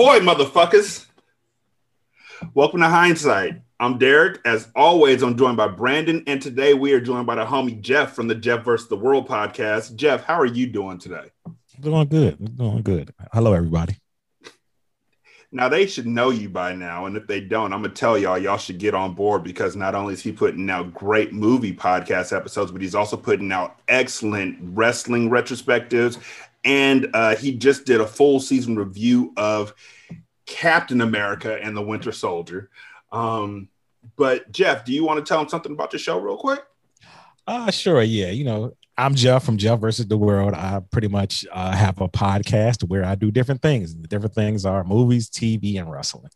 Ahoy, motherfuckers! Welcome to Hindsight. I'm Derek. As always, I'm joined by Brandon, and today we are joined by the homie Jeff from the Jeff vs. the World podcast. Jeff, how are you doing today? Doing good. Doing good. Hello, everybody. Now they should know you by now, and if they don't, I'm gonna tell y'all y'all should get on board because not only is he putting out great movie podcast episodes, but he's also putting out excellent wrestling retrospectives, and uh, he just did a full season review of Captain America and the Winter Soldier. Um, but Jeff, do you want to tell him something about your show real quick? Uh sure, yeah. You know, I'm Jeff from Jeff versus the World. I pretty much uh, have a podcast where I do different things. The different things are movies, TV, and wrestling.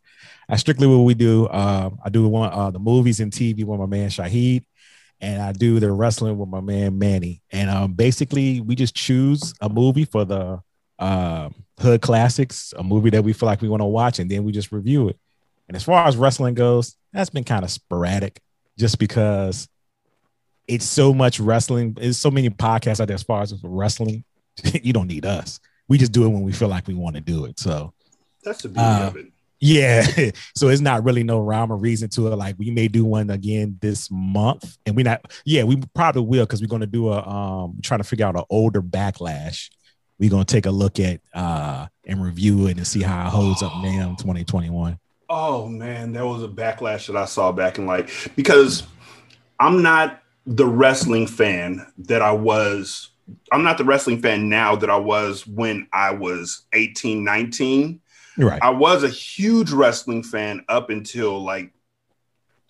That's strictly what we do. Uh, I do one uh, the movies and TV with my man Shahid, and I do the wrestling with my man Manny. And um, basically, we just choose a movie for the uh, hood classics, a movie that we feel like we want to watch, and then we just review it. And as far as wrestling goes, that's been kind of sporadic, just because it's so much wrestling. There's so many podcasts out there as far as wrestling. you don't need us. We just do it when we feel like we want to do it. So that's the beauty uh, of it. Yeah. so it's not really no rhyme or reason to it. Like we may do one again this month. And we not, yeah, we probably will because we're gonna do a um trying to figure out an older backlash. We're gonna take a look at uh and review it and see how it holds up now in 2021. Oh man, there was a backlash that I saw back in like because I'm not the wrestling fan that I was. I'm not the wrestling fan now that I was when I was 18, 19. Right. I was a huge wrestling fan up until like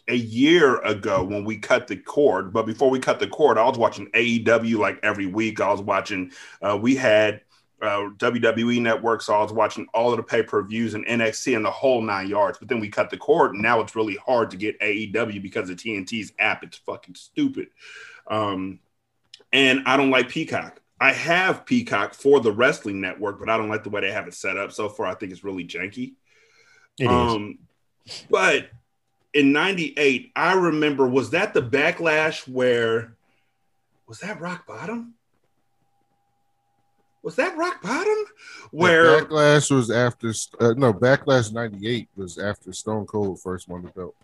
a year ago when we cut the cord. But before we cut the cord, I was watching AEW like every week. I was watching, uh, we had uh, WWE Network, so I was watching all of the pay per views and NXT and the whole nine yards. But then we cut the cord, and now it's really hard to get AEW because of TNT's app. It's fucking stupid. Um, and I don't like Peacock. I have Peacock for the wrestling network, but I don't like the way they have it set up so far. I think it's really janky. It um, is. But in 98, I remember, was that the backlash where was that rock bottom? was that rock bottom? Where the backlash was after uh, no backlash '98 was after Stone Cold first won the belt.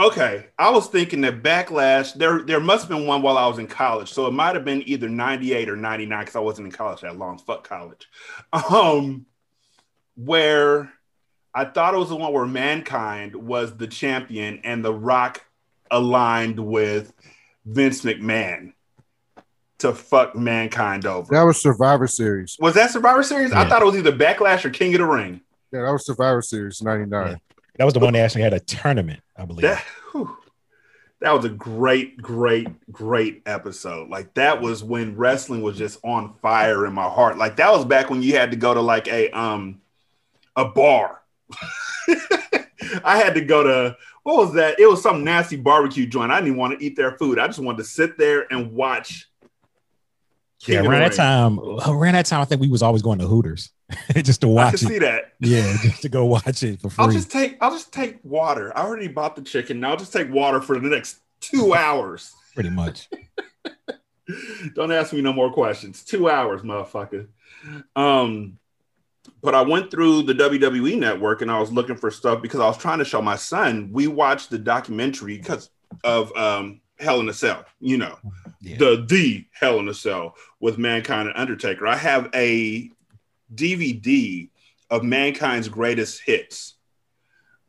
Okay, I was thinking that backlash there there must have been one while I was in college, so it might have been either '98 or '99 because I wasn't in college that long. Fuck college. Um, where I thought it was the one where Mankind was the champion and The Rock aligned with Vince McMahon to fuck mankind over. That was Survivor Series. Was that Survivor Series? Yeah. I thought it was either Backlash or King of the Ring. Yeah, that was Survivor Series '99. That was the one that actually had a tournament, I believe. That, that was a great, great, great episode. Like that was when wrestling was just on fire in my heart. Like that was back when you had to go to like a um a bar. I had to go to what was that? It was some nasty barbecue joint. I didn't want to eat their food. I just wanted to sit there and watch yeah, around that time, around that time, I think we was always going to Hooters just to watch. I can it. see that. Yeah, just to go watch it for free. I'll just take. I'll just take water. I already bought the chicken. Now I'll just take water for the next two hours. Pretty much. Don't ask me no more questions. Two hours, motherfucker. Um, but I went through the WWE network and I was looking for stuff because I was trying to show my son. We watched the documentary because of um Hell in a Cell, you know, yeah. the the Hell in a Cell with Mankind and Undertaker. I have a DVD of Mankind's greatest hits.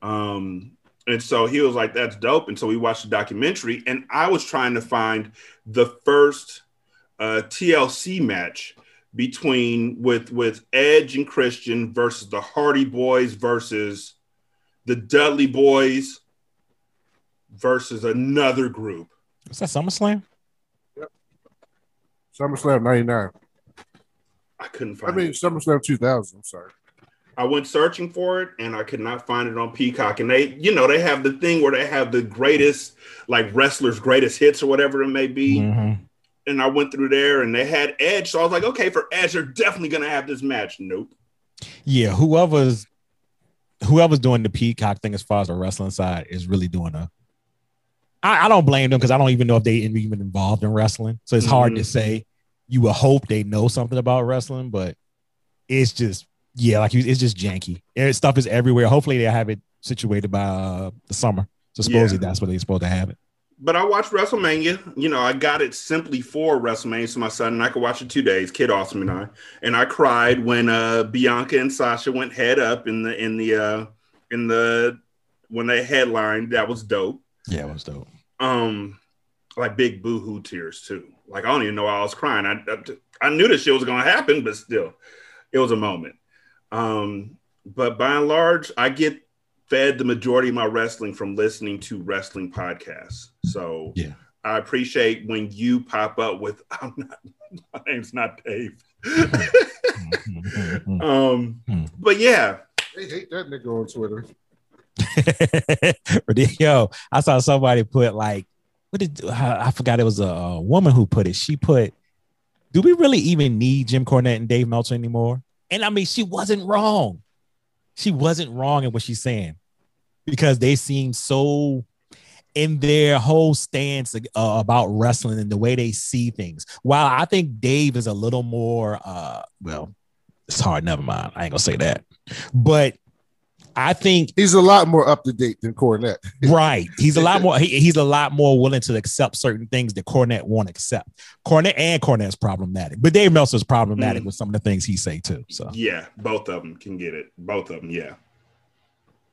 Um, and so he was like, "That's dope." And so we watched the documentary, and I was trying to find the first uh, TLC match between with with Edge and Christian versus the Hardy Boys versus the Dudley Boys versus another group. Was that SummerSlam? Yep. SummerSlam 99. I couldn't find I mean, it. SummerSlam 2000. I'm sorry. I went searching for it and I could not find it on Peacock. And they, you know, they have the thing where they have the greatest, like wrestlers' greatest hits or whatever it may be. Mm-hmm. And I went through there and they had Edge. So I was like, okay, for Edge, they're definitely going to have this match. Nope. Yeah, whoever's whoever's doing the Peacock thing as far as the wrestling side is really doing a I, I don't blame them because I don't even know if they even involved in wrestling. So it's mm-hmm. hard to mm-hmm. say. You would hope they know something about wrestling, but it's just Yeah, like it's just janky. Stuff is everywhere. Hopefully they have it situated by uh, the summer. So supposedly Yeah. that's where they're supposed to have it. But I watched WrestleMania. You know, I got it simply for WrestleMania. So my son and I could watch it two days. Kid Awesome and I. And I cried when uh Bianca and Sasha went head up in the in the uh in the when they headlined. That was dope. Yeah, it was dope. Um, like big boohoo tears too. Like I don't even know why I was crying. I I, I knew this shit was gonna happen, but still, it was a moment. Um, but by and large, I get fed the majority of my wrestling from listening to wrestling podcasts. So Yeah. I appreciate when you pop up with I'm not my name's not Dave. Um, Hmm. but yeah, They hate that nigga on Twitter. Yo, I saw somebody put like, what did I I forgot it was a, a woman who put it. She put, "Do we really even need Jim Cornette and Dave Meltzer anymore?" And I mean, she wasn't wrong. She wasn't wrong in what she's saying because they seem so in their whole stance uh, about wrestling and the way they see things. While I think Dave is a little more, uh, well, it's hard. Never mind. I ain't gonna say that, but I think He's a lot more up to date than Cornette. Right. He's a lot more. He, he's a lot more willing to accept certain things that Cornette won't accept. Cornette and Cornette's problematic, but Dave Meltzer's problematic Mm. with some of the things he say too. So yeah, both of them can get it. Both of them, yeah.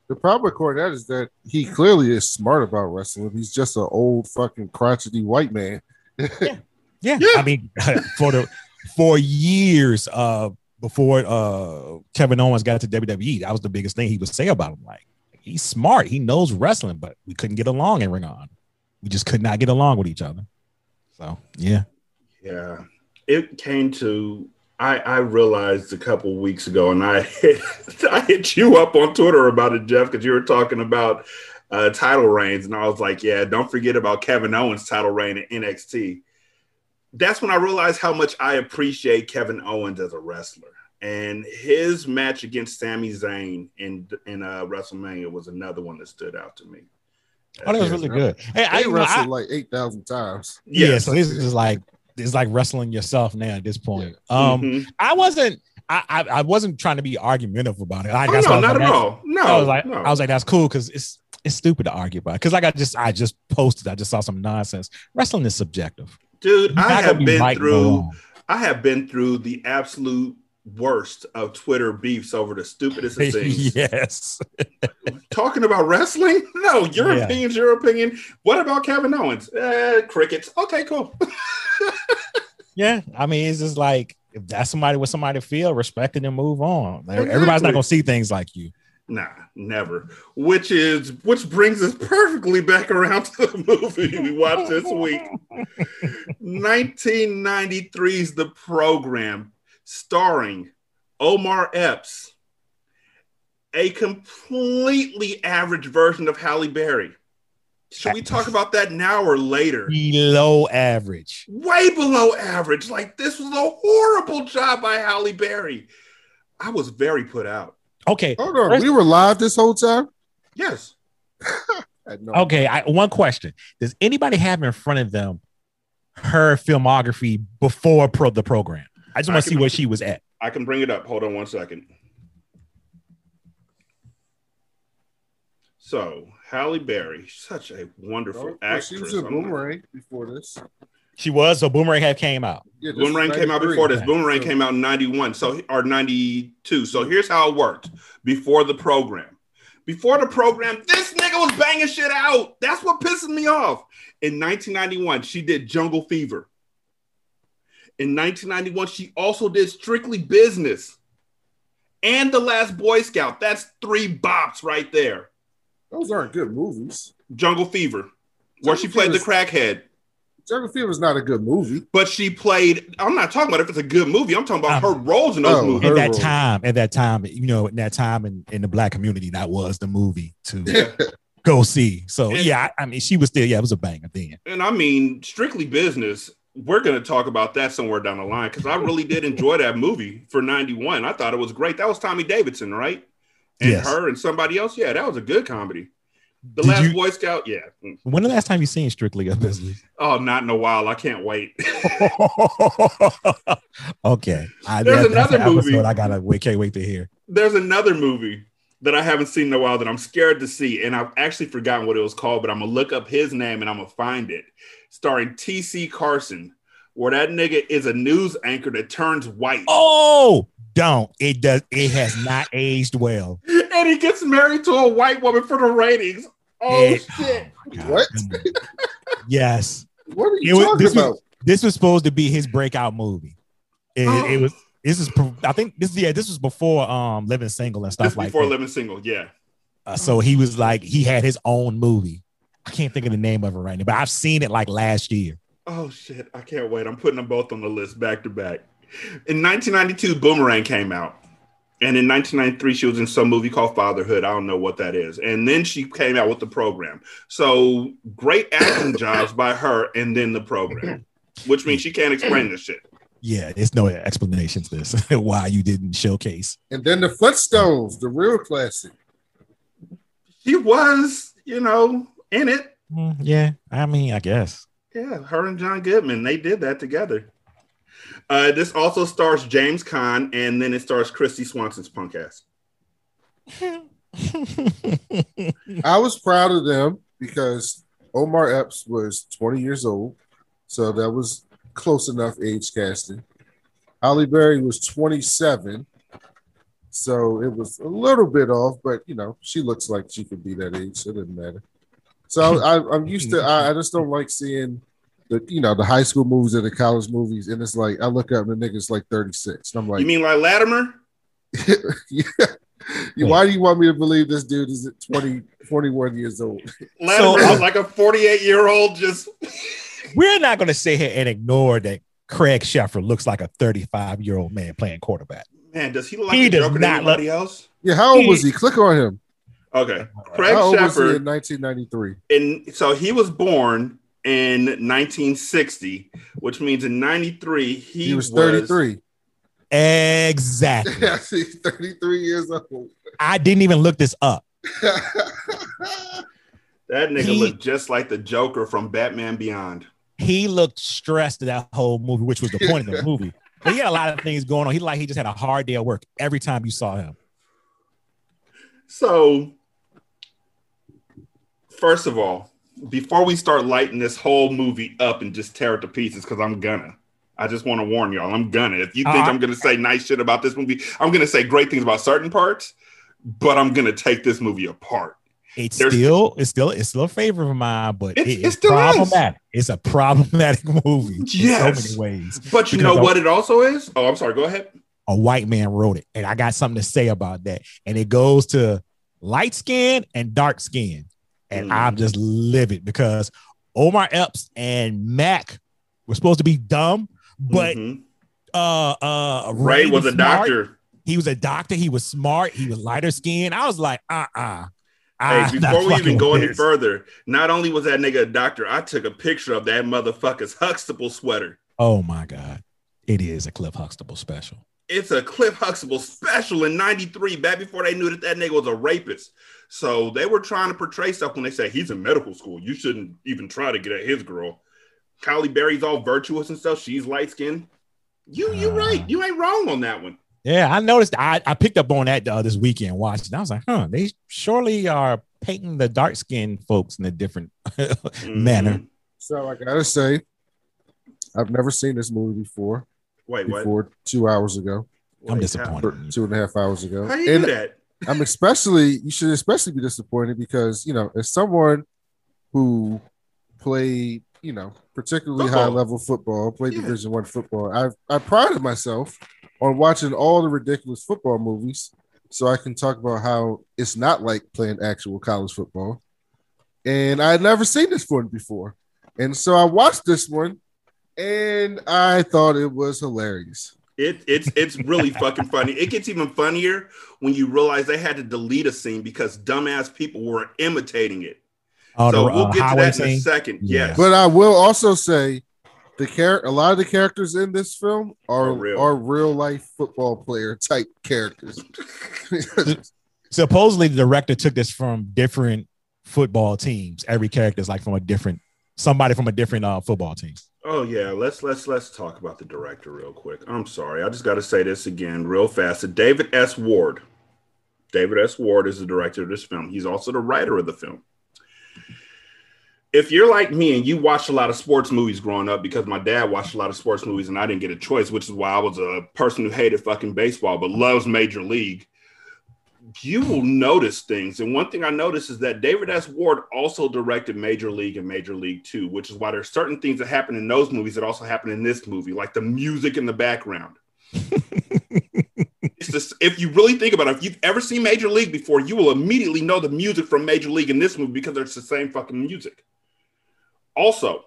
The problem with Cornette is that he clearly is smart about wrestling. He's just an old fucking crotchety white man. yeah, Yeah. I mean, for the for years uh before uh Kevin Owens got to WWE, that was the biggest thing he would say about him. Like he's smart, he knows wrestling, but we couldn't get along in Ring On. We just could not get along with each other. So yeah, Yeah, it came to I I realized a couple weeks ago, and I hit, I hit you up on Twitter about it, Jeff, because you were talking about uh, title reigns, and I was like, yeah, don't forget about Kevin Owens' title reign at NXT. That's when I realized how much I appreciate Kevin Owens as a wrestler, and his match against Sami Zayn in in uh, WrestleMania was another one that stood out to me. oh, that was really good. Hey, I, They you know, I- wrestled like eight thousand times. yeah, Yes. so this is like it's like wrestling yourself now at this point. Um, Mhm. I wasn't. I, I I wasn't trying to be argumentative about it. I, Oh, that's why I no, was not like, at that's- all. No, I was like, no. I was like, that's cool because it's it's stupid to argue about. Because like I just I just posted, I just saw some nonsense. Wrestling is subjective. Dude. I have be been or through. I have been through the absolute worst of Twitter beefs over the stupidest of things. yes. Talking about wrestling? No, your Yeah. opinion's your opinion. What about Kevin Owens? Eh, crickets. Okay, cool. Yeah. I mean, it's just like if that's somebody with somebody to feel, respect it and move on. Like, Everybody's not gonna see things like you. nah, never. Which is which brings us perfectly back around to the movie we watched this week. 1993's The Program, starring Omar Epps, a completely average version of Halle Berry. Should we talk about that now or later? Below average. Way below average. Like this was a horrible job by Halle Berry. I was very put out. Okay. Hold on, First- we were live this whole time. Yes. I no- Okay. I, one question: Does anybody have in front of them her filmography before pro, the program? I just want to see can- where she was at. I can bring it up. Hold on one second. So Halle Berry, such a wonderful Oh, actress. she was in I'm- Boomerang before this. She was. So Boomerang had came out. Yeah, Boomerang came out before this. Boomerang came out in 91, so or 92. So here's how it worked before the program. Before the program, this nigga was banging shit out. That's what pisses me off. In 1991, she did Jungle Fever. In 1991, she also did Strictly Business and The Last Boy Scout. That's three bops right there. Those aren't good movies. Jungle Fever, where she Jungle played the crackhead. Jungle Fever is not a good movie. But she played, I'm not talking about if it's a good movie. I'm talking about Um, her roles in those oh, movies. At that role. time, at that time, you know, in that time in, in the black community, that was the movie to go see. So And- yeah, I, I mean, she was still yeah, it was a banger then. And I mean, strictly business. We're going to talk about that somewhere down the line because I really did enjoy that movie for 91. I thought it was great. That was Tommy Davidson, right? And Yes. her and somebody else. Yeah, that was a good comedy. The Did last you- Boy Scout, yeah. Mm. When the last time you seen Strictly Business? Oh, not in a while. I can't wait. okay, I, There's that- another movie. I gotta wait. Can't wait to hear. There's another movie that I haven't seen in a while that I'm scared to see, and I've actually forgotten what it was called, but I'm gonna look up his name and I'm gonna find it. Starring T.C. Carson, where that nigga is a news anchor that turns white, Oh, don't it does it has not aged well. and he gets married to a white woman for the ratings. Oh It- shit! oh, God. What? Yes, What are It you was- talking this was- about? this was supposed to be his breakout movie. It, Oh. it was. This is. I think this. Yeah, this was before um living single and This stuff like that. before that. living single, yeah. Uh, so he was like he had his own movie. I can't think of the name of it right now, but I've seen it like last year. Oh shit! I can't wait. I'm putting them both on the list back to back. In 1992, Boomerang came out, and in 1993, she was in some movie called Fatherhood. I don't know what that is. And then she came out with the program. So great acting jobs by her, and then the program, which means she can't explain this shit. Yeah, there's no explanation to this why you didn't showcase. And then the Flintstones, the real classic. She was, you know, in it. Mm, yeah, I mean, I guess. Yeah, her and John Goodman, they did that together. Uh, this also stars James Caan, and then it stars Kristy Swanson's punk ass. I was proud of them because Omar Epps was 20 years old, so that was close enough age casting. Halle Berry was 27, so it was a little bit off, but you know she looks like she could be that age, so it doesn't matter. So I, I'm used to. I, I just don't like seeing the you know the high school movies or the college movies, and it's like I look up and the nigga's like 36, and I'm like, You mean like Latimer? yeah. Why do you want me to believe this dude is 20, 21 years old? Latimer So, was uh, like a 48 year old just We're not going to sit here and ignore that Craig Sheffer looks like a 35 year old man playing quarterback. man, does he look like He a does Joker to not anybody else? Yeah, how old He- was he? Click on him. Okay. Craig how old was he in 1993? and so he was born in 1960, which means in 93 he, He, was 33. Exactly. Yeah, he's 33 years old. I didn't even look this up. That nigga He- looked just like the Joker from Batman Beyond. He looked stressed that whole movie, which was the point of the movie. But he had a lot of things going on. He like he just had a hard day at work every time you saw him. So, first of all, before we start lighting this whole movie up and just tear it to pieces, because I'm gonna. I just want to warn y'all, I'm gonna. If you think Uh-huh. I'm gonna say nice shit about this movie, I'm gonna say great things about certain parts, but I'm gonna take this movie apart. It's There's- still it's still it's still a favorite of mine, but It's- it- it it's still is. problematic. It's a problematic movie in Yes. so many ways. But you know what it also is? Oh, I'm sorry. Go ahead. a white man wrote it. And I got something to say about that. And it goes to light skin and dark skin. And Mm. I'm just livid because Omar Epps and Mac were supposed to be dumb, but Mhm. uh uh Ray was a smart. doctor. He was a doctor, he was smart, he was lighter skinned. I was like, uh-uh. Hey, I'm not before we even go any further, not only was that nigga a doctor, I took a picture of that motherfucker's Huxtable sweater. Oh my god. It is a Cliff Huxtable special. It's a Cliff Huxtable special in 93, back before they knew that that nigga was a rapist. So they were trying to portray stuff when they say he's in medical school. You shouldn't even try to get at his girl. Halle Berry's all virtuous and stuff. She's light skinned. You you right. You ain't wrong on that one. Yeah, I noticed. I, I picked up on that uh, this weekend watching. I was like, huh, they surely are painting the dark skinned folks in a different manner. Mhm. so I gotta say, I've never seen this movie before. Wait, what? Two hours ago, I'm disappointed. two and a half hours ago, How, how you and do that? I'm especially you should especially be disappointed because you know as someone who played you know particularly Football. high level football, played Yeah. Division One football. I I prided myself on watching all the ridiculous football movies, so I can talk about how it's not like playing actual college football. And I had never seen this one before, and so I watched this one, and I thought it was hilarious. It, it's it's really fucking funny. It gets even funnier when you realize they had to delete a scene because dumbass people were imitating it. Oh, so the we'll uh, get to highway that in a second. Yeah. Yes. But I will also say the char- a lot of the characters in this film are Are real. are real life football player type characters. Supposedly, the director took this from different football teams. Every character is like from a different somebody from a different uh, football team. Oh yeah, let's let's let's talk about the director real quick. I'm sorry, I just got to say this again real fast. David S. Ward. David S. Ward is the director of this film. He's also the writer of the film. If you're like me and you watched a lot of sports movies growing up, because my dad watched a lot of sports movies and I didn't get a choice, which is why I was a person who hated fucking baseball but loves Major League you will notice things. And one thing I noticed is that David S. Ward also directed Major League and Major League Two, which is why there's certain things that happen in those movies that also happen in this movie, like the music in the background. it's just, if you really think about it, if you've ever seen Major League before, you will immediately know the music from Major League in this movie because it's the same fucking music. Also,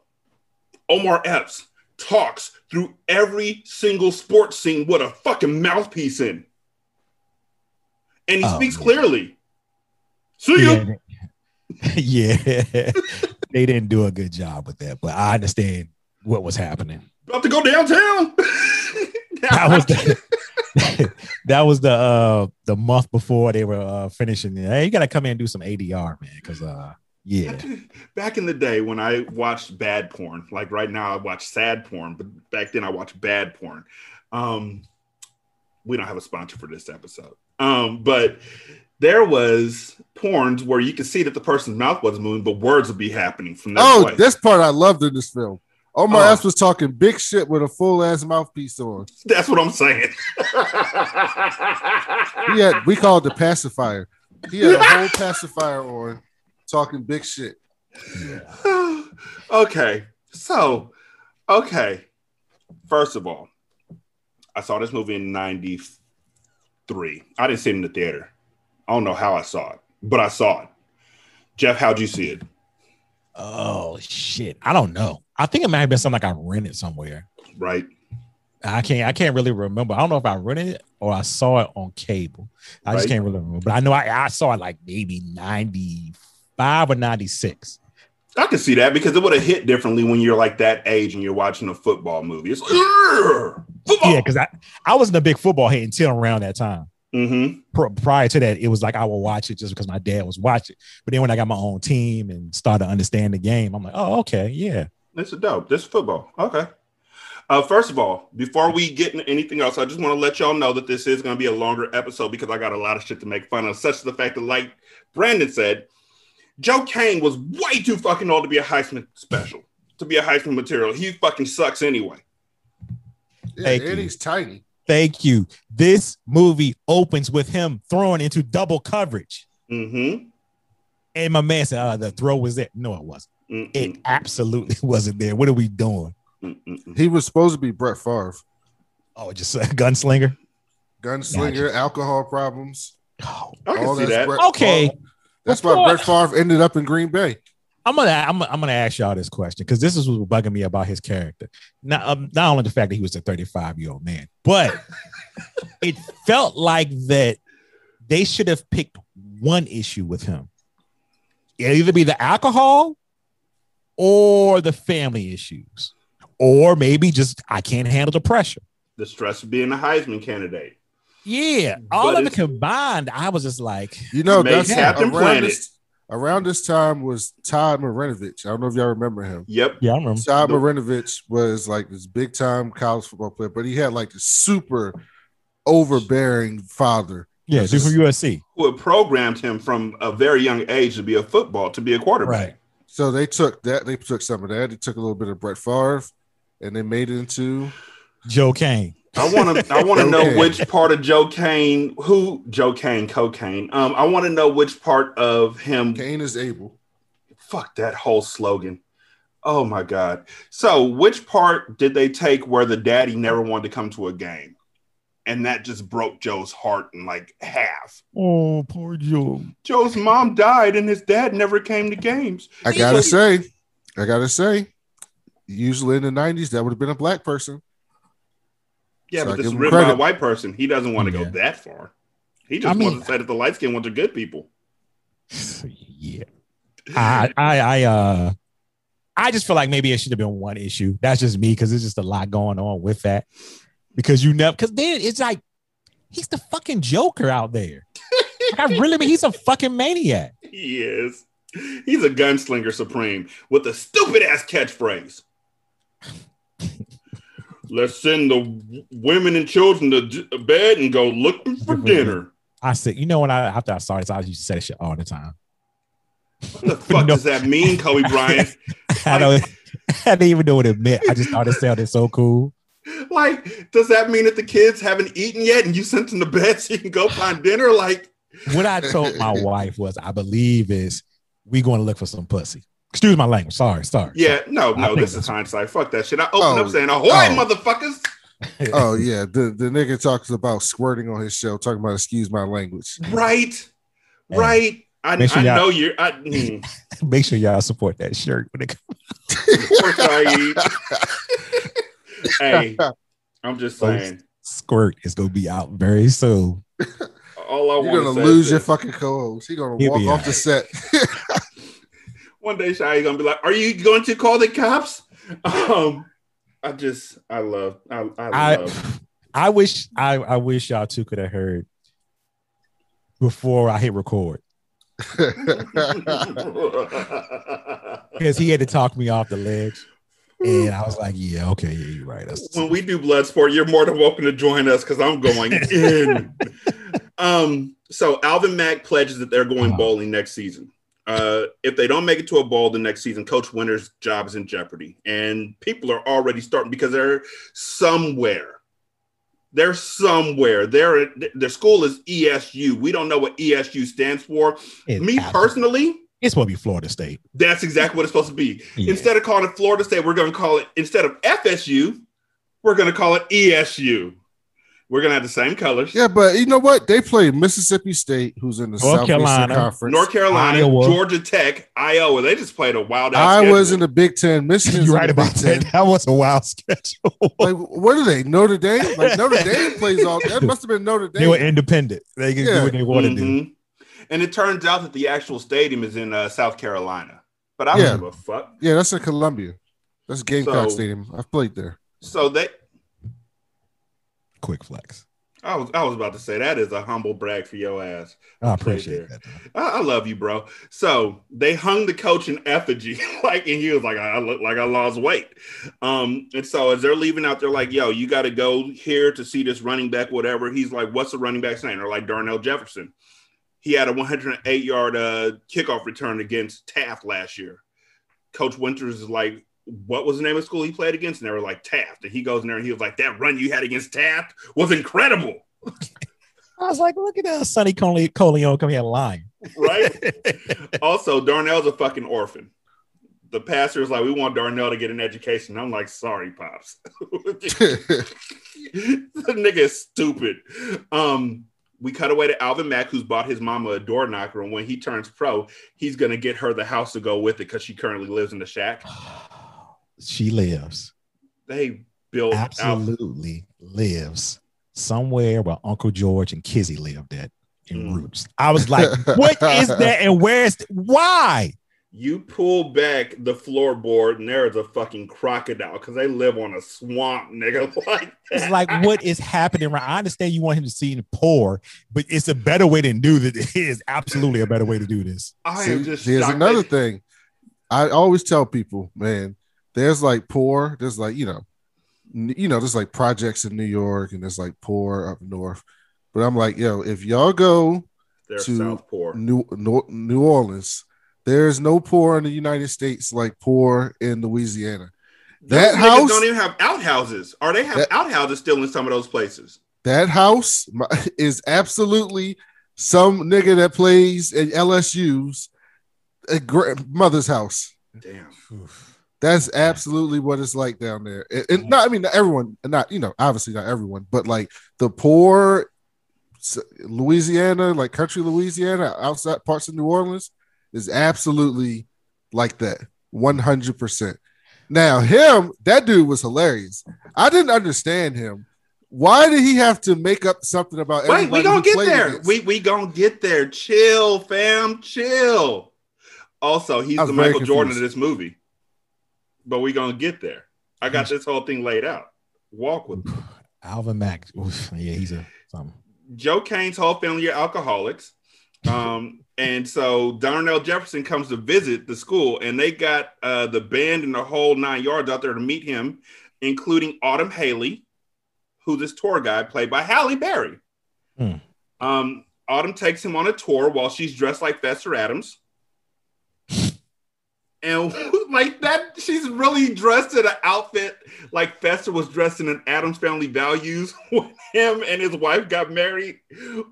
Omar Epps talks through every single sports scene with a fucking mouthpiece in and he oh, speaks yeah. clearly. See ya. Yeah, yeah. they didn't do a good job with that, but I understand what was happening. About to go downtown. that was the, that was the uh the month before they were uh finishing. Hey, you gotta come in and do some ADR, man, because uh yeah. Back in the day when I watched bad porn, like right now I watch sad porn, but back then I watched bad porn. Um, we don't have a sponsor for this episode. Um, but there was porns where you could see that the person's mouth wasn't moving, but words would be happening from that. Oh, this part I loved in this film. Omar oh. was talking big shit with a full ass mouthpiece on. That's what I'm saying. he had we call it the pacifier. He had a whole pacifier on, talking big shit. Yeah. okay, so okay. First of all, I saw this movie in '94 three. I didn't see it in the theater. I don't know how I saw it, but I saw it. Jeff, how'd you see it? Oh shit. I don't know. I think it might have been something like I rented somewhere. Right. I can't I can't really remember. I don't know if I rented it or I saw it on cable. I right. just can't really remember. But I know I, I saw it like maybe 95 or 96. I can see that because it would have hit differently when you're like that age and you're watching a football movie. It's like, football. yeah, because I, I wasn't a big football head until around that time. Mm-hmm. prior to that, it was like I would watch it just because my dad was watching. But then when I got my own team and started to understand the game, I'm like, oh, okay, yeah. This is dope. This is football. Okay. Uh, first of all, before we get into anything else, I just want to let y'all know that this is going to be a longer episode because I got a lot of shit to make fun of, such as the fact that, like Brandon said, Joe Kane was way too fucking old to be a Heisman special, to be a Heisman material. He fucking sucks anyway. Yeah, Thank and you. he's tiny. Thank you. This movie opens with him throwing into double coverage. Mm-hmm. And my man said, uh, the throw was there. No, it wasn't. Mm-mm. It absolutely wasn't there. What are we doing? Mm-mm. He was supposed to be Brett Favre. Oh, just a gunslinger? Gunslinger, gotcha. alcohol problems. Oh, I can see that. Brett okay. Favre. That's why Brett Favre ended up in Green Bay. I'm gonna I'm, I'm gonna ask y'all this question because this is what's bugging me about his character. Not um, not only the fact that he was a 35 year old man, but it felt like that they should have picked one issue with him. It either be the alcohol or the family issues, or maybe just I can't handle the pressure. The stress of being a Heisman candidate. Yeah, all of it combined, I was just like, you know, that's Captain Planet. This, around this time was Todd Marinovich. I don't know if y'all remember him. Yep. Yeah, I remember. Todd nope. Marinovich was like this big time college football player, but he had like this super overbearing father. Yeah, dude from USC. Who had programmed him from a very young age to be a football, to be a quarterback. Right. So they took that, they took some of that, they took a little bit of Brett Favre, and they made it into Joe Kane. I want to. I want to know which part of Joe Kane, who Joe Kane, cocaine. Um, I want to know which part of him. Kane is able. Fuck that whole slogan. Oh my god. So, which part did they take where the daddy never wanted to come to a game, and that just broke Joe's heart in like half? Oh, poor Joe. Joe's mom died, and his dad never came to games. I gotta say, I gotta say, usually in the '90s, that would have been a black person. Yeah, so but this is written by a white person. He doesn't want to yeah. go that far. He just I mean, wants to say that the light skin ones are good people. Yeah. I I I uh I just feel like maybe it should have been one issue. That's just me because there's just a lot going on with that. Because you never because then it's like he's the fucking Joker out there. like I really mean he's a fucking maniac. He is. He's a gunslinger supreme with a stupid ass catchphrase. Let's send the women and children to bed and go looking for dinner. I said, you know, when I after I saw this, I used to say this shit all the time. What the fuck No. does that mean, Kobe Bryant? I don't, I didn't even know what it meant. I just thought it sounded so cool. like, does that mean that the kids haven't eaten yet and you sent them to bed so you can go find dinner? Like, What I told my wife was, I believe is we going to look for some pussy. Excuse my language. Sorry, sorry. yeah, no, no, this is that's- hindsight. Fuck that shit. I opened Oh, up saying, ahoy, oh. motherfuckers. oh yeah, the the nigga talks about squirting on his show, talking about excuse my language. Right, Hey, right. I, sure I y'all- know you're. I, mm, Make sure y'all support that shirt when it poor Saeed. hey, I'm just saying. squirt is gonna be out very soon. All I You're gonna lose your is fucking co-host. He gonna He'll walk off alright. the set. One day Shai gonna be like, "Are you going to call the cops?" Um, I just, I love, I, I I love. I wish I, I wish y'all two could have heard before I hit record because he had to talk me off the ledge, and I was like, "Yeah, okay, yeah, you're right." That's, when we do Bloodsport, you're more than welcome to join us because I'm going in. um, so Alvin Mack pledges that they're going Uh-huh. bowling next season. Uh, if they don't make it to a bowl the next season, Coach Winter's job is in jeopardy, and people are already starting because they're somewhere. They're somewhere. They're their school is ESU. We don't know what ESU stands for. It's Me absolute- personally, it's supposed to be Florida State. that's exactly what it's supposed to be. Yeah. Instead of calling it Florida State, we're going to call it instead of FSU, we're going to call it ESU. We're going to have the same colors. yeah, but you know what? They play Mississippi State, who's in the North Southeastern Carolina, Conference. North Carolina, Iowa. Georgia Tech, Iowa. They just played a wild. I was in the Big Ten. Michigan's You're right about Ten. that. That was a wild schedule. Like, what are they? Notre Dame? Like Notre Dame plays all. That must have been Notre Dame. they were independent. They can Yeah. do what they want to do. Mhm. And it turns out that the actual stadium is in uh, South Carolina. But I don't Yeah. give a fuck. Yeah, that's in Columbia. That's Gamecock So- Stadium. I've played there. So they, Quick flex. I was, I was about to say that is a humble brag for your ass. I appreciate that. I, I love you, bro. So they hung the coach in effigy, like, and he was like, I look like I lost weight. Um, and so as they're leaving out, they're like, Yo, you got to go here to see this running back, whatever. He's like, What's the running back's name? They're like Darnell Jefferson. He had a 108 yard uh, kickoff return against Taft last year. Coach Winters is like, What was the name of school he played against? And they were like, Taft. And he goes in there and he was like, That run you had against Taft was incredible, I was like, look at that Sonny Cole- Coleon come here lying. right? also, Darnell's a fucking orphan. The pastor is like, we want Darnell to get an education. I'm like, sorry, pops. the nigga is stupid. Um, we cut away to Alvin Mack, who's bought his mama a door knocker, and when he turns pro, he's gonna get her the house to go with it because she currently lives in the shack. she lives. They built out. Absolutely lives somewhere where Uncle George and Kizzy lived at in Mm. Roots. I was like, what is that? And where's why? You pull back the floorboard, and there is a fucking crocodile because they live on a swamp, nigga. Like It's like, what is happening? Right? I understand you want him to see him poor, but it's a better way to do this. It is absolutely a better way to do this. I See, am just here's another that- thing. I always tell people, man, there's like poor, there's like, you know, you know, there's like projects in New York and there's like poor up north. But I'm like, yo, if y'all go They're to South Poor. New New, New Orleans, there's no poor in the United States like poor in Louisiana. that Those house- don't even have outhouses, or they have That- outhouses still in some of those places. That house is absolutely some nigga that plays at LSU's a gra- mother's house. Damn. That's absolutely what it's like down there. And, and not, I mean, not everyone, not you know, obviously not everyone, but like the poor Louisiana, like country Louisiana, outside parts of New Orleans, is absolutely like that, one hundred percent. Now, him, that dude was hilarious. I didn't understand him. Why did he have to make up something about? Wait, we gonna get there. against? We we gonna get there. Chill, fam. Chill. Also, he's the Michael Jordan of this movie. But we're gonna get there. I got this whole thing laid out. Walk with me. Alvin Mack. Oof, yeah, he's a something. Joe Kane's whole family are alcoholics. Um, and so Darnell Jefferson comes to visit the school, and they got uh, the band and the whole nine yards out there to meet him, including Autumn Haley, who's this tour guide played by Halle Berry. Hmm. Um, Autumn takes him on a tour while she's dressed like Fester Addams. And like that, she's really dressed in an outfit like Fester was dressed in an Addams Family Values when him and his wife got married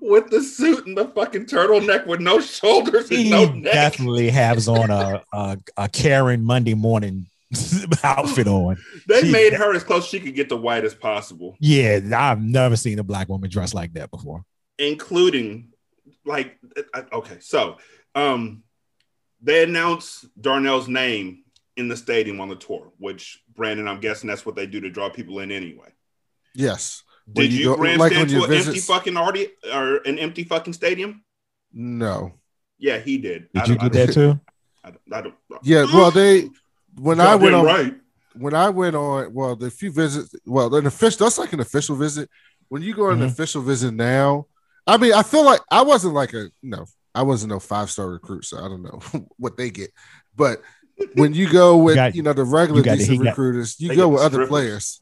with the suit and the fucking turtleneck with no shoulders and He no neck. definitely has on a, a a Karen Monday morning outfit on. They she- made her as close she could get to white as possible, Yeah, I've never seen a black woman dressed like that before. including like uh, okay, so um they announced Darnell's name in the stadium on the tour, which Brandon, I'm guessing that's what they do to draw people in anyway. Yes. When Did you, go- grandstand to you an empty fucking audi- or an empty fucking stadium? No. Yeah, he did. Did I you don't- that too? I don't, I don't, Yeah. Well, they when I went on right. when I went on, well, the few visits, well, an official, that's like an official visit. When you go on an Mhm. official visit now, I mean, I feel like I wasn't like a, no, I wasn't no five star recruit, so I don't know what they get. But when you go with, you, got- know, the regular you got decent he got- recruiters, you go with the other players.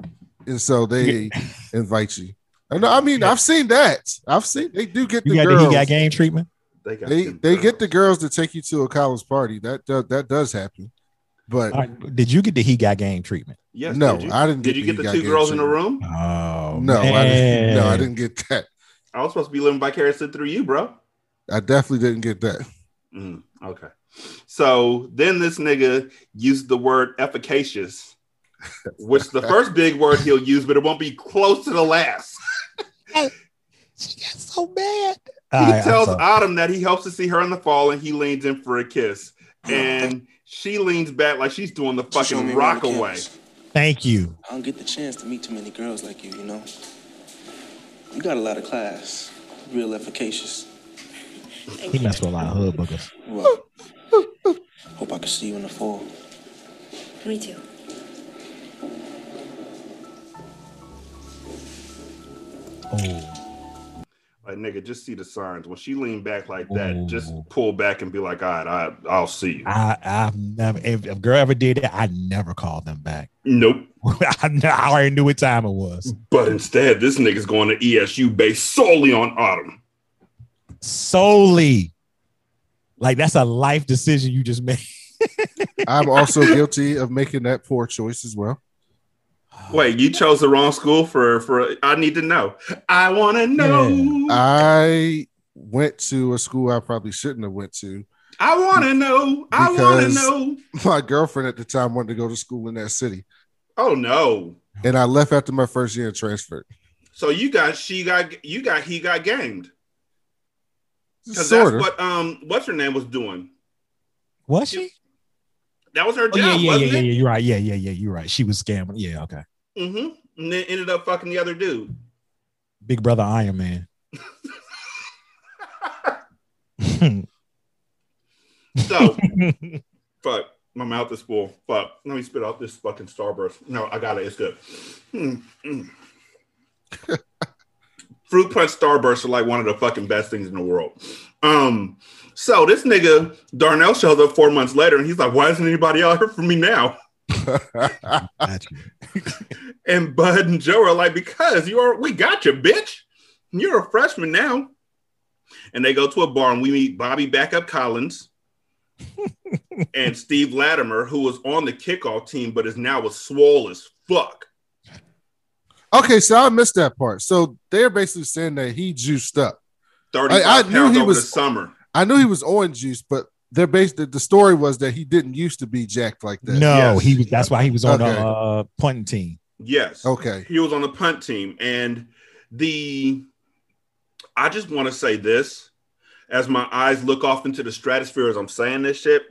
And so they invite you. I know, I mean, I've seen that. I've seen they do get You the got the girls. he got game treatment. They got they they get the girls. girls to take you to a college party. That does that does happen. But All right, Did you get the he got game treatment? Yes, no, did? I didn't Did get you get the the two girls game in the room? Oh no, I didn't, no, I didn't get that. I was supposed to be living vicariously through you, bro. I definitely didn't get that. Mm, okay. So then this nigga used the word efficacious, which the first big word he'll use, but it won't be close to the last. She got so mad. He tells Autumn that he hopes to see her in the fall and he leans in for a kiss. And she leans back like she's doing the fucking me rock away. Thank you. I don't get the chance to meet too many girls like you, you know? You got a lot of class, real efficacious. He messed with a lot of hood boogers. Well, hope I can see you in the fall. Me too. Oh, Like nigga, just see the signs. When she leaned back like that, just pull back and be like, all right, I, I'll see you. I I've never if a girl ever did that, I never called them back. Nope. I, I already knew what time it was. But instead, this nigga's going to ESU based solely on Autumn. Solely, like that's a life decision you just made. I'm also guilty of making that poor choice as well. Wait, you chose the wrong school for for I need to know. I want to know. I went to a school I probably shouldn't have went to. I want to know. I want to know. My girlfriend at the time wanted to go to school in that city, Oh no. and I left after my first year and transferred. So you got she got you got he got gamed because that's of. what um what's her name was doing. Was she? That was her Oh, yeah, job, yeah, yeah, wasn't yeah. You're right. Yeah, yeah, yeah. You're right. She was scamming. Yeah, okay. Mm-hmm. And then ended up fucking the other dude. Big brother Iron Man. So fuck. My mouth is full. Fuck. Let me spit out this fucking Starburst. No, I got it. It's good. Mm, mm. Fruit punch Starburst are like one of the fucking best things in the world. Um, so this nigga Darnell shows up four months later and he's like, Why isn't anybody out here for me now? And Bud and Joe are like, Because you are we got you, bitch. You're a freshman now. And they go to a bar and we meet Bobby Backup Collins and Steve Latimer, who was on the kickoff team, but is now a swole as fuck. Okay, so I missed that part. So they're basically saying that he juiced up. 35 I- I knew he was- the summer. I knew he was on juice, but they're based. The, the story was that he didn't used to be jacked like that. No, Yes. he was. That's why he was on Okay. the uh, punting team. Yes. Okay. He was on the punt team. And the I just want to say this as my eyes look off into the stratosphere as I'm saying this shit.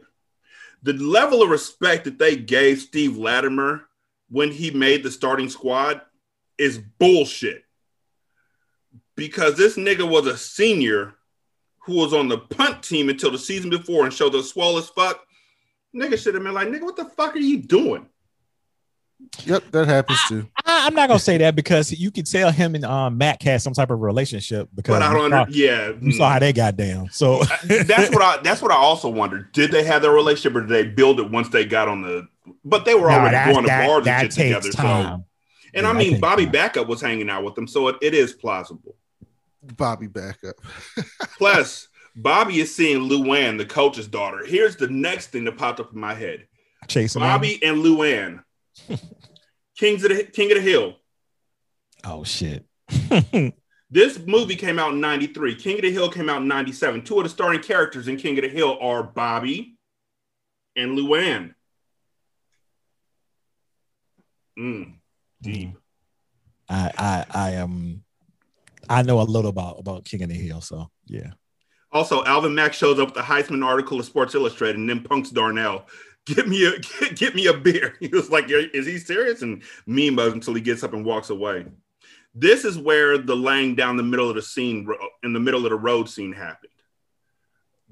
The level of respect that they gave Steve Latimer when he made the starting squad is bullshit. Because this nigga was a senior who was on the punt team until the season before and showed us swole as fuck. Nigga should have been like, nigga, what the fuck are you doing? Yep, that happens too. I, am not gonna say that because you could tell him and um, Mac had some type of relationship because But I don't saw, under, yeah. you saw how they got down. So that's what I that's what I also wondered. Did they have their relationship or did they build it once they got on the but they were No, already going to that- bars and shit takes together. So time. And Yeah, I mean Bobby. Backup was hanging out with them, so it, it is plausible. Bobby Backup. Plus, Bobby is seeing Luann, the coach's daughter. Here's the next thing that popped up in my head. chasing Bobby and Luann. Kings of the King of the Hill. Oh shit. This movie came out in 93. King of the Hill came out in 97. Two of the starring characters in King of the Hill are Bobby and Luann. Mm, deep. I I I am. I know a little about about King of the Hill, so yeah. Also, Alvin Mack shows up with the Heisman article of Sports Illustrated and then punks Darnell. Get me a get, get me a beer. He was like, "Is he serious?" And memes until he gets up and walks away. This is where the laying down the middle of the scene in the middle of the road scene happened.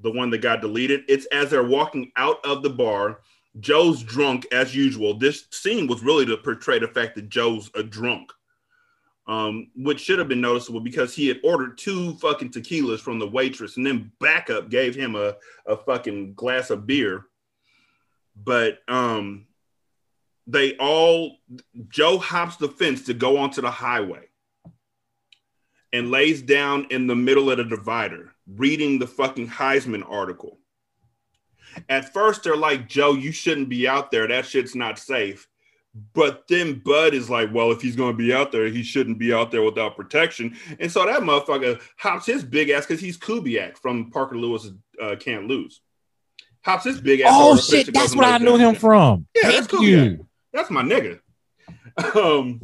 The one that got deleted. It's as they're walking out of the bar. Joe's drunk as usual. This scene was really to portray the fact that Joe's a drunk um, which should have been noticeable because he had ordered two fucking tequilas from the waitress and then backup gave him a, a fucking glass of beer. But um, they all, Joe hops the fence to go onto the highway and lays down in the middle of the divider reading the fucking Heisman article. At first, they're like, Joe, you shouldn't be out there. That shit's not safe. But then Bud is like, well, if he's going to be out there, he shouldn't be out there without protection. And so that motherfucker hops his big ass because he's Kubiak from Parker Lewis uh, Can't Lose. Hops his big ass. Oh over the fence shit, that's what I knew him from. Yeah, Thank that's cool, you. That's my nigga. Um,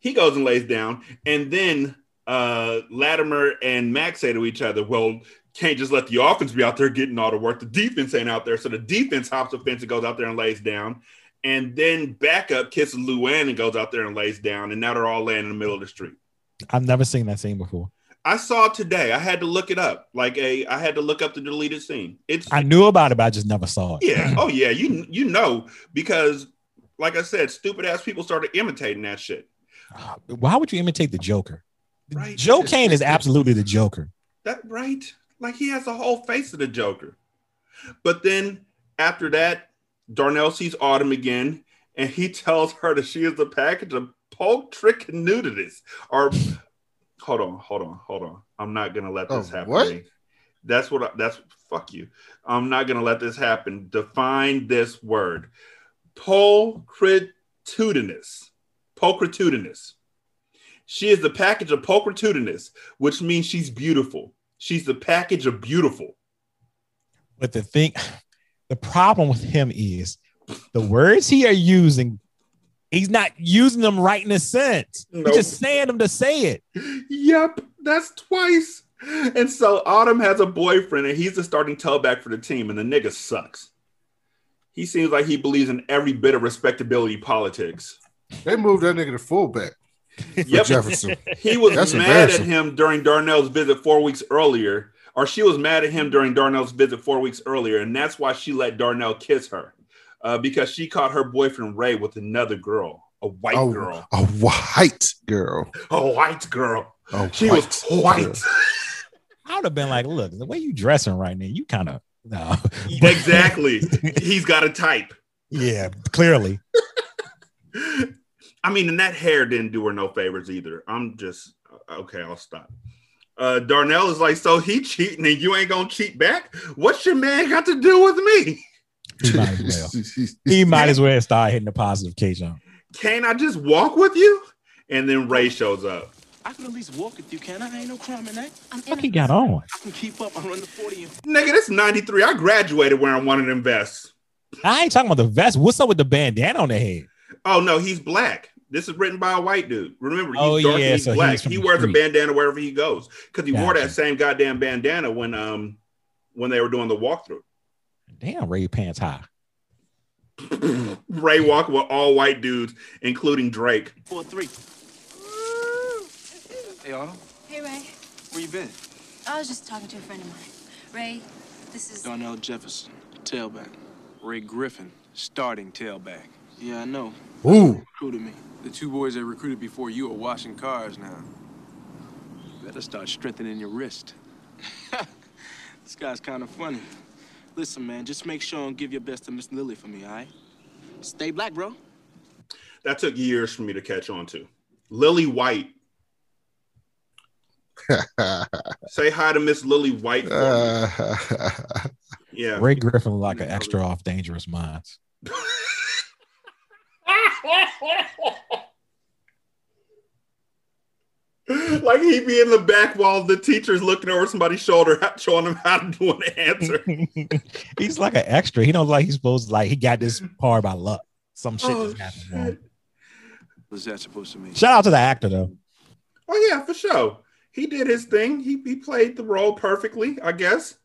he goes and lays down, and then uh, Latimer and Max say to each other, "Well, can't just let the offense be out there getting all the work. The defense ain't out there, so the defense hops the fence and goes out there and lays down." And then backup kisses Luann and goes out there and lays down, and now they're all laying in the middle of the street. I've never seen that scene before. I saw it today. I had to look it up. Like a, I had to look up the deleted scene. It's I knew about it, but I just never saw it. yeah. Oh yeah. You you know because, like I said, stupid ass people started imitating that shit. Why would you imitate the Joker? Right. Joe Kane is absolutely the Joker. That right? Like he has the whole face of the Joker. But then after that, Darnell sees Autumn again, and he tells her that she is a package of poke trick nudities. Or hold on, hold on, hold on. I'm not gonna let this Oh, happen. what? That's what. I, that's fuck you. I'm not gonna let this happen. Define this word. Pulchritudinous. Pulchritudinous. She is the package of pulchritudinous, which means she's beautiful. She's the package of beautiful. But the thing, the problem with him is the words he are using, he's not using them right in a sense. Nope. He's just saying them to say it. Yep, that's twice. And so Autumn has a boyfriend, and he's the starting tailback for the team, and the nigga sucks. He seems like he believes in every bit of respectability politics. They moved that nigga to fullback for Yep. Jefferson. He was That's mad at him during Darnell's visit four weeks earlier, or she was mad at him during Darnell's visit four weeks earlier, and that's why she let Darnell kiss her uh, because she caught her boyfriend Ray with another girl, a white Oh, girl, A white girl. a white girl. A She white was white. girl. I would have been like, look, the way you dressing right now, you kind of no. exactly. He's got a type. yeah, clearly. I mean, and that hair didn't do her no favors either. I'm just okay. I'll stop. Uh, Darnell is like, so he cheating and you ain't gonna cheat back? What's your man got to do with me? He might as well. He might as well start hitting the positive K jump. Can't I just walk with you? And then Ray shows up. I can at least walk with you, can I? Ain't no crime in that. I'm What he got on? I can keep up. I run the 40 Nigga, this 93. I graduated wearing one of them vests. I ain't talking about the vest. What's up with the bandana on the head? Oh no, he's black. This is written by a white dude. Remember, he's Oh, dark yeah, and he's so black. he's he wears street. a bandana wherever he goes. Because he wore that same goddamn bandana when um when they were doing the walkthrough. Damn, Ray pants high. Ray walking with all white dudes, including Drake. 4 3. Hey, Autumn, Hey, Ray. where you been? I was just talking to a friend of mine. Ray, this is. Darnell Jefferson, tailback. Ray Griffin, starting tailback. Yeah, I know. Ooh. Recruited me. The two boys that recruited before you are washing cars now. Better start strengthening your wrist. This guy's kind of funny. Listen, man, just make sure and give your best to Miss Lily for me, all right? Stay black, bro. That took years for me to catch on to. Lily White. Say hi to Miss Lily White. for me. Uh, yeah. Ray Griffin like an extra off Dangerous Minds. like he be in the back while the teacher's looking over somebody's shoulder, showing him how to do an answer. he's like an extra. He don't like he's supposed to like he got this part by luck. Some shit Oh, just happened. to him. shit. What's that supposed to mean? Shout out to the actor though. Oh yeah, for sure. He did his thing. He he played the role perfectly, I guess.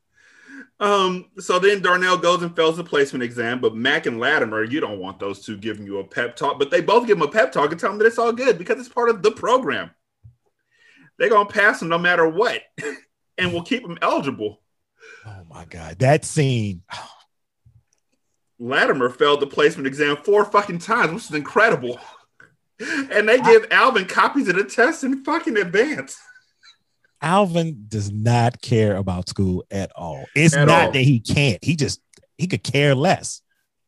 Um, so then Darnell goes and fails the placement exam, but Mac and Latimer, you don't want those two giving you a pep talk, but they both give him a pep talk and tell him that it's all good because it's part of the program. They're gonna pass him no matter what, and we'll keep him eligible. Oh my god, that scene. Latimer failed the placement exam four fucking times, which is incredible. And they give Alvin copies of the test in fucking advance. Alvin does not care about school at all. It's At not all. that he can't. He just he could care less.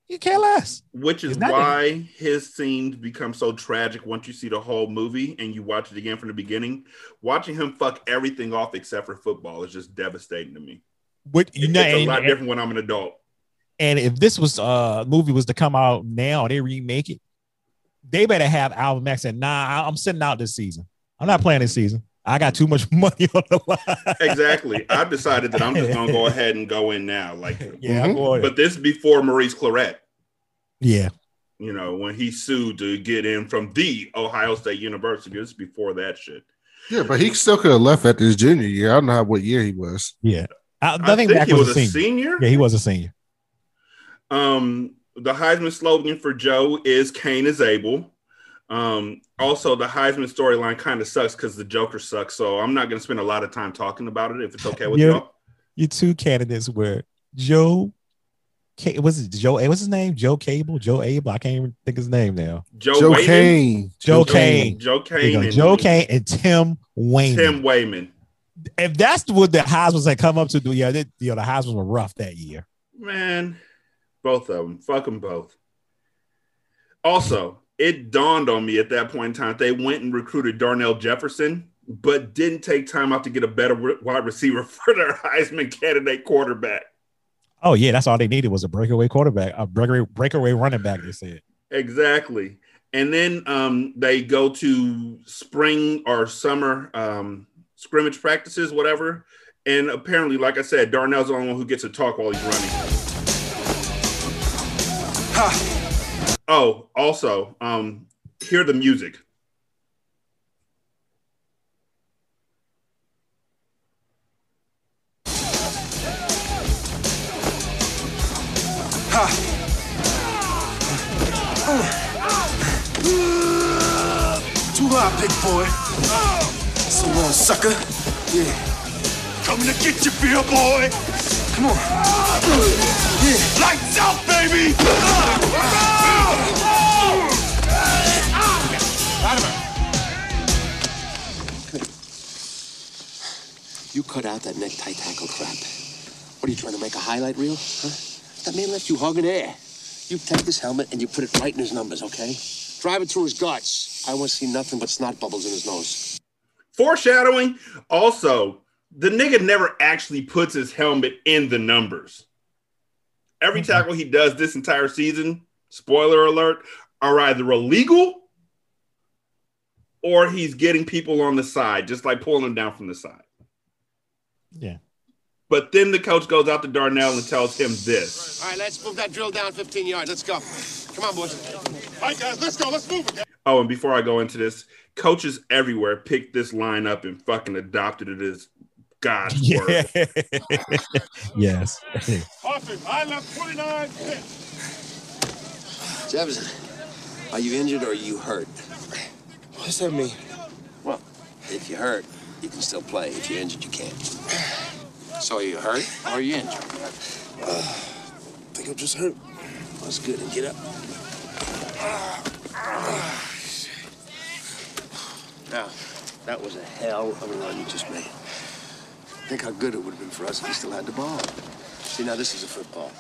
He care less. Which is why his scenes become so tragic once you see the whole movie and you watch it again from the beginning. Watching him fuck everything off except for football is just devastating to me. What you It- know, it's a and, lot different when I'm an adult. and if this was uh movie was to come out now, they remake it. They better have Alvin Max and "Nah, I'm sitting out this season. I'm not playing this season. I got too much money on the line." Exactly. I've decided that I'm just gonna go ahead and go in now. Like, yeah, I'm going. but this before Maurice Clarett. yeah, You know, when he sued to get in from the Ohio State University. This is before that shit. yeah, but he still could have left after his junior year. I don't know how, what year he was. yeah. I, I, I think think he was, was a a senior. senior. Yeah, he was a senior. Um, the Heisman slogan for Joe is Kane is able. Um, also, the Heisman storyline kind of sucks because the Joker sucks. So I'm not going to spend a lot of time talking about it if it's okay with Yeah. y'all. Your two candidates were Joe. Ca- was it Joe? What's his name? Joe Cable? Joe Abel? I can't even think his name now. Joe, Joe Wayman, Kane. Joe Joe Kane. Joe Kane, go. and Joe Kane and Tim Wayne. Tim Wayman. If that's what the Heisman's had come up to do, yeah, they, you know, the Heisman's were rough that year. Man, both of them. Fuck them both. Also, it dawned on me at that point in time they went and recruited Darnell Jefferson, but didn't take time out to get a better wide receiver for their Heisman candidate quarterback. Oh yeah, that's all they needed was a breakaway quarterback, a breakaway breakaway running back. They said. Exactly. And then um, they go to spring or summer um, scrimmage practices, whatever. And apparently, like I said, Darnell's the only one who gets to talk while he's running. Oh, also, um, hear the music. Too hot, big boy. So long, sucker. Yeah. Coming to get you, beer boy. Come on. Yeah. Lights out, baby. You cut out that necktie tackle crap. What are you trying to make a highlight reel? Huh? That man left you hugging air. You take this helmet and you put it right in his numbers, okay? Drive it through his guts. I want to see nothing but snot bubbles in his nose. Foreshadowing. Also, the nigga never actually puts his helmet in the numbers. Every mm-hmm. tackle he does this entire season, spoiler alert, are either illegal or he's getting people on the side, just like pulling them down from the side. Yeah. But then the coach goes out to Darnell and tells him this. All right, let's move that drill down 15 yards. Let's go. Come on, boys. All right, guys, let's go. Let's move it. Oh, and before I go into this, coaches everywhere picked this line up and fucking adopted it as God's Yeah. word. yes. Austin, I left 29 Jefferson, are you injured or are you hurt? What's that mean? Well, if you're hurt, you can still play. If you're injured, you can't. So are you hurt or are you injured? I think I'm just hurt. That's good. And get up. Ah, now, that was a hell of a run you just made. Think how good it would have been for us if he still had the ball. See, now this is a football.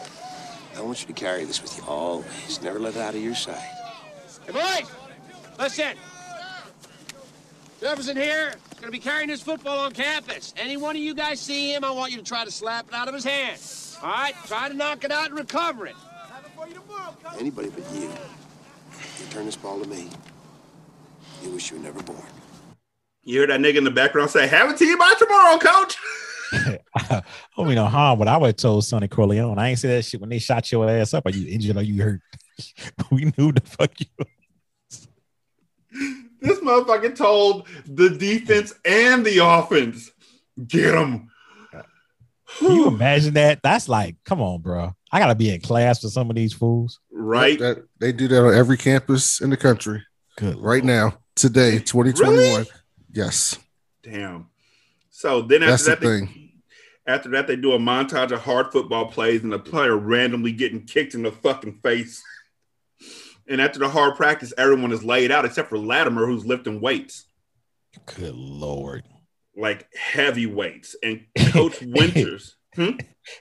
I want you to carry this with you always. Never let it out of your sight. Hey, boys, listen. Jefferson here is going to be carrying this football on campus. Any one of you guys see him, I want you to try to slap it out of his hand. All right? Try to knock it out and recover it. Anybody but you. You turn this ball to me. You wish you were never born. You hear that nigga in the background say, "Have it to you by tomorrow, coach." I don't mean no harm, but I would have told Sonny Corleone. I ain't say that shit when they shot your ass up. Are you injured or you hurt? we knew the fuck you. This motherfucker told the defense and the offense, "Get him." Can you imagine that? That's like, come on, bro. I gotta be in class for some of these fools. Right? That, they do that on every campus in the country Good. right now, today, 2021. Really? Yes, Damn. So then after that's the that, they, thing. after that, they do a montage of hard football plays and the player randomly getting kicked in the fucking face. And after the hard practice, everyone is laid out except for Latimer, who's lifting weights, Good lord. like heavy weights. And Coach Winters, hmm?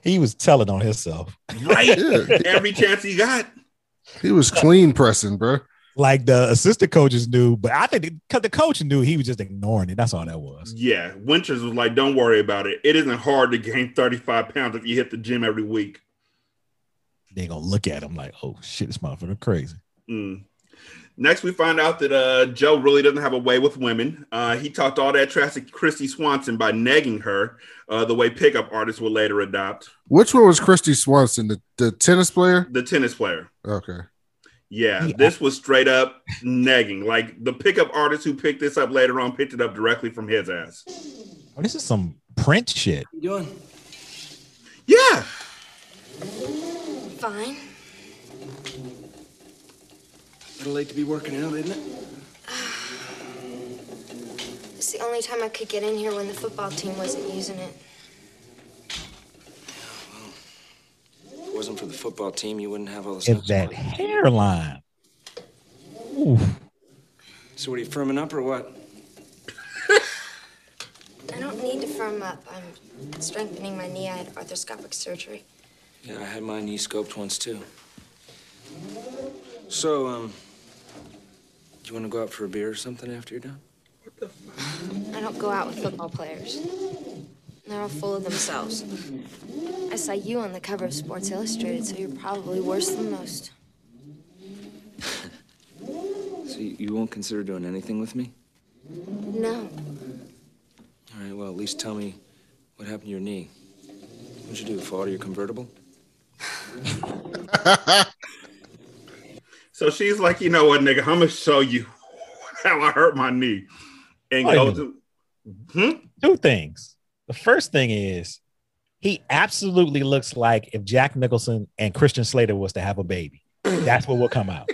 He was telling on himself. right? Yeah. Every chance he got. He was clean pressing, bro. Like the assistant coaches knew, but I think because the coach knew he was just ignoring it. That's all that was. Yeah, Winters was like, "Don't worry about it. It isn't hard to gain 35 pounds if you hit the gym every week." They gonna look at him like, oh shit, this motherfucker crazy. Mm. Next, we find out that uh, Joe really doesn't have a way with women. Uh, he talked all that trash to Kristy Swanson by negging her, uh, the way pickup artists will later adopt. Which one was Kristy Swanson, the, the tennis player? The tennis player. Okay. Yeah, He- this was straight up nagging. Like the pickup artist who picked this up later on picked it up directly from his ass. Oh, this is some print shit. You doing? Yeah. Fine. A little late to be working out, isn't it? It's the only time I could get in here when the football team wasn't using it. If it wasn't for the football team, you wouldn't have all this. It's that hairline. Oof. So, what are you firming up or what? I don't need to firm up. I'm strengthening my knee. I had arthroscopic surgery. Yeah, I had my knee scoped once too. So, um, do you want to go out for a beer or something after you're done? What the I don't go out with football players. They're all full of themselves. I saw you on the cover of Sports Illustrated, so you're probably worse than most. So you, you won't consider doing anything with me? No. All right. Well, at least tell me what happened to your knee. What'd you do? Fall out of your convertible? So she's like, you know what, nigga, I'm gonna show you how I hurt my knee. And go a to, hmm? Two things. The first thing is he absolutely looks like if Jack Nicholson and Christian Slater was to have a baby. That's what will come out.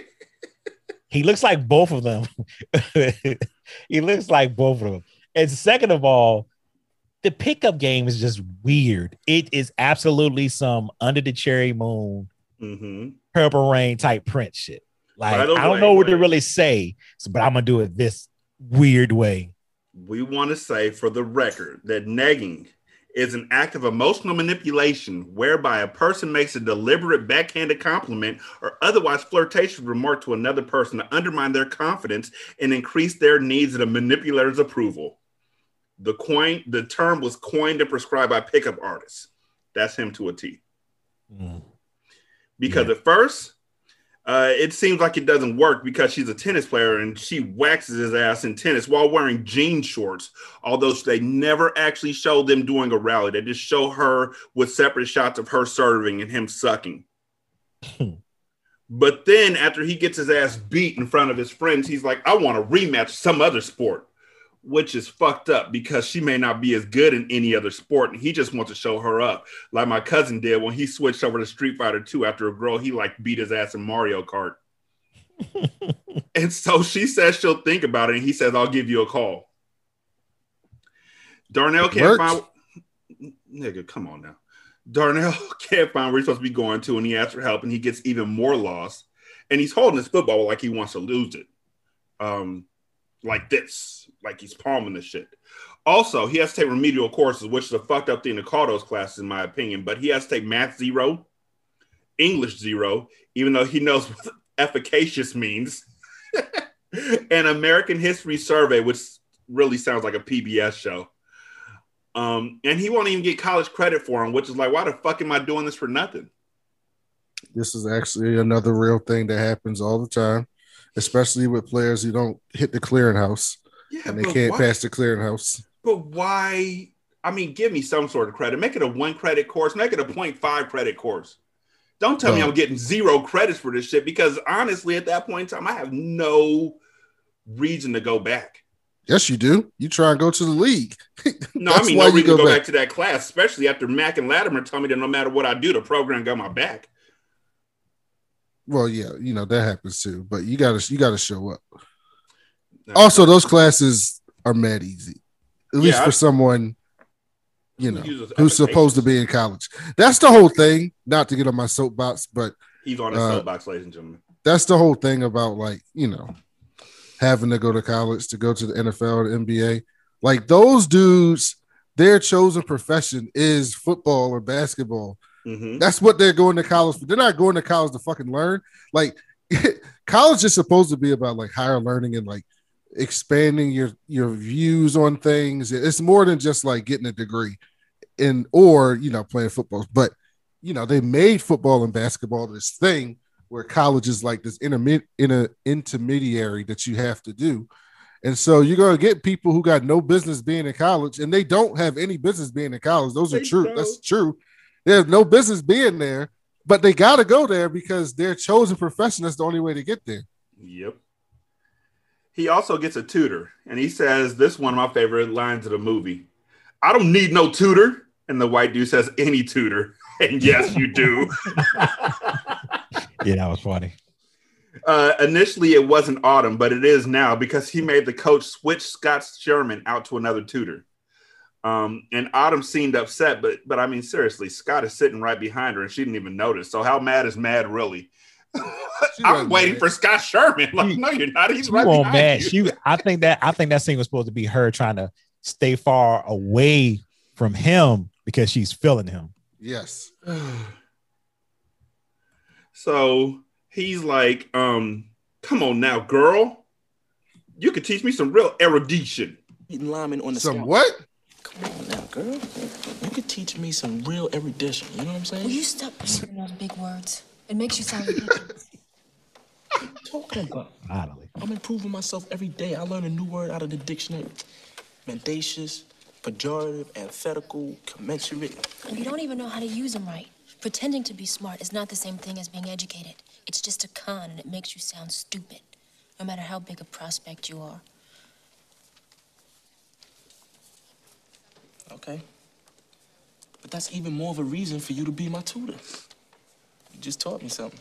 he looks like both of them. he looks like both of them. And second of all, the pickup game is just weird. It is absolutely some under the cherry moon, hmm purple rain type print shit. Like By the I don't know what to really say, but I'm gonna do it this weird way. We want to say for the record that negging is an act of emotional manipulation whereby a person makes a deliberate backhanded compliment or otherwise flirtatious remark to another person to undermine their confidence and increase their needs of the manipulator's approval. The coin, the term was coined and prescribed by pickup artists. That's him to a T. Mm. because at first uh, it seems like it doesn't work because she's a tennis player and she waxes his ass in tennis while wearing jean shorts. Although they never actually show them doing a rally, they just show her with separate shots of her serving and him sucking. but then after he gets his ass beat in front of his friends, he's like, "I want a rematch, some other sport." Which is fucked up because she may not be as good in any other sport, and he just wants to show her up, like my cousin did when he switched over to Street Fighter 2 after a girl he like beat his ass in Mario Kart. and so she says she'll think about it, and he says, I'll give you a call. Darnell can't find nigga, come on now. Darnell can't find where he's supposed to be going to, and he asks for help, and he gets even more lost. And he's holding his football like he wants to lose it. Um, like this, like he's palming the shit. Also, he has to take remedial courses, which is a fucked up thing to call those classes, in my opinion. But he has to take math zero, English zero, even though he knows what efficacious means, and American History Survey, which really sounds like a PBS show. Um, and he won't even get college credit for him, which is like, why the fuck am I doing this for nothing? This is actually another real thing that happens all the time, especially with players who don't hit the clearinghouse Yeah, and they can't why- pass the clearinghouse. But why? I mean, give me some sort of credit. Make it a one credit course. Make it a 0.5 credit course. Don't tell me Oh. I'm getting zero credits for this shit because honestly, at that point in time, I have no reason to go back. Yes, you do. You try and go to the league. No, I mean, why no reason to go go back. back. to that class, especially after Mack and Latimer told me that no matter what I do, the program got my back. Well, yeah, you know that happens too. But you gotta you gotta show up. Also, those classes are mad easy, at least Yeah, for I- someone you know who's supposed to be in college. That's the whole thing. Not to get on my soapbox, but He's on his uh, soapbox, ladies and gentlemen. that's the whole thing about like you know having to go to college to go to the NFL or the NBA. Like those dudes, their chosen profession is football or basketball. Mhm. That's what they're going to college for. They're not going to college to fucking learn. Like college is supposed to be about like higher learning and like expanding your your views on things. It's more than just like getting a degree and or you know playing football. But you know they made football and basketball this thing where college is like this intermediate in a intermediary that you have to do. And so you're gonna get people who got no business being in college, and they don't have any business being in college. Those are They true. don't. That's true. They have no business being there, but they gotta go there because their chosen profession is the only way to get there. Yep. He also gets a tutor, and he says this one of my favorite lines of the movie. I don't need no tutor, and the white dude says any tutor, and yes, you do. Yeah, that was funny. uh, initially, it wasn't Autumn, but it is now because he made the coach switch Scott Sherman out to another tutor. Um, and Autumn seemed upset, but but I mean, seriously, Scott is sitting right behind her, and she didn't even notice. So how mad is mad really? I'm waiting mad. for Scott Sherman. Like, no, you're not. He's She right won't mad. you. She, I think that I think that scene was supposed to be her trying to stay far away from him because she's feeling him. Yes. So he's like, um, come on now, girl. You could teach me some real erudition. Eating lineman on the Some scalp. what? Come on now, girl. You could teach me some real erudition. You know what I'm saying? Will you stop using those big words? It makes you sound ridiculous. What are talking about? Finally. I'm improving myself every day. I learn a new word out of the dictionary. Mendacious, pejorative, antithetical, commensurate. And you don't even know how to use them right. Pretending to be smart is not the same thing as being educated. It's just a con and it makes you sound stupid, no matter how big a prospect you are. Okay. But that's even more of a reason for you to be my tutor. You just taught me something.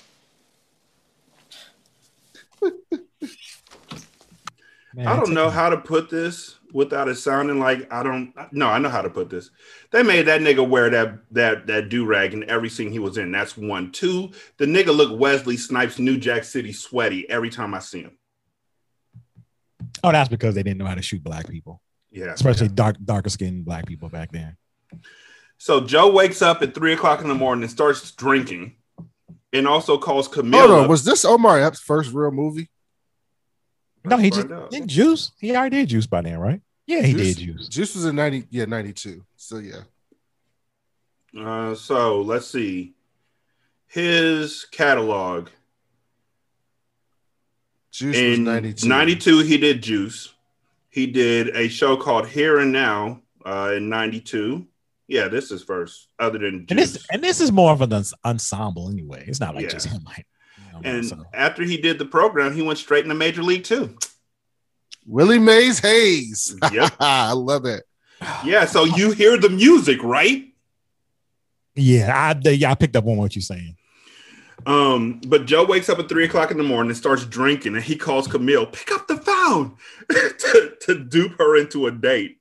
Man, I don't take- know how to put this without it sounding like I don't. No, I know how to put this. They made that nigga wear that that that do rag in every scene he was in. That's one. Two, the nigga look Wesley Snipes, New Jack City, sweaty every time I see him. Oh, that's because they didn't know how to shoot black people, Yeah, especially dark, darker skinned black people back then. So Joe wakes up at three o'clock in the morning and starts drinking, and also calls Camille. Hold on. up. Was this Omar Epps' first real movie? No, he just out. did juice. He already did juice by then, right? Yeah, he Juice- did juice. Juice was in 90, yeah, 92. So yeah. Uh, so let's see his catalog. Juice was in 92. 92 he did juice he did a show called here and now uh in 92 yeah this is first other than And this and this is more of an ensemble anyway. It's not like Yeah. just him. Like, you know, and so- after he did the program he went straight into Major League II Willie Mays Hayes. Yep. I love it. yeah so you hear the music right yeah, I they- yeah, I picked up on what you're saying. um but joe wakes up at three o'clock in the morning and starts drinking and he calls camille pick up the phone to, to dupe her into a date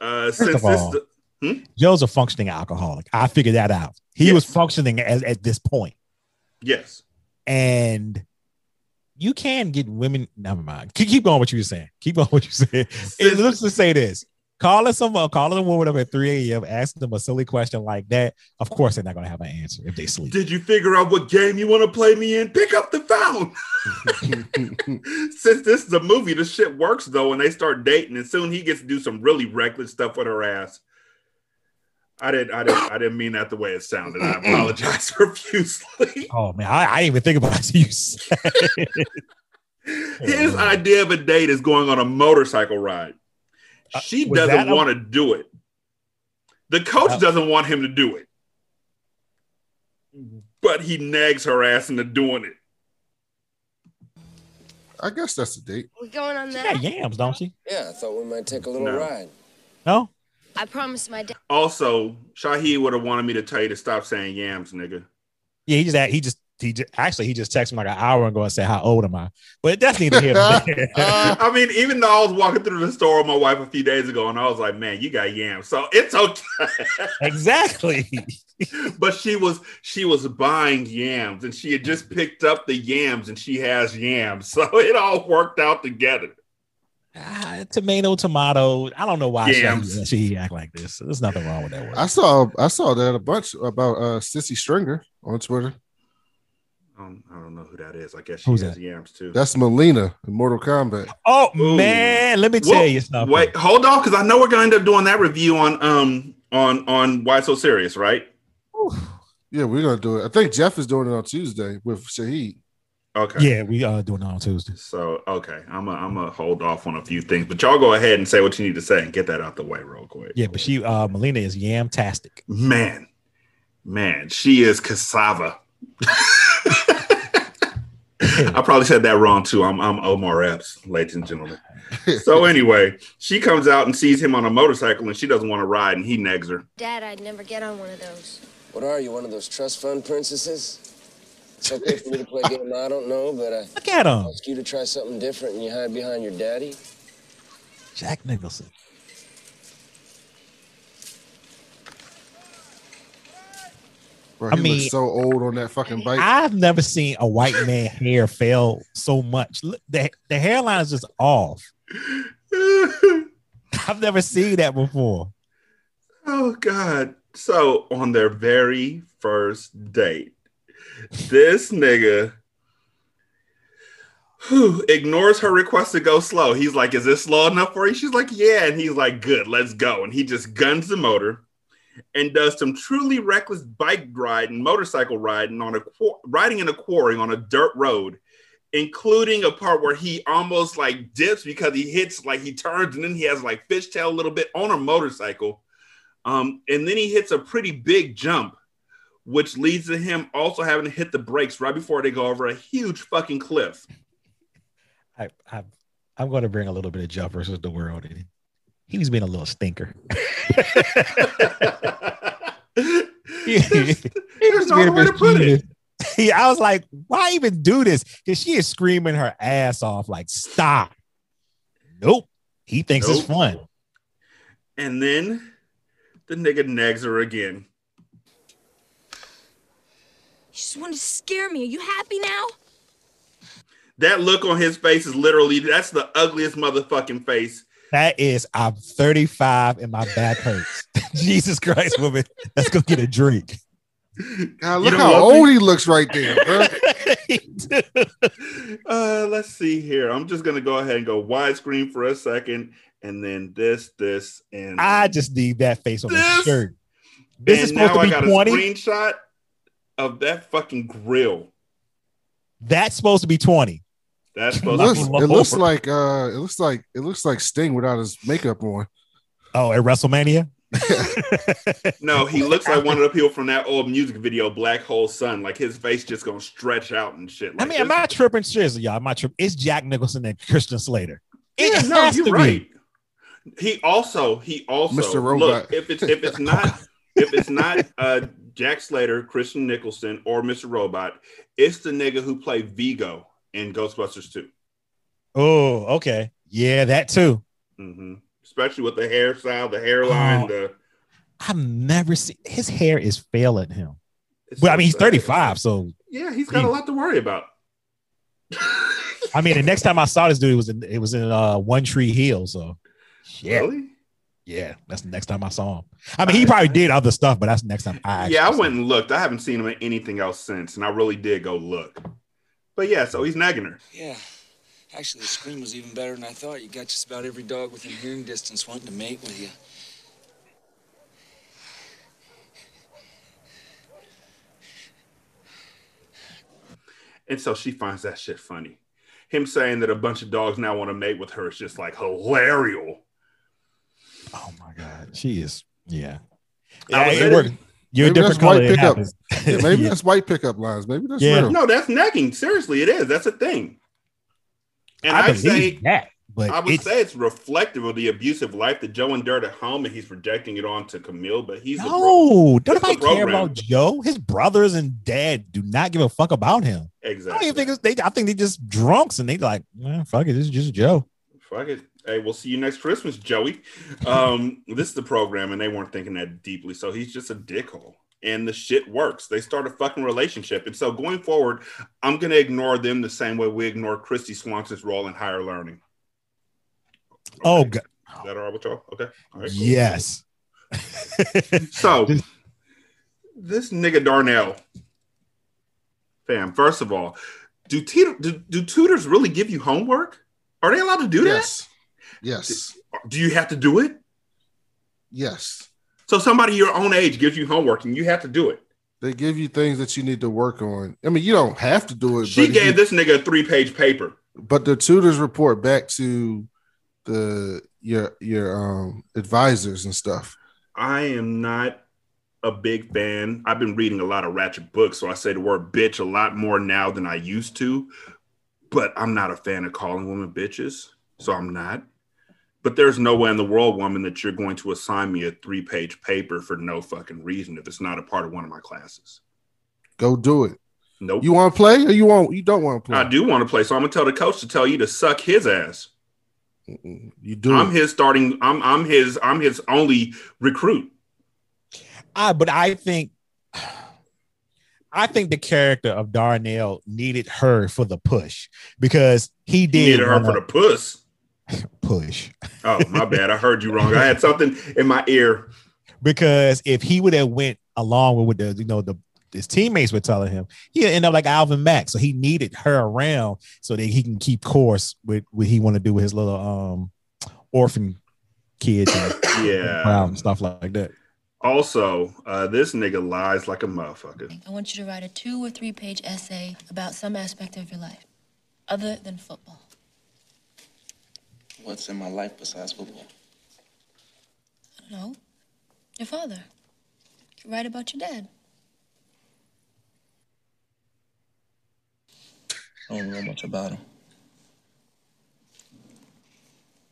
uh since of this all- the- Joe's a functioning alcoholic. I figured that out. He was functioning at, at this point. yes and you can get women. Never mind. Keep, going. What you were saying. Keep going. What you. It, let's just say this. Calling someone, calling a woman up at 3 a.m., asking them a silly question like that. Of course, they're not going to have an answer if they sleep. Did you figure out what game you want to play me in? Pick up the phone. Since this is a movie, the shit works though, and they start dating, and soon he gets to do some really reckless stuff with her ass. I didn't, I didn't, I didn't mean that the way it sounded. I apologize profusely. Oh man, I, I didn't even think about it. You said it. His idea of a date is going on a motorcycle ride. She Uh, doesn't want to do it. The coach Uh, doesn't want him to do it, but he nags her ass into doing it. I guess that's the date. We're going on She that? got yams, don't she? Yeah, I thought we might take a little No. ride. No. I promised my dad. Also, Shaheed would have wanted me to tell you to stop saying yams, nigga. Yeah, he just he just he just actually he just texted me like an hour ago and said how old am I? But that's neither here nor there. I mean, even though I was walking through the store with my wife a few days ago, and I was like, "Man, you got yams," so it's okay. exactly. but she was she was buying yams, and she had just picked up the yams, and she has yams, so it all worked out together. Ah, tomato, tomato. I don't know why she, she act like this. There's nothing wrong with that word. I saw I saw that a bunch about uh Sisi Stringer on Twitter. Um, I don't know who that is. I guess she Who's has that? yams too. That's Mileena in Mortal Kombat. Oh Ooh. man, let me tell Whoa, you something. Wait, hold on, because I know we're going to end up doing that review on um on on why so serious, right? Yeah, we're gonna do it. I think Jeff is doing it on Tuesday with Shaheed. Okay. Yeah, we are doing it on Tuesday. So okay, I'm a, I'm gonna hold off on a few things, but y'all go ahead and say what you need to say and get that out the way real quick. Yeah, but she uh Mileena is yam-tastic. Man, man, she is cassava. I probably said that wrong too. I'm I'm Omar Epps, ladies and gentlemen. So anyway, she comes out and sees him on a motorcycle, and she doesn't want to ride, and he negs her. Dad, I'd never get on one of those. What are you, one of those trust fund princesses? It's okay for me to play a game I don't know, but I Look at him. ask you to try something different and you hide behind your daddy. Jack Nicholson. Bro, I he mean- looks so old on that fucking bike. I've never seen a white man hair fail so much. Look, the, the hairline is just off. I've never seen that before. Oh God. So on their very first date, this nigga who ignores her request to go slow. He's like, Is this slow enough for you? She's like, Yeah. And he's like, Good, let's go. And he just guns the motor and does some truly reckless bike riding, motorcycle riding on a riding in a quarry on a dirt road, including a part where he almost like dips because he hits like he turns and then he has like fishtail a little bit on a motorcycle. Um, and then he hits a pretty big jump, which leads to him also having to hit the brakes right before they go over a huge fucking cliff. I, I I'm going to bring a little bit of Jeff versus the world in. He was being a little stinker. there's, there's no way to put it. Yeah, I was like, why even do this? Because she is screaming her ass off, like, stop. Nope. He thinks it's fun. And then the nigga nags her again. You just wanted to scare me. Are you happy now? That look on his face is literally that's the ugliest motherfucking face. That is, I'm 35 and my back hurts. Jesus Christ, woman. Let's go get a drink. God, look how old me? he looks right there, bro. Uh, let's see here. I'm just gonna go ahead and go widescreen for a second, and then this, this, and I just need that face on the shirt. This is supposed now to I got be 20. a screenshot of that fucking grill. That's supposed to be 20. That's It supposed looks, to Lord. it looks like uh, it looks like it looks like Sting without his makeup on. Oh, at WrestleMania? No, he looks like one of the people from that old music video, Black Hole Sun. Like his face just gonna stretch out and shit. I Like mean, am. I tripping? Seriously, y'all, am I tripping? It's Jack Nicholson and Christian Slater. It yeah, no, has you're to right. He also, he also, Mr. Robot. look if it's if it's not if it's not uh Jack Slater, Christian Nicholson, or Mr. Robot, it's the nigga who played Vigo in Ghostbusters 2. Oh, okay. Yeah, that too. hmm Especially with the hairstyle, the hairline, Oh. the. I've never seen his hair is failing him. it's But I mean, he's 35, so Yeah, he's got a lot to worry about. I mean, the next time I saw this dude, it was in it was in uh, One Tree Hill. So, yeah, Really? Yeah, that's the next time I saw him. I mean, he probably did other stuff, but that's the next time I. Actually Yeah, I went and looked. I haven't seen him in anything else since, and I really did go look. But yeah, so he's nagging her. Yeah. Actually, the scream was even better than I thought. You got just about every dog within hearing distance wanting to mate with you. And so she finds that shit funny. Him saying that a bunch of dogs now want to mate with her is just like hilarious. Oh my god, she is. Yeah, I yeah, was it worked. You're Maybe that's different color. white pickup. Yeah, maybe Yeah. that's white pickup lines. Maybe that's Yeah. real. No, that's nagging. Seriously, it is. That's a thing. And I I, say, that, but I would it's, say it's reflective of the abusive life that Joe endured at home, and he's projecting it onto Camille. But he's a bro- no, don't It's the nobody care program. about Joe. His brothers and dad do not give a fuck about him. I don't exactly. even think it's, they. I think they just drunks and they like, man, fuck it, this is just Joe. Fuck it. Hey, we'll see you next Christmas, Joey. Um, this is the program, and they weren't thinking that deeply. So he's just a dickhole. And the shit works. They start a fucking relationship. And so going forward, I'm gonna ignore them the same way we ignore Kristy Swanson's role in higher learning. Oh, Okay. God. Is that all right with y'all? Okay. All right. cool. yes. So this nigga Darnell, fam. First of all, do, tutor, do do tutors really give you homework? Are they allowed to do Yes. Yes. Do you have to do it? Yes. So somebody your own age gives you homework and you have to do it. They give you things that you need to work on. I mean, you don't have to do it. She gave you- this nigga a three page paper. but the tutors report back to the your your um advisors and stuff. I am not a big fan. I've been reading a lot of ratchet books, so I say the word bitch a lot more now than I used to. But I'm not a fan of calling women bitches, so I'm not. But there's no way in the world, woman, that you're going to assign me a three page paper for no fucking reason if it's not a part of one of my classes. Go do it. Nope. You want to play or you want you don't want to play? I do want to play, so I'm gonna tell the coach to tell you to suck his ass. You do I'm it. his starting. I'm I'm his. I'm his only recruit. I, but I think, I think the character of Darnell needed her for the push because he He did needed her wanna for the puss. push. Oh my bad. I heard you wrong. I had something in my ear. because if he would have went along with what the you know the his teammates were telling him, he'd end up like Alvin Mack. So he needed her around so that he can keep course with what he want to do with his little um orphan kids and Yeah. and stuff like that. Also, uh, this nigga lies like a motherfucker. I want you to write a two or three page essay about some aspect of your life, other than football. What's in my life besides football? I don't know. Your father. You write about your dad. I don't know much about him.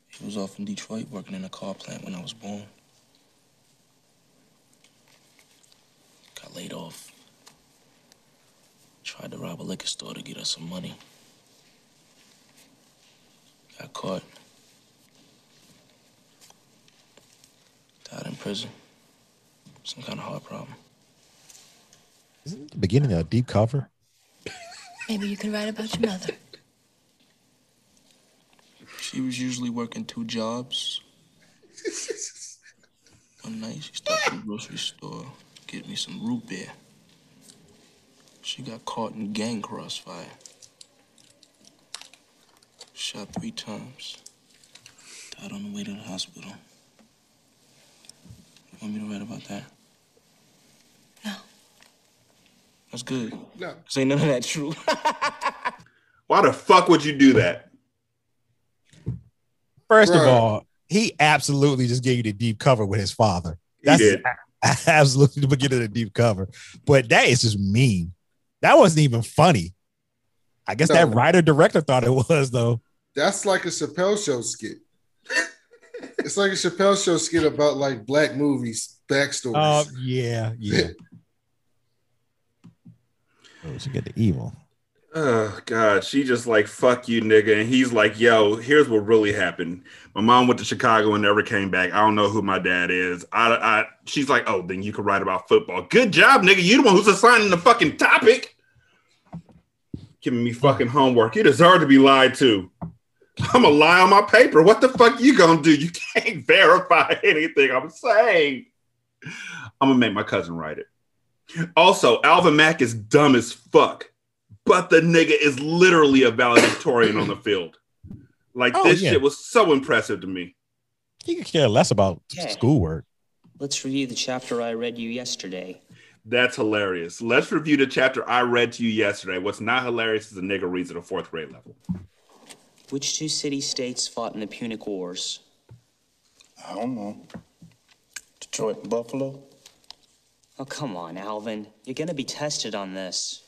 He was off in Detroit working in a car plant when I was born. Got laid off. Tried to rob a liquor store to get us some money. Got caught. Died in prison. Some kind of heart problem. Isn't the beginning of a deep cover? Maybe you can write about your mother. She was usually working two jobs. One night she stopped at the grocery store to get me some root beer. She got caught in gang crossfire. Shot three times. Died on the way to the hospital. You want me to write about that? No. That's good. No. Cause ain't none of that true. Why the fuck would you do that? First of all, he absolutely just gave you the deep cover with his father. He That's did. absolutely the beginning of the deep cover. But that is just mean. That wasn't even funny. I guess that writer director thought it was though. That's like a Chappelle show skit. it's like a Chappelle show skit about like black movies backstories. Oh yeah, yeah. oh, she get the evil. Oh god, she just like fuck you, nigga, and he's like, yo, here's what really happened. My mom went to Chicago and never came back. I don't know who my dad is. I, I, she's like, oh, then you can write about football. Good job, nigga. You the one who's assigning the fucking topic. giving me fucking homework. You deserve to be lied to. I'm gonna lie on my paper. What the fuck you gonna do? You can't verify anything I'm saying. I'm gonna make my cousin write it. Also, Alvin Mack is dumb as fuck, but the nigga is literally a valedictorian on the field. Like Oh, this yeah. shit was so impressive to me. He could care less about Okay. schoolwork. Let's review the chapter I read you yesterday. That's hilarious. Let's review the chapter I read to you yesterday. What's not hilarious is a nigga reads at a fourth grade level. Which two city states fought in the Punic Wars? I don't know. Detroit and Buffalo? Oh, come on, Alvin. You're gonna be tested on this.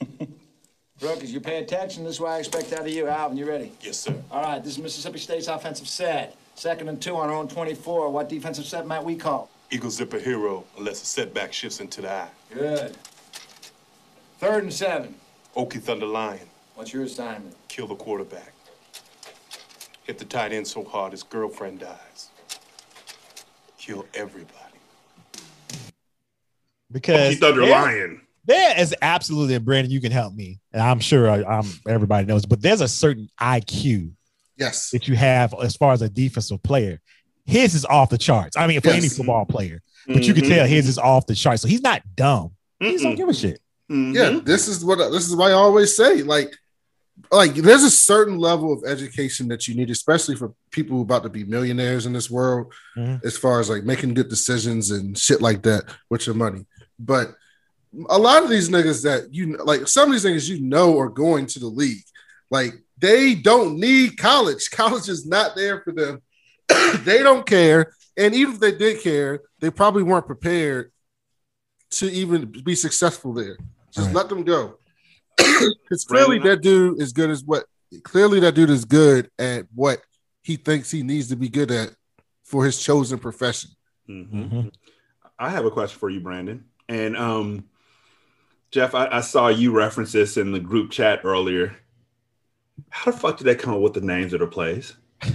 Rookies, you pay attention. This is what I expect out of you. Alvin, you ready? Yes, sir. All right, this is Mississippi State's offensive set. Second and two on our own 24. What defensive set might we call? Eagle zipper hero unless a setback shifts into the eye. Good. Third and seven. Okie Thunder Lion, What's your assignment? kill the quarterback. Hit the tight end so hard his girlfriend dies. Kill everybody. Because Okie Thunder there- Lion. There is absolutely, and Brandon, you can help me. And I'm sure I, I'm everybody knows, but there's a certain IQ Yes. that you have as far as a defensive player. His is off the charts. I mean, for any football player, but you can tell his is off the charts. So he's not dumb. He just don't Mm-mm. give a shit. Mhm. Yeah, this is what this is why I always say, like, like there's a certain level of education that you need, especially for people who about to be millionaires in this world, Mhm. as far as like making good decisions and shit like that with your money. But a lot of these niggas that you like, some of these niggas you know are going to the league, like they don't need college. College is not there for them. they don't care, and even if they did care, they probably weren't prepared to even be successful there. Just Right. let them go. Because clearly that dude is good as what clearly that dude is good at what he thinks he needs to be good at for his chosen profession. Mhm. Mhm. I have a question for you, Brandon. And um, Jeff, I, I saw you reference this in the group chat earlier. How the fuck did they come up with the names of the plays?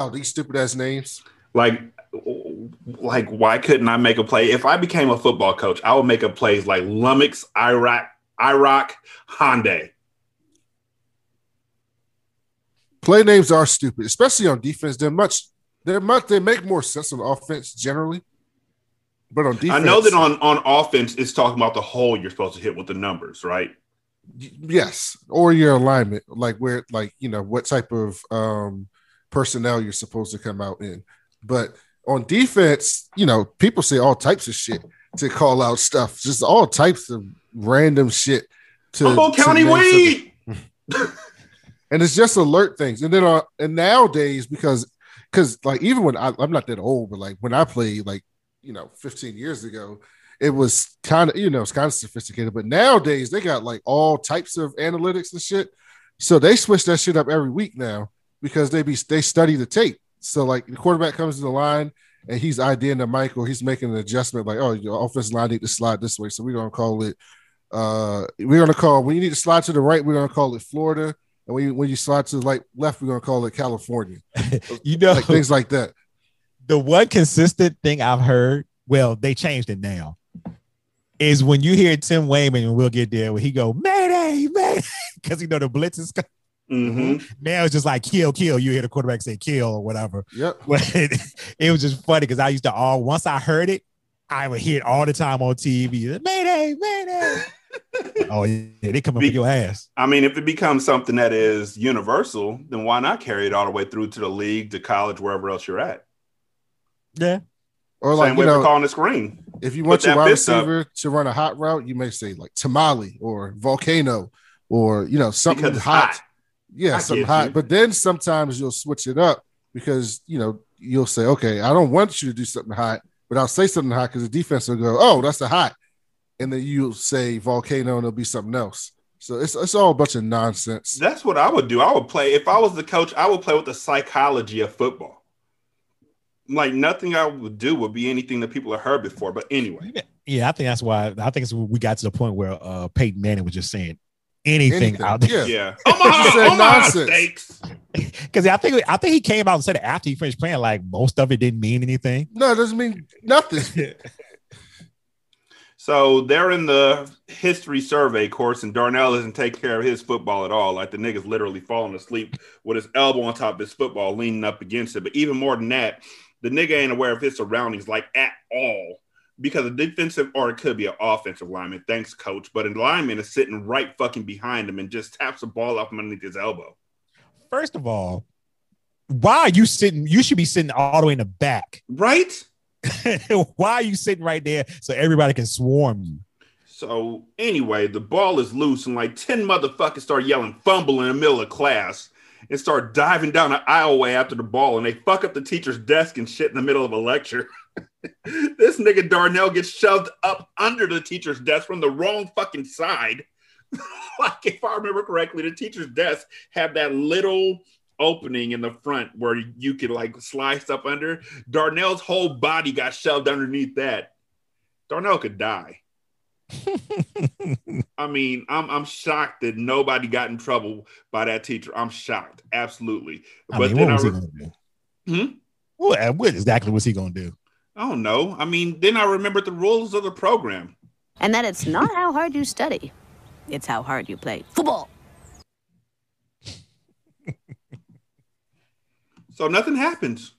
Oh, these stupid ass names. Like, like why couldn't I make a play? If I became a football coach, I would make a plays like Lummox, Iraq, Iraq, Hyundai. Play names are stupid, especially on defense. They're much they're much they make more sense on offense generally. But on defense, I know that on on offense, it's talking about the hole you're supposed to hit with the numbers, right? yes, or your alignment, like where like you know what type of um personnel you're supposed to come out in. But on defense, you know, people say all types of shit to call out stuff, just all types of random shit to Humboldt to County weed. and it's just alert things. And then uh, and nowadays because because like even when I, I'm not that old, but like when I played like you know 15 years ago, it was kind of you know it's kind of sophisticated. But nowadays they got like all types of analytics and shit, so they switch that shit up every week now because they be they study the tape. So like the quarterback comes to the line and he's IDing the mic or he's making an adjustment like oh your offensive line need to slide this way, so we're gonna call it. Uh, we're gonna call when you need to slide to the right, we're gonna call it Florida. And when you, when you slide to the like left, we're gonna call it California. You know, Like things like that. the one consistent thing I've heard, well, they changed it now, is when you hear Tim Wayman, and we'll get there, where he go, Mayday, Mayday, because you know the blitz is coming. Mm-hmm. Now it's just like kill, kill. You hear the quarterback say kill or whatever. Yep. But it, was just funny because I used to all once I heard it, I would hear it all the time on TV. Mayday, Mayday. oh yeah, they come up Be- for your ass. I mean, if it becomes something that is universal, then why not carry it all the way through to the league, to college, wherever else you're at? Yeah. Or Same like way you for know, calling the screen. if you Put want your wide fist up. receiver to run a hot route, you may say like tamale or volcano or you know something hot. hot. Yeah, I something hot. you. But then sometimes you'll switch it up because you know you'll say, okay, I don't want you to do something hot, but I'll say something hot because the defense will go, oh, that's a hot, and then you'll say volcano and it'll be something else. So it's it's all a bunch of nonsense. That's what I would do. I would play if I was the coach. I would play with the psychology of football. Like nothing I would do would be anything that people have heard before. But anyway, Yeah, I think that's why I think it's we got to the point where uh Peyton Manning was just saying anything, Anything, out there. yeah. yeah. He said Omaha nonsense. Steaks. Because I think I think he came out and said it after he finished playing, like most of it didn't mean anything. No, it doesn't mean nothing. So they're in the history survey course, and Darnell doesn't take care of his football at all. Like the nigga's literally falling asleep with his elbow on top of his football, leaning up against it. But even more than that, the nigga ain't aware of his surroundings like at all. Because a defensive or it could be an offensive lineman, thanks, coach. But a lineman is sitting right fucking behind him and just taps the ball off underneath his elbow. First of all, why are you sitting? You should be sitting all the way in the back. Right? why are you sitting right there so everybody can swarm you? So anyway, the ball is loose, and like 10 motherfuckers start yelling fumble in the middle of class and start diving down the aisleway after the ball, and they fuck up the teacher's desk and shit in the middle of a lecture. this nigga Darnell gets shoved up under the teacher's desk from the wrong fucking side. like if I remember correctly, the teacher's desk had that little opening in the front where you could like slide stuff under. Darnell's whole body got shoved underneath that. Darnell could die. I mean, I'm I'm shocked that nobody got in trouble by that teacher. I'm shocked, absolutely. I but mean, then what was I he gonna do? Hmm? What, what exactly was he gonna do? I don't know. I mean, then I remembered the rules of the program. And that it's not how hard you study, it's how hard you play football. So nothing happens.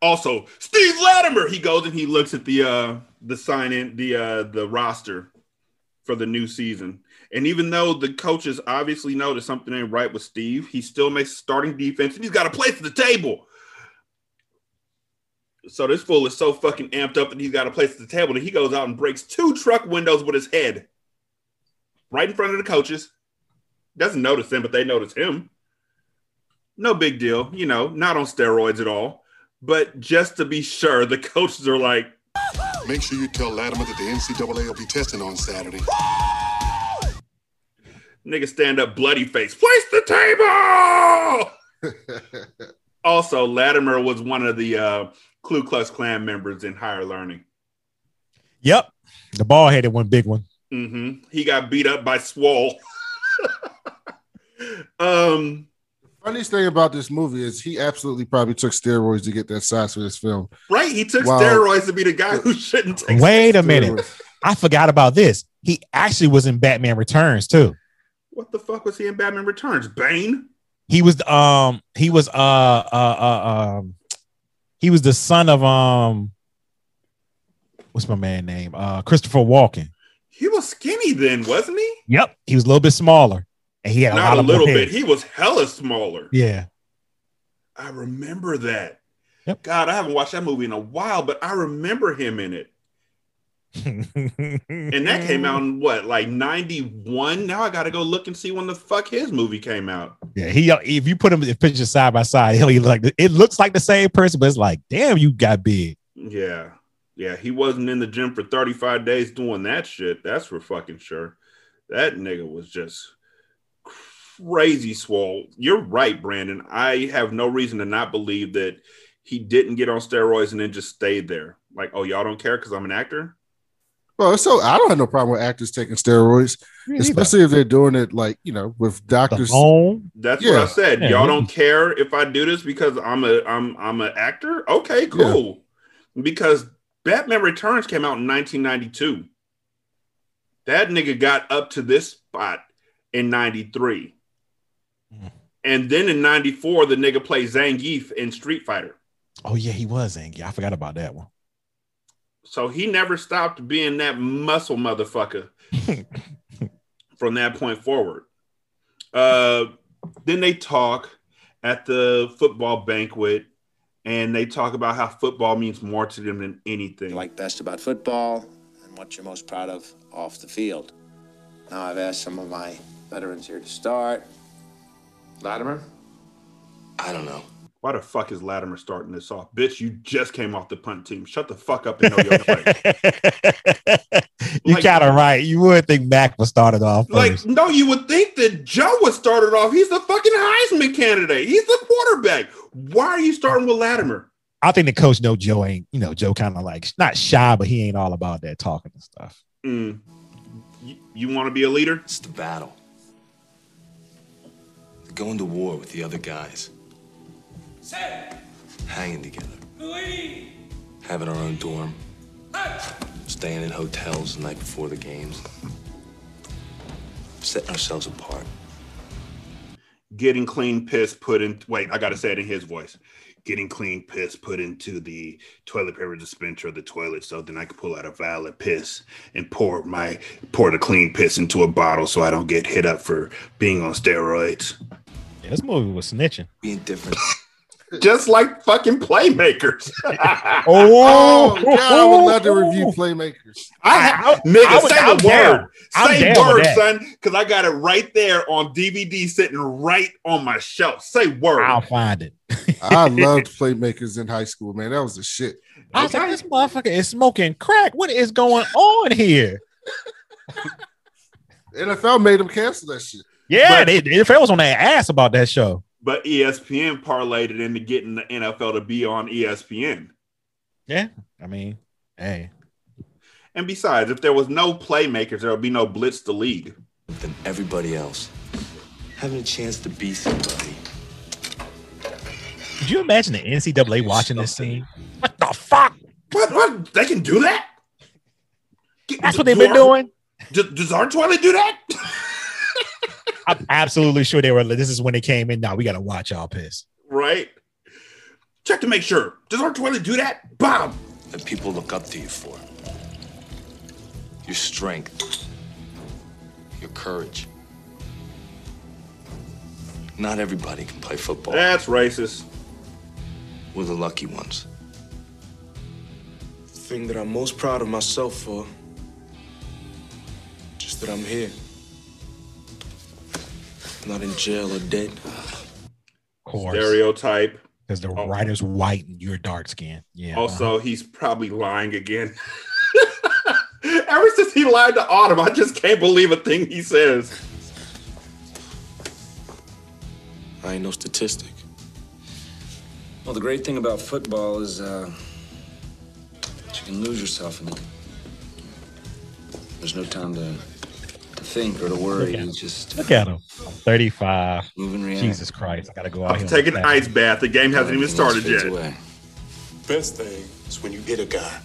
Also, Steve Latimer, he goes and he looks at the uh the sign in the uh the roster for the new season. And even though the coaches obviously know that something ain't right with Steve, he still makes starting defense and he's got a place at the table. So this fool is so fucking amped up that he's got a place at the table that he goes out and breaks two truck windows with his head right in front of the coaches. Doesn't notice them, but they notice him. No big deal, you know, not on steroids at all. But just to be sure, the coaches are like, Make sure you tell Latimer that the NCAA will be testing on Saturday. nigga stand up bloody face, place the table. also, Latimer was one of the uh, Ku Klux Klan members in higher learning. Yep, the ball headed one big one. Mm-hmm. He got beat up by Swole. um, Funniest thing about this movie is he absolutely probably took steroids to get that size for this film. right? He took Wow. steroids to be the guy who shouldn't take. Wait a steroids. minute, I forgot about this. He actually was in Batman Returns too. What the fuck was he in Batman Returns? Bane. He was um he was uh uh uh um he was the son of um what's my man name uh Christopher Walken. He was skinny then, wasn't he? Yep, he was a little bit smaller, and he had a Not lot a little bit. He was hella smaller. Yeah, I remember that. Yep. God, I haven't watched that movie in a while, but I remember him in it. And that came out in what, like 91? Now I got to go look and see when the fuck his movie came out. yeah. He uh, if you put him in pictures side by side, he'll he like it looks like the same person, but it's like damn, you got big. Yeah. Yeah. He wasn't in the gym for 35 days doing that shit. That's for fucking sure. That nigga was just crazy swole. You're right, Brandon. I have no reason to not believe that he didn't get on steroids and then just stayed there. Like, oh, y'all don't care because I'm an actor? Well, so I don't have no problem with actors taking steroids, especially if they're doing it like you know with doctors. That's Yeah. what I said. Yeah, Y'all don't care if I do this because I'm a I'm I'm an actor. Okay, cool. Because Batman Returns came out in 1992. That nigga got up to this spot in 93. Mm. And then in 94, the nigga played Zangief in Street Fighter. Oh yeah, he was Angie. I forgot about that one. So he never stopped being that muscle motherfucker from that point forward. Uh, then they talk at the football banquet and they talk about how football means more to them than anything. like best about football and what you're most proud of off the field. Now I've asked some of my veterans here to start. Latimer? I don't know. Why the fuck is Latimer starting this off? Bitch, you just came off the punt team. Shut the fuck up and know your place. you Like- kind of right. You would think Mac was started off Like, no, you would think that Joe would start it off. He's the fucking Heisman candidate. He's the quarterback. Why are you starting with Latimer? I think the coach know Joe ain't, you know, Joe kind of like not shy, but he ain't all about that talking and stuff. Mm. You, you want to be a leader? It's the battle. Going to war with the other guys. Hanging together. Having our own dorm. Staying in hotels the night before the games. Setting ourselves apart. Getting clean piss put in. Wait, I got to say it in his voice. Getting clean piss put into the toilet paper dispenser of the toilet, so then I can pull out a vial of piss and pour my pour the clean piss into a bottle, so I don't get hit up for being on steroids. Yeah, this movie was snitching. Being different. Just like fucking playmakers. Oh, oh, God, I would love to review oh. Playmakers. I, I- nigga, I would- say I'm the down. word. I'm Say word, son, because I got it right there on DVD, sitting right on my shelf. Say word. I'll find it. I loved Playmakers in high school, man. That was the shit. I was like, this motherfucker is smoking crack. What is going on here? NFL made them cancel that shit. Yeah, But- they, the NFL was on their ass about that show. But ESPN parlayed it into getting the NFL to be on ESPN. Yeah, I mean, hey, And besides, if there was no playmakers, there would be no blitz the league. Than everybody else. Having a chance to be somebody. could you imagine the NCAA watching this scene? What the fuck? What? What? They can do that? That's what they've been our- doing. Does, does our toilet do that? I'm absolutely sure they were. This is when they came in. Now we got to watch y'all piss. right? Check to make sure. Does our toilet do that? Bob. That people look up to you for. Your strength. Your courage. Not everybody can play football. That's racist. We're the lucky ones. The thing that I'm most proud of myself for, just that I'm here. Not in jail or dead. Of course, Stereotype. because the writer's white and you're dark skinned. Yeah. Also, he's probably lying again. Ever since he lied to Autumn, I just can't believe a thing he says. I ain't no statistic. Well, the great thing about football is uh, you can lose yourself in it. There's no time to to think or to worry. Look at just Look at him. 35. move and react. Jesus Christ. I got to go out I'm taking an ice bath. The game hasn't even started yet. away. Best thing is when you hit a guy.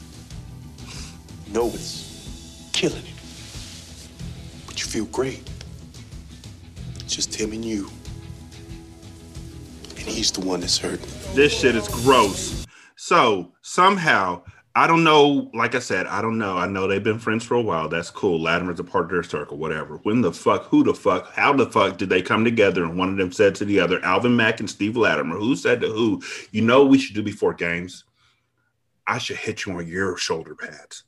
You know it's killing it. But you feel great. It's just him and you. And he's the one that's hurting. This shit is gross. So somehow, I don't know. Like I said, I don't know. I know they've been friends for a while. That's cool. Latimer's a part of their circle, whatever. When the fuck, who the fuck, how the fuck did they come together? And one of them said to the other, Alvin Mack and Steve Latimer, who said to who, you know, what we should do before games. I should hit you on your shoulder pads,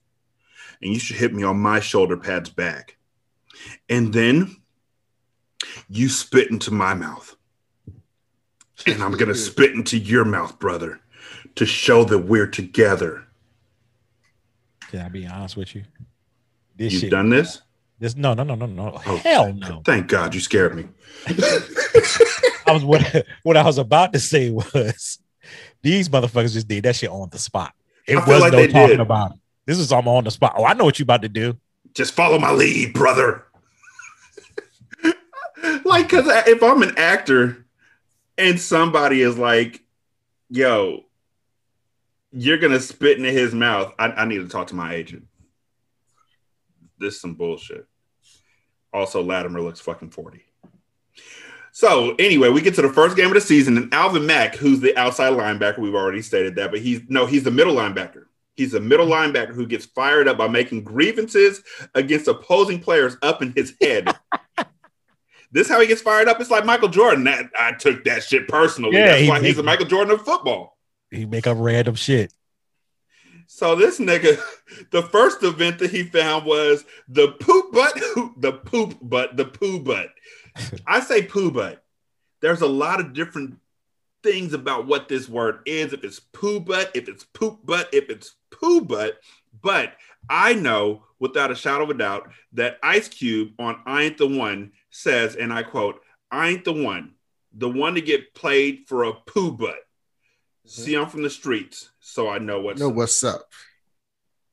and you should hit me on my shoulder pads back, and then you spit into my mouth and I'm gonna spit into your mouth, brother, to show that we're together. Can I be honest with you? This You've shit. done this? This no no no no no. Oh, Hell no. Thank God you scared me. I was what what I was about to say was these motherfuckers just did that shit on the spot. It was like no talking did. about it. This is I'm on the spot. Oh, I know what you about to do. Just follow my lead, brother. like, cause if I'm an actor and somebody is like, "Yo, you're gonna spit into his mouth," I, I need to talk to my agent. This is some bullshit. Also, Latimer looks fucking 40. So anyway, we get to the first game of the season, and Alvin Mack, who's the outside linebacker, we've already stated that, but he's no, he's the middle linebacker. He's a middle linebacker who gets fired up by making grievances against opposing players up in his head. this is how he gets fired up. It's like Michael Jordan. That I took that shit personally. Yeah, That's he- why he's he- the Michael Jordan of football. He make up random shit. So this nigga, the first event that he found was the poop butt, the poop butt, the poo butt. I say poo butt. There's a lot of different things about what this word is. If it's poo butt, if it's poop butt, if it's poo butt. But I know without a shadow of a doubt that Ice Cube on I Ain't the One says, and I quote, I ain't the one, the one to get played for a poo butt. Mm-hmm. See, I'm from the streets, so I know what's know what's up.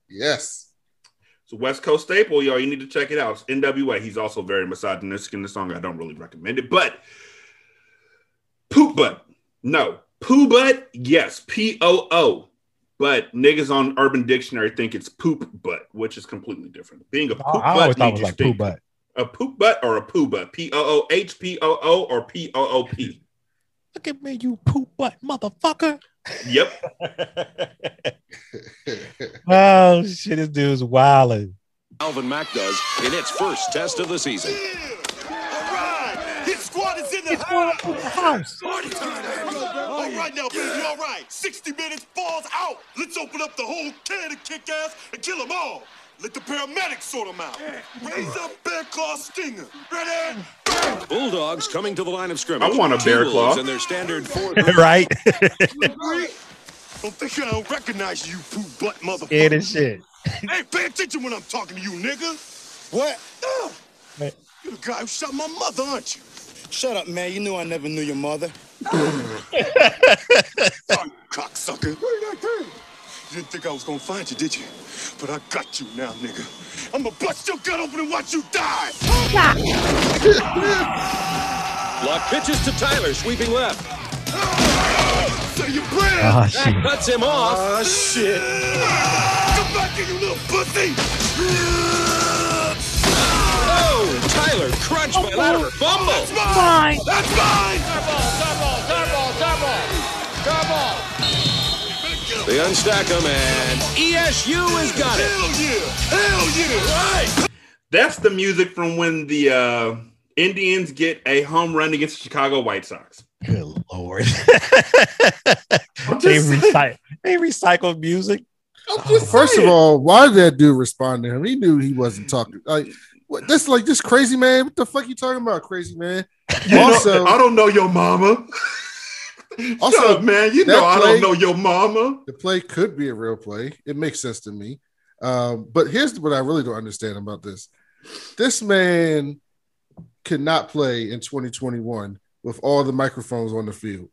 Yes. It's a West Coast staple, yo. You need to check it out. It's NWA. He's also very misogynistic in the song. I don't really recommend it, but poop butt. No. Poo butt, yes. P O O. but niggas on Urban Dictionary think it's poop butt, which is completely different. Being a poop I butt always thought it was like poo stink. butt. A poop butt or a poo butt? P O O H P O O or P O O P? Look at me, you poop butt motherfucker. Yep. Oh shit, this dude's wilding. Alvin Mack does in its first test of the season. His squad is in the house. Party time. All right now, baby, all right. 60 minutes, balls out. Let's open up the whole can of kick ass and kill them all. Let the paramedics sort them out. Raise up Bear Claw Stinger. Ready? Bulldogs coming to the line of scrimmage. I want a bear T-Wolves claw. in their standard four. right? Don't think I don't recognize you, poop butt motherfucker. Scared as shit. Hey, pay attention when I'm talking to you, nigga. What? Ah. You're the guy who shot my mother, aren't you? Shut up, man. You knew I never knew your mother. Fuck, cocksucker. You didn't think I was gonna find you, did you? But I got you now, nigga. I'm gonna bust your gut open and watch you die. Lock pitches to Tyler, sweeping left. Say your prayer. Ah, That cuts him off. Oh, shit. Come back here, you little pussy. Oh, Tyler crunched by Latimer. Fumble. That's mine. That's mine. They unstack him, and ESU has got it. Hell yeah. Hell yeah. Right. That's the music from when the uh, Indians get a home run against the Chicago White Sox. Good lord. They just saying. recycle they recycle music. First of all, why did that dude respond to him? He knew he wasn't talking. Like what, this, like this crazy man. What the fuck you talking about, crazy man? You know, also, I don't know your mama. also, Shut up, man. You that know I don't know your mama. The play could be a real play. It makes sense to me. Um, but here's what I really don't understand about this. This man could not play in 2021 with all the microphones on the field.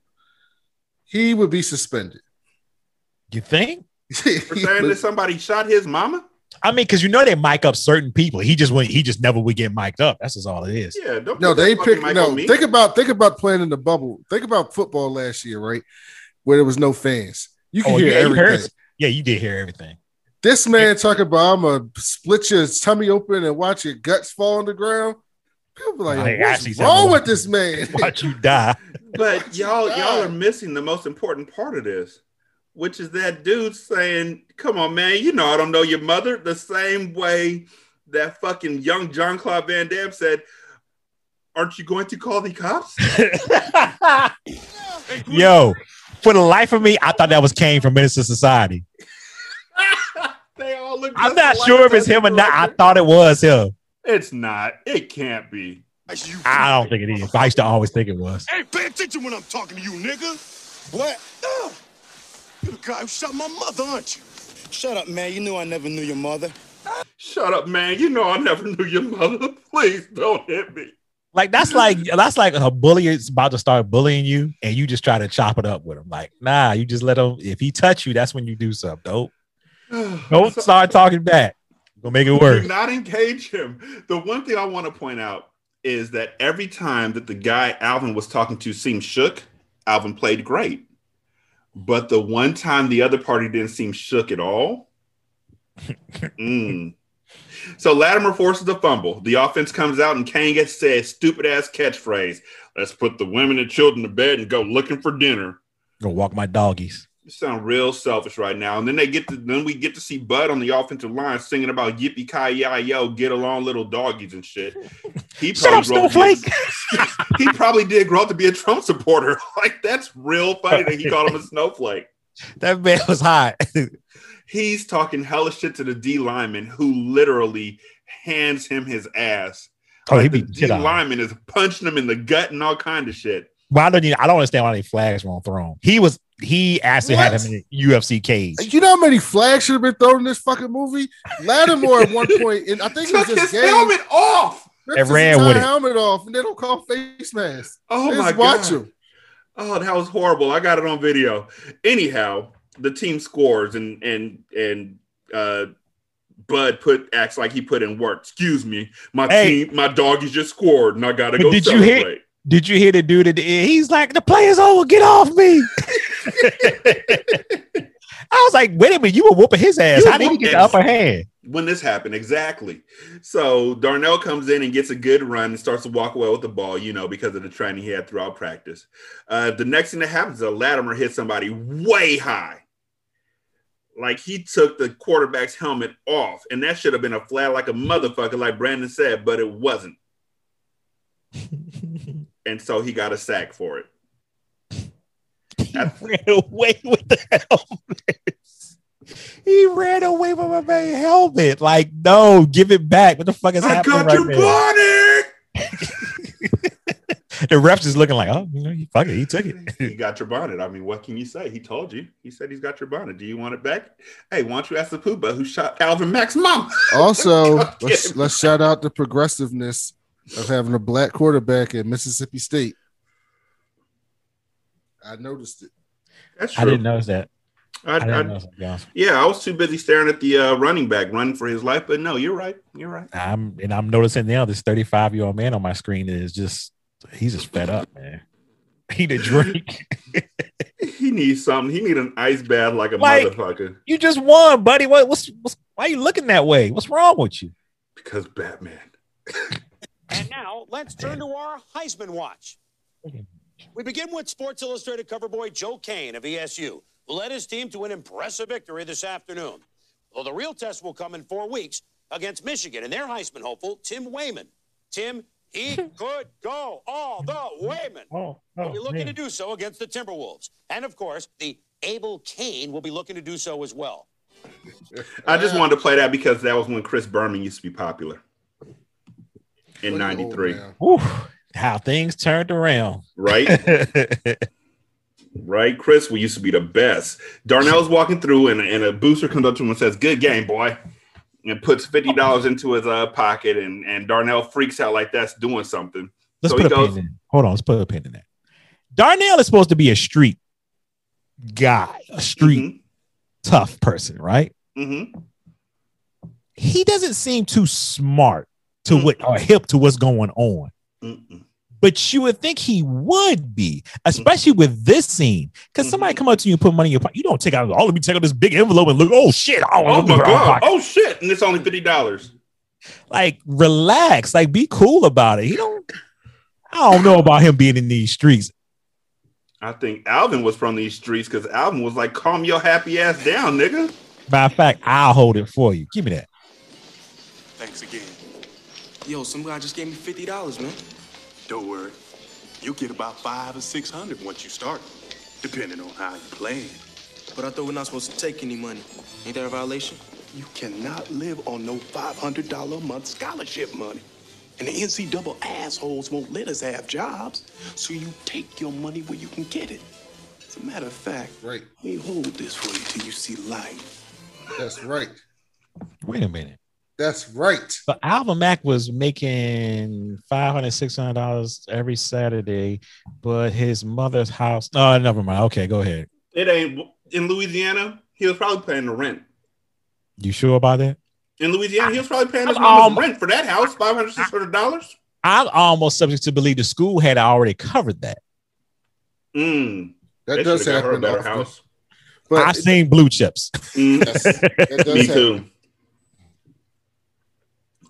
He would be suspended. You think? For saying that somebody shot his mama? I mean, because you know they mic up certain people. He just went. He just never would get mic'd up. That's just all it is. Yeah, don't No, they fucking pick no. me. Think about think about playing in the bubble. Think about football last year, right? Where there was no fans. You can Oh, hear yeah, you everything. heard- yeah, you did hear everything. This man talking about I'm gonna split your tummy open and watch your guts fall on the ground. People be like, I what's wrong with this man? Watch you die. But y'all, y'all are missing the most important part of this, which is that dude saying, "Come on, man, you know I don't know your mother." The same way that fucking young Jean-Claude Van Damme said, "Aren't you going to call the cops?" Yo, for the life of me, I thought that was Kane from Menace II Society. they all look. I'm not sure if it's him or not. I thought it was him. It's not. It can't be. I don't think it is. I used to always think it was. Hey, pay attention when I'm talking to you, nigga. What? You're the guy who shot my mother, aren't you? Shut up, man. You knew I never knew your mother. Shut up, man. You know I never knew your mother. Please don't hit me. Like that's like that's like a bully is about to start bullying you, and you just try to chop it up with him. Like, nah, you just let him. If he touch you, that's when you do something. Don't don't start talking back. Gonna make it worse. Do not engage him. The one thing I want to point out is that every time that the guy Alvin was talking to seemed shook, Alvin played great. But the one time the other party didn't seem shook at all. mm. So Latimer forces a fumble. The offense comes out and Kane gets said stupid ass catchphrase. Let's put the women and children to bed and go looking for dinner. Go walk my doggies. You sound real selfish right now. And then they get to then we get to see Bud on the offensive line singing about yippee ki yay yo, get along little doggies and shit. He probably up a- he probably did grow up to be a Trump supporter. Like that's real funny that he called him a snowflake. That man was hot. He's talking hella shit to the D lineman who literally hands him his ass. Oh, he Like, the the D shit out of him. lineman is punching him in the gut and all kind of shit. Why don't you? I don't understand why they flags weren't thrown. He was he actually had What? him in a UFC cage. You know how many flags should have been thrown in this fucking movie? Latimer at one point, and I think it was Took his game, helmet off. rips And ran with it. helmet off, and they don't call face mask. Oh They my just watch god. him. Oh, that was horrible. I got it on video. Anyhow, the team scores and and and uh Bud put acts like he put in work. Excuse me, my Hey. team, my doggies just scored, and I gotta But go did you celebrate. hear? Did you hear the dude at the end? He's like, the play's over. Get off me. I was like, wait a minute, you were whooping his ass. How did he get the upper hand? when this happened exactly. So Darnell comes in and gets a good run and starts to walk away with the ball, you know, because of the training he had throughout practice. Uh, the next thing that happens is a Latimer hits somebody way high. Like he took the quarterback's helmet off, and that should have been a flag like a motherfucker, like Brandon said, but it wasn't. and so he got a sack for it. ran away with the helmet. He ran away with my man helmet. Like, no, give it back. What the fuck is I happening got right your there? bonnet. The ref's just looking like, oh, you know, he fuck it, he took it. he got your bonnet. I mean, what can you say? He told you. He said he's got your bonnet. Do you want it back? Hey, why don't you ask the Pooba who shot Alvin Mack's mom? Also, let's let's shout out the progressiveness of having a black quarterback at Mississippi State. I noticed it. That's true. I didn't notice that. I, I didn't I- notice that, to yeah, I was too busy staring at the uh, running back running for his life. But no, you're right. You're right. I'm and I'm noticing now this 35 year old man on my screen is just he's just fed up, man. He need a drink. He needs something. He need an ice bath like a Like- motherfucker you just won, buddy. What, what's what's why you looking that way? What's wrong with you? because Batman. And now let's turn to our Heisman watch. We begin with Sports Illustrated cover boy Joe Kane of ESU, who led his team to an impressive victory this afternoon. Well, the real test will come in four weeks against Michigan and their Heisman hopeful, Tim Wayman. Tim, he could go all the Wayman. Oh, oh He'll be looking to do so against the Timberwolves. And of course, the Abel Kane will be looking to do so as well. I just wanted to play that because that was when Chris Berman used to be popular in '93. Whew, how things turned around. right? right, Chris, we used to be the best. Darnell's walking through, and, and a booster comes up to him and says, "Good game, boy," and puts fifty dollars into his uh, pocket, and and Darnell freaks out like that's doing something. Let's so put he a goes, pin in. Hold on, let's put a pin in that. Darnell is supposed to be a street guy, a street tough person, right? Mm-hmm. He doesn't seem too smart to what or hip to what's going on. Mm-mm. But you would think he would be, especially with this scene. Because Mm-hmm. somebody come up to you and put money in your pocket. You don't take out, oh, let me take out this big envelope and look, oh shit. Oh, "Oh my god! Oh shit!" And it's only fifty dollars. Like, relax, like be cool about it. He don't I don't know about him being in these streets. I think Alvin was from these streets because Alvin was like, "Calm your happy ass down, nigga." Matter of fact, I'll hold it for you. Give me that. Thanks again. Yo, some guy just gave me fifty dollars, man. Don't worry. You'll get about five or six hundred once you start, depending on how you plan. But I thought we're not supposed to take any money. Ain't that a violation? You cannot live on no $500 a month scholarship money. And the NCAA assholes won't let us have jobs, so you take your money where you can get it. As a matter of fact, right. we hold this for you till you see light. That's right. Wait a minute. That's right. So Alvin Mack was making five hundred, six hundred dollars every Saturday, but his mother's house. Oh, never mind. Okay, go ahead. It ain't in Louisiana. He was probably paying the rent. You sure about that? In Louisiana, he was probably paying his I'm mama's alm- rent for that house, five hundred, six hundred dollars. I'm almost subject to believe the school had already covered that. Mm. That They does should've a happen better often. house. But I've seen blue chips. Mm. Yes, that does Me happen. too.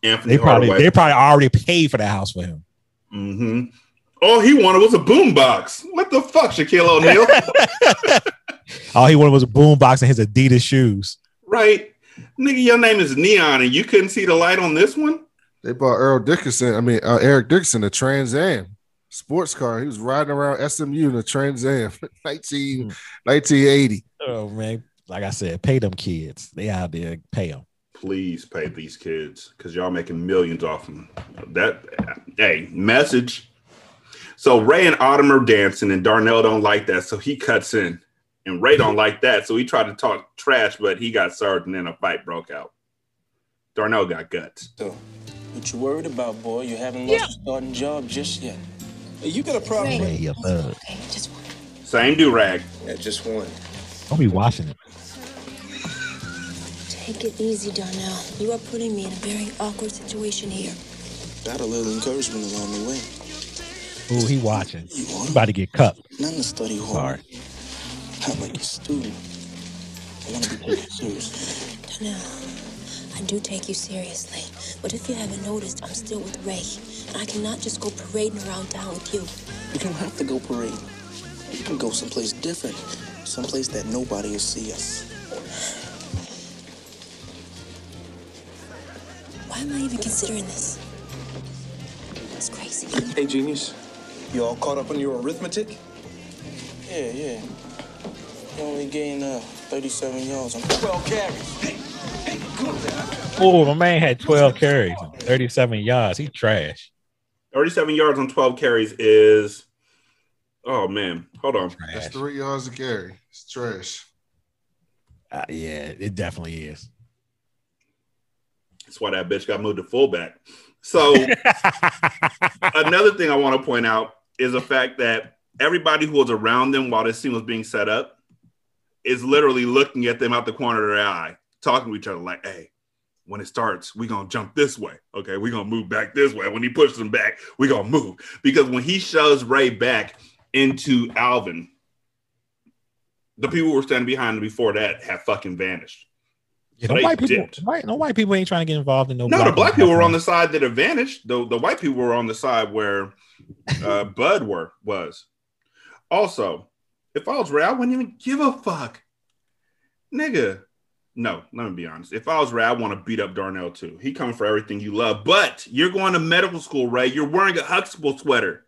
Anthony They probably Hardaway. they probably already paid for the house for him. hmm All he wanted was a boombox. What the fuck, Shaquille O'Neal? All he wanted was a boombox and his Adidas shoes. right, nigga, your name is Neon, and you couldn't see the light on this one. They bought Earl Dickerson. I mean, uh, Eric Dickerson, a Trans Am sports car. He was riding around SMU in a Trans Am, 19, 1980. Oh man, like I said, pay them kids. They out there, pay them. Please pay these kids because y'all making millions off them. That hey, message. So Ray and Autumn are dancing, and Darnell don't like that, so he cuts in. And Ray don't like that, so he tried to talk trash, but he got served, and then a fight broke out. Darnell got guts. So, what you worried about, boy? You haven't lost your starting job just yet. Hey, you got a problem Hey, with you thug. Same do rag. Yeah, just one. Don't be watching it. Take it easy, Darnell. You are putting me in a very awkward situation here. Got a little encouragement along the way. Ooh, he watching. He about to get cut. Not in the study hall. Sorry. Not like a student. But Donnell, I do take you seriously. But if you haven't noticed, I'm still with Ray. And I cannot just go parading around town with you. You don't have to go parade. You can go someplace different, someplace that nobody will see us. Why am I even considering this? It's crazy. Hey, genius. You all caught up on your arithmetic? Yeah, yeah. You only gained uh, 37 yards on 12 carries. Oh, my man had 12 carries, and 37 yards. He trash. 37 yards on 12 carries is oh man, hold on. That's three yards a carry. It's trash. Uh, yeah, it definitely is. That's why that bitch got moved to fullback. So another thing I want to point out is the fact that everybody who was around them while this scene was being set up is literally looking at them out the corner of their eye, talking to each other like, hey, when it starts, we're gonna jump this way. Okay, we're gonna move back this way. When he pushes them back, we're gonna move. Because when he shoves Ray back into Alvin, the people who were standing behind him before that have fucking vanished. Yeah, no they white people, dipped. white, no white people ain't trying to get involved in no. No, the black people were on the. the side that have vanished. The the white people were on the side where uh, Bud were was. Also, if I was Ray, I wouldn't even give a fuck, nigga. No, let me be honest. If I was Ray, I want to beat up Darnell too. He coming for everything you love, but you're going to medical school, Ray. You're wearing a Huxtable sweater.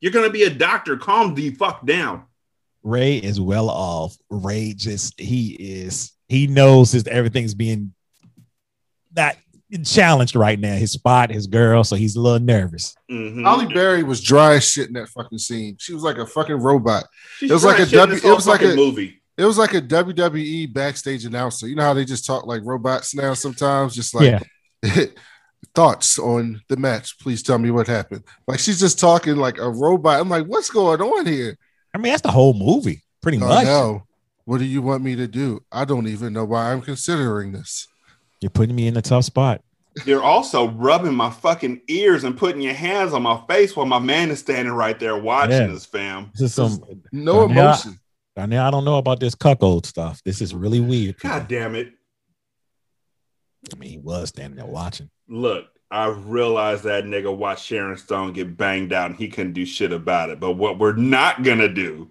You're gonna be a doctor. Calm the fuck down. Ray is well off. Ray just he is he knows his everything's being not challenged right now. His spot, his girl, so he's a little nervous. Mm-hmm. Halle Berry was dry as shit in that fucking scene. She was like a fucking robot. She's it was like dry a as shit in W. this It was like a movie. It was like a WWE backstage announcer. You know how they just talk like robots now sometimes, just like thoughts on the match. Please tell me what happened. Like she's just talking like a robot. I'm like, what's going on here? I mean, that's the whole movie, pretty Oh, much. no. What do you want me to do? I don't even know why I'm considering this. You're putting me in a tough spot. You're also rubbing my fucking ears and putting your hands on my face while my man is standing right there watching Yeah. us, fam. This is some no Darnell- emotion. Darnell, I don't know about this cuckold stuff. This is really weird. God damn it. I mean, he was standing there watching. Look, I realized that nigga watched Sharon Stone get banged out and he couldn't do shit about it. But what we're not gonna do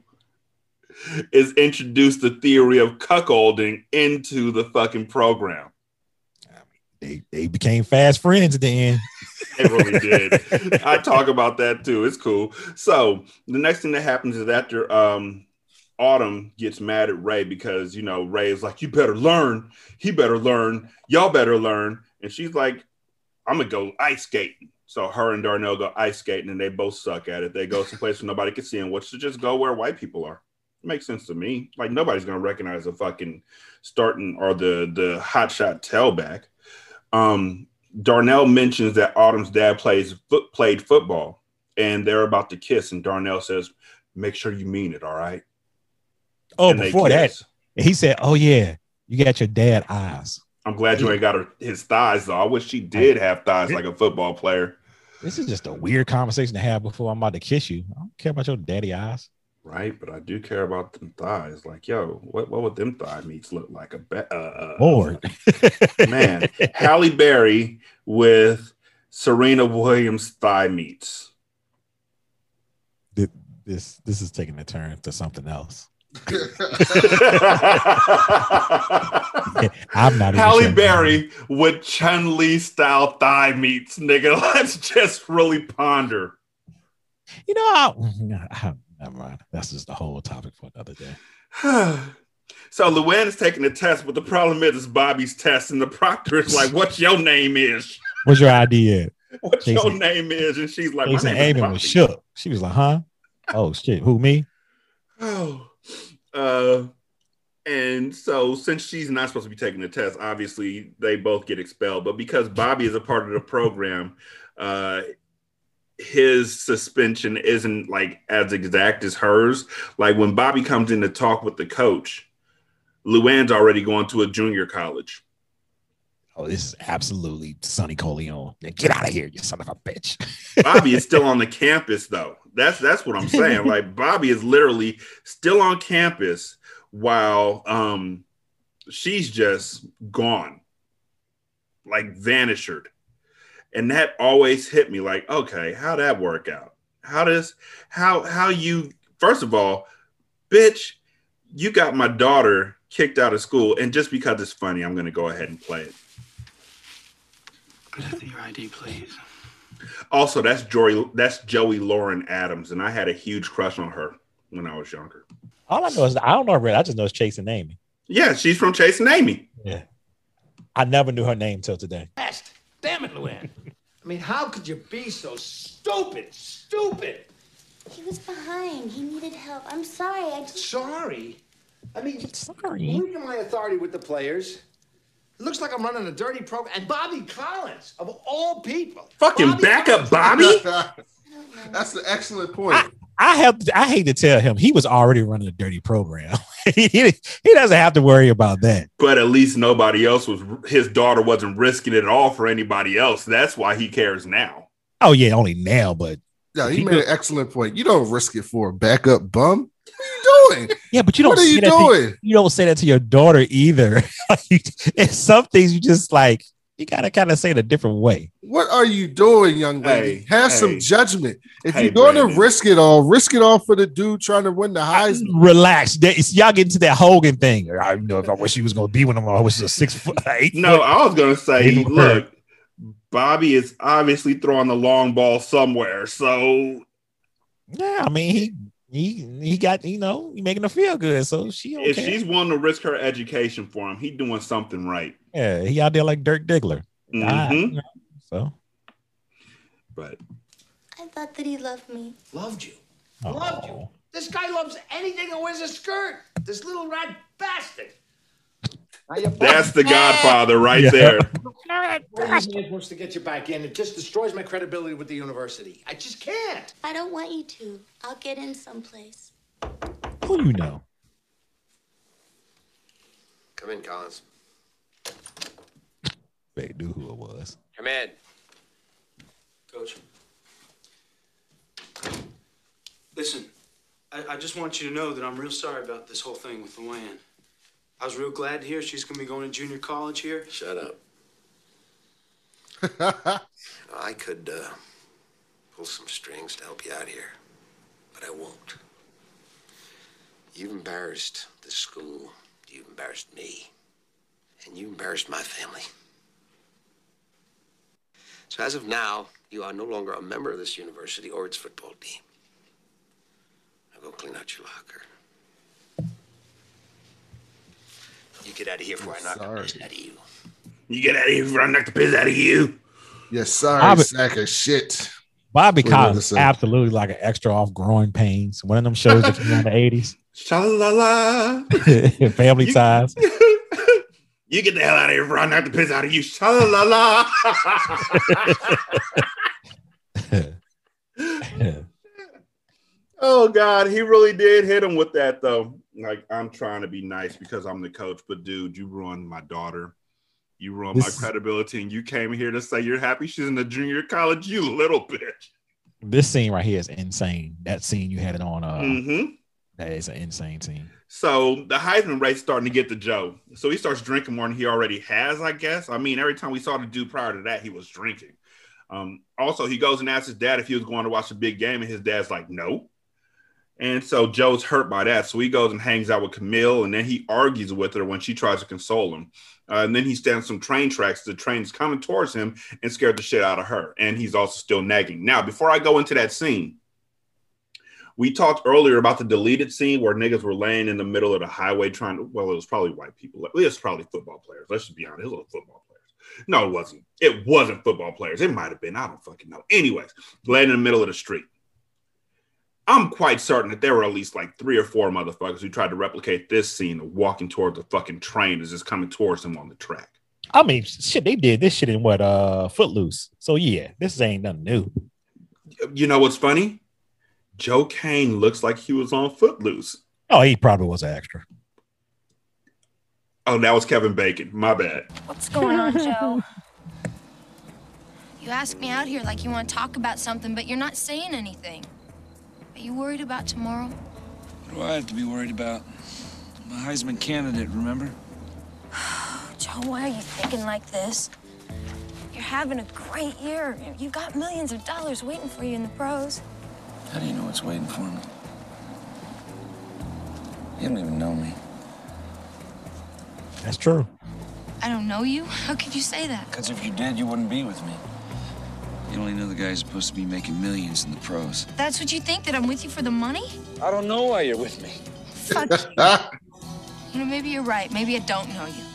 is introduce the theory of cuckolding into the fucking program. They they became fast friends at the end. It really did. I talk about that too. It's cool. So the next thing that happens is after um Autumn gets mad at Ray because you know Ray is like, You better learn, he better learn, y'all better learn. And she's like, I'm gonna go ice skating. So her and Darnell go ice skating and they both suck at it. They go someplace where nobody can see them, which is just go where white people are. Makes sense to me. Like nobody's gonna recognize the fucking starting or the the hotshot tailback. Um Darnell mentions that Autumn's dad plays foot played football and they're about to kiss, and Darnell says, Make sure you mean it, all right. Oh, And before that, he said, "Oh yeah, you got your dad eyes." I'm glad you ain't got her his thighs though. I wish she did have thighs like a football player. This is just a weird conversation to have before I'm about to kiss you. I don't care about your daddy eyes. Right, but I do care about them thighs. Like, yo, what, what would them thigh meats look like? A be- uh, uh, Lord, man, Halle Berry with Serena Williams thigh meats. This this is taking a turn to something else. I'm not Halle. Berry with Chun Li style thigh meats, nigga. Let's just really ponder. You know, I, I- never mind. That's just the whole topic for another day. so Luann is taking the test, but the problem is it's Bobby's test, and the proctor is like, "What's your name is? What's your idea? What's Jason- your name is?" And she's like, "My Jason name is Bobby." was shook. She was like, "Huh? Oh shit, who me?" Oh, uh, and so since she's not supposed to be taking the test, obviously they both get expelled. But because Bobby is a part of the program, uh, his suspension isn't like as exact as hers. Like when Bobby comes in to talk with the coach, Luann's already going to a junior college. Oh, this is absolutely Sonny Corleone. Get out of here, you son of a bitch. Bobby is still on the campus though. That's that's what I'm saying. Like Bobby is literally still on campus while um she's just gone, like vanished. And that always hit me like, okay, how that work out? How does how how you first of all, bitch, you got my daughter kicked out of school, and just because it's funny, I'm gonna go ahead and play it. Could I see your ID, please? Also, that's Joey that's Joey Lauren Adams, and I had a huge crush on her when I was younger. All I know is I don't know her. I just know it's Chasing Amy. Yeah, she's from Chasing Amy. Yeah. I never knew her name till today. Best. Damn it, Luann. I mean, how could you be so stupid? Stupid. He was behind. He needed help. I'm sorry. I just. Sorry. I mean, sorry. Look at my authority with the players. It looks like I'm running a dirty program. And Bobby Collins, of all people. Fucking Bobby backup Collins- Bobby. That's an excellent point. I have I hate to tell him he was already running a dirty program. he, he he doesn't have to worry about that. But at least nobody else was his daughter wasn't risking it all for anybody else. That's why he cares now. Oh yeah, only now, but Yeah, he He made an excellent point. You don't risk it for a backup bum. What are you doing? yeah, but you don't. What are say you that to- doing? you don't say that to your daughter either. and some things you just like you gotta kind of say it a different way. What are you doing, young lady? Hey, Have hey. some judgment. If Hey, you're going Brandon. to risk it all, risk it all for the dude trying to win the Heisman. Relax. That- it's- y'all get into that Hogan thing. I know if I wish he was gonna be with him. I wish he was six foot eight. No, foot. I was gonna say, Didn't look, Bobby is obviously throwing the long ball somewhere. So Yeah, I mean he he he got you know he making her feel good. So she okay. if she's willing to risk her education for him, he doing something right. Yeah, he out there like Dirk Diggler. Mm-hmm. You know, so But I thought that he loved me. Loved you. Oh. Loved you. This guy loves anything that wears a skirt. This little rat bastard. That's the Godfather right Yeah. there. wants to get you back in. It just destroys my credibility with the university. I just can't. I don't want you to. I'll get in someplace. who you know? Come in, Collins. They knew who it was. Come in. Coach. Listen, I, I just want you to know that I'm real sorry about this whole thing with Luann. I was real glad to hear she's gonna be going to junior college here. Shut up. I could uh, pull some strings to help you out here, but I won't. You've embarrassed the school, you've embarrassed me, and you embarrassed my family. So as of now, you are no longer a member of this university or its football team. Now go clean out your locker. You get out of here before I knock the Sorry. piss out of you. You get out of here before I knock the piss out of you. Yes, sorry, Bobby- sack of shit. Bobby What Collins gonna is say? absolutely like an extra off growing pains. One of them shows that came out in the eighties. Sha-la-la. Family ties. You get the hell out of here before I knock the piss out of you. Sha-la-la. oh God, he really did hit him with that though. Like I'm trying to be nice because I'm the coach, but dude, you ruined my daughter. You ruined This- my credibility, and you came here to say you're happy she's in the junior college. You little bitch. this scene right here is insane. That scene you had it on. Uh, Mm-hmm. That is an insane scene. So the Heisman race starting to get to Joe. So he starts drinking more than he already has, I guess. I mean, every time we saw the dude prior to that, he was drinking. Um, also, he goes and asks his dad if he was going to watch a big game, and his dad's like, no. And so Joe's hurt by that. So he goes and hangs out with Camille, and then he argues with her when she tries to console him. Uh, and then he stands some train tracks. The train's coming towards him and scared the shit out of her. And he's also still nagging. Now, before I go into that scene, we talked earlier about the deleted scene where niggas were laying in the middle of the highway trying to, well, it was probably white people. It was probably football players. Let's just be honest. It was football players. No, it wasn't. It wasn't football players. It might have been. I don't fucking know. Anyways, laying in the middle of the street. I'm quite certain that there were at least like three or four motherfuckers who tried to replicate this scene of walking towards the fucking train as it's coming towards them on the track. I mean, shit, they did this shit in what uh Footloose. So yeah, this ain't nothing new. You know what's funny? Joe Kane looks like he was on Footloose. Oh, he probably was an extra. Oh, that was Kevin Bacon. My bad. What's going on, Joe? You ask me out here like you want to talk about something, but you're not saying anything. Are you worried about tomorrow? What do I have to be worried about? I'm a Heisman candidate, remember? Joe, why are you thinking like this? You're having a great year. You've got millions of dollars waiting for you in the pros. How do you know what's waiting for me? You don't even know me. That's true. I don't know you. How could you say that? Because if you did, you wouldn't be with me. You only know the guy who's supposed to be making millions in the pros. That's what you think, that I'm with you for the money? I don't know why you're with me. Fuck you. You know, maybe you're right. Maybe I don't know you.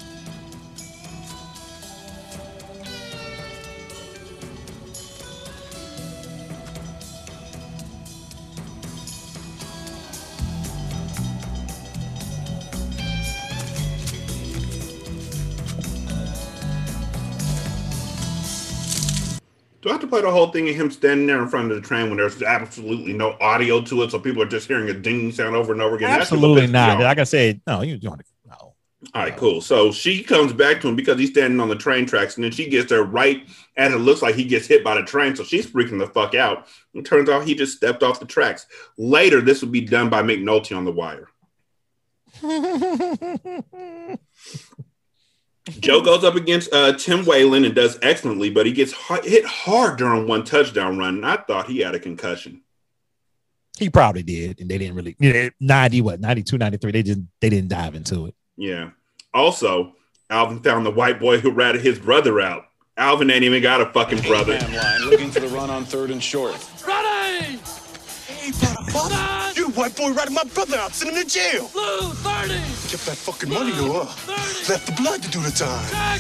Do I have to play the whole thing of him standing there in front of the train when there's absolutely no audio to it, so people are just hearing a ding sound over and over again? Absolutely not. Like I said, no, you don't. No. All right, cool. So she comes back to him because he's standing on the train tracks, and then she gets there right as it looks like he gets hit by the train. So she's freaking the fuck out. It turns out he just stepped off the tracks. Later, this would be done by McNulty on the wire. Joe goes up against uh, Tim Whalen and does excellently, but he gets hard, hit hard during one touchdown run. And I thought he had a concussion. He probably did, and they didn't really. You know, Ninety what? 92, 93. They didn't. They didn't dive into it. Yeah. Also, Alvin found the white boy who ratted his brother out. Alvin ain't even got a fucking brother. Man line, looking for the run on third and short. Ready! Hey, brother, brother. You white boy ratted my brother out, sent him to jail. Blue, 30. Kept that fucking money though, huh? Left the blood to do the time. Yeah,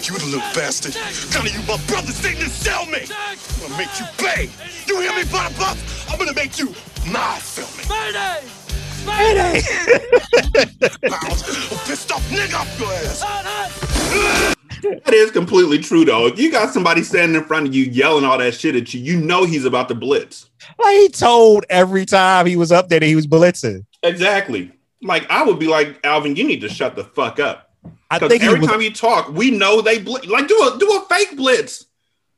you the little bastard. None of you my brothers didn't sell me. I'm gonna make you pay. You hear me, butter buff? I'm gonna make you my filming. Mayday! Mayday! Bounce, a pissed off nigga up your ass. That is completely true, though. If you got somebody standing in front of you yelling all that shit at you, you know he's about to blitz. Like he told every time he was up there that he was blitzing. Exactly. Like I would be like, Alvin, you need to shut the fuck up. I think every was- time you talk, we know they blitz. Like do a do a fake blitz.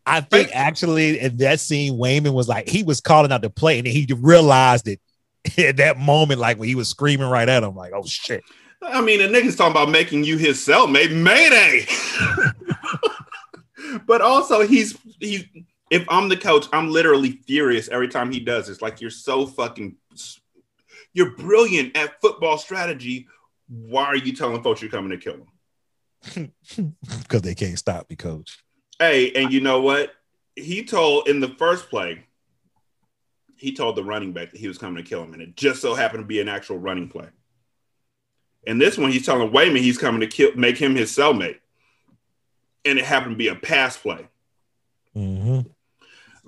I think actually in that scene, Wayman was like he was calling out the play, and he realized it at that moment, like when he was screaming right at him, like, "Oh shit!" I mean, the nigga's talking about making you his cellmate, mayday. but also, he's he's. If I'm the coach, I'm literally furious every time he does this. Like you're so fucking, you're brilliant at football strategy. Why are you telling folks you're coming to kill them? because they can't stop me, coach. Hey, and you know what? He told in the first play, he told the running back that he was coming to kill him, and it just so happened to be an actual running play. And this one, he's telling Wayman he's coming to kill, make him his cellmate, and it happened to be a pass play. Mm-hmm.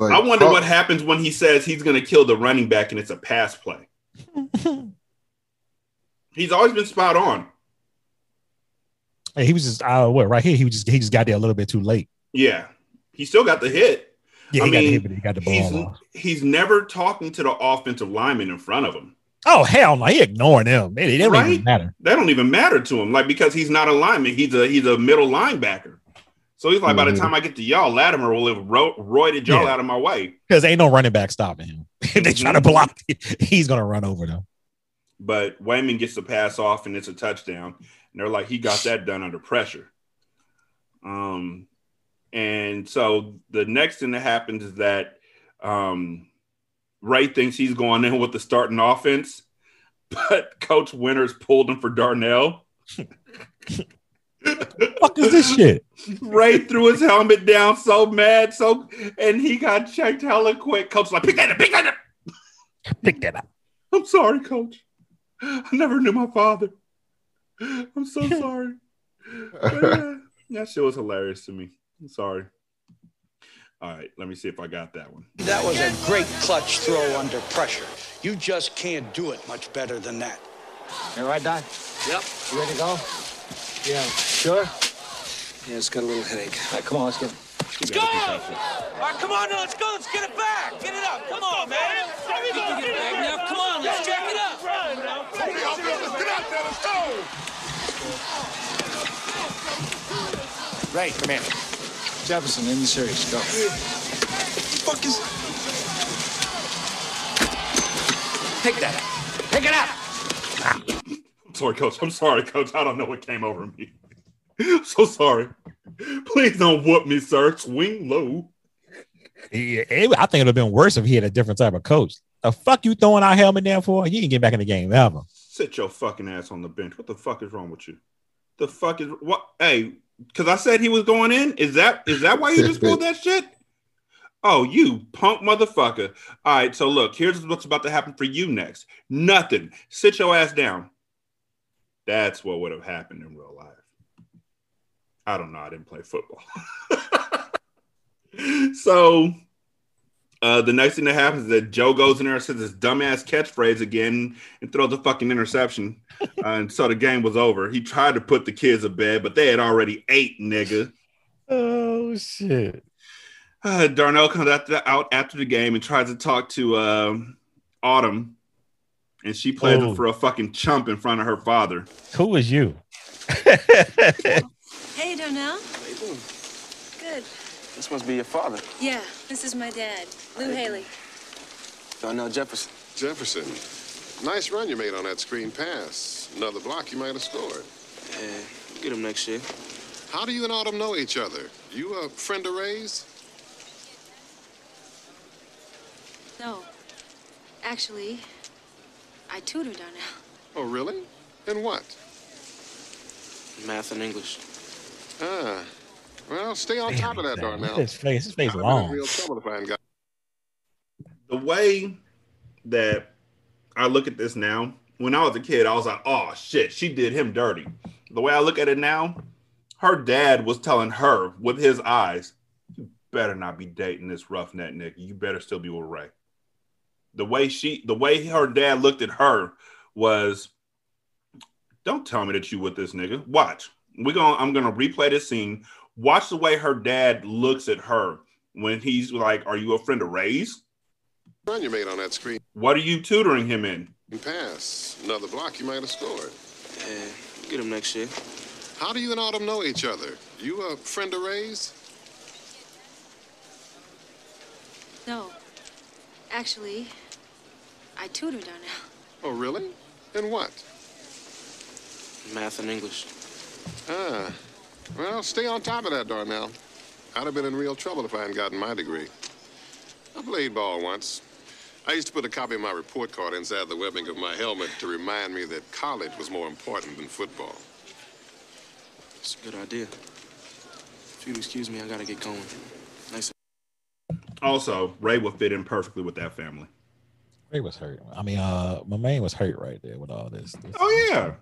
I wonder what happens when he says he's going to kill the running back and it's a pass play. he's always been spot on. Hey, he was just uh, what right here. He was just he just got there a little bit too late. Yeah, he still got the hit. Yeah, I he got the hit, but he got the ball off. he's never talking to the offensive lineman in front of him. Oh hell no, he ignoring them. They, they don't Right? even matter. That don't even matter to him, like because he's not a lineman. He's a he's a middle linebacker. So he's like, by the Mhm. time I get to y'all, Latimer will have ro- roided y'all Yeah. out of my way. Because ain't no running back stopping him. if they try to block, he's gonna run over them. But Wayman gets the pass off and it's a touchdown. And they're like, he got that done under pressure. Um, and so the next thing that happens is that um, Ray thinks he's going in with the starting offense, but Coach Winters pulled him for Darnell. Fuck is this shit? Ray threw his helmet down so mad, so and he got checked hella quick. Coach like, pick that up, pick that up. Pick that up. I'm sorry, coach. I never knew my father. I'm so sorry. That shit was hilarious to me. I'm sorry. All right, let me see if I got that one. That was a great clutch throw under pressure. You just can't do it much better than that. You all right, Doc? Yep. You ready to go? Yeah. Sure? Yeah, it's got a little headache. All right, come on, let's get. Let's go! All right, come on now, let's go. Let's get it back. Get it up. Come on, man. You can get it back now. Come on, let's check it up. Hurry up, let's get out there, let's go! Ray, come here. Jefferson, in the series. Go. Fuck is. Pick that up. Pick it up. I'm sorry, coach. I'm sorry, coach. I don't know what came over me. so sorry. Please don't whoop me, sir. Swing low. Yeah, it- I think it would have been worse if he had a different type of coach. The fuck you throwing our helmet down for? You can get back in the game ever. Sit your fucking ass on the bench. What the fuck is wrong with you? The fuck is what? Hey, because I said he was going in. Is that is that why you just pulled that shit? Oh, you punk motherfucker! All right, so look, here's what's about to happen for you next. Nothing. Sit your ass down. That's what would have happened in real life. I don't know. I didn't play football. so uh, the next thing that happens is that Joe goes in there and says this dumbass catchphrase again and throws a fucking interception. uh, and so the game was over. He tried to put the kids to bed, but they had already ate, nigga. Oh shit. Uh, Darnell comes out, out after the game and tries to talk to um Autumn, and she plays Oh. him for a fucking chump in front of her father. Who is you? Hey, Darnell. How you doing? Good. This must be your father, Yeah, this is my dad, Lou Haley. Darnell Jefferson. Jefferson. Nice run you made on that screen pass. Another block you might have scored. Yeah, get him next year. How do you and Autumn know each other? You a friend of Ray's? No. Actually, I tutor Darnell. Oh, really? In what? Math and English. Ah. Well, stay on top of that, Darnell. His face, his face I'd have been in long. real trouble if I hadn't the way that I look at this now, when I was a kid, I was like, oh shit, she did him dirty. The way I look at it now, her dad was telling her with his eyes, you better not be dating this roughneck nigga. You better still be with Ray. The way she, the way her dad looked at her was, don't tell me that you with this nigga. Watch. We're going, I'm gonna replay this scene. Watch the way her dad looks at her when he's like, Are you a friend of Ray's? run you made on that screen What are you tutoring him in? pass. Another block you might have scored. Yeah, get him next year. How do you and Autumn know each other? You a friend of Ray's? No. Actually, I tutor Darnell. Oh, really? In what? Math and English. Ah. Well, stay on top of that, Darnell. I'd have been in real trouble if I hadn't gotten my degree. I played ball once. I used to put a copy of my report card inside the webbing of my helmet to remind me that college was more important than football. It's a good idea. If you'd excuse me, I gotta get going. Nice. Also, Ray would fit in perfectly with that family. Ray was hurt. I mean, uh, my man was hurt right there with all this. this- Oh yeah.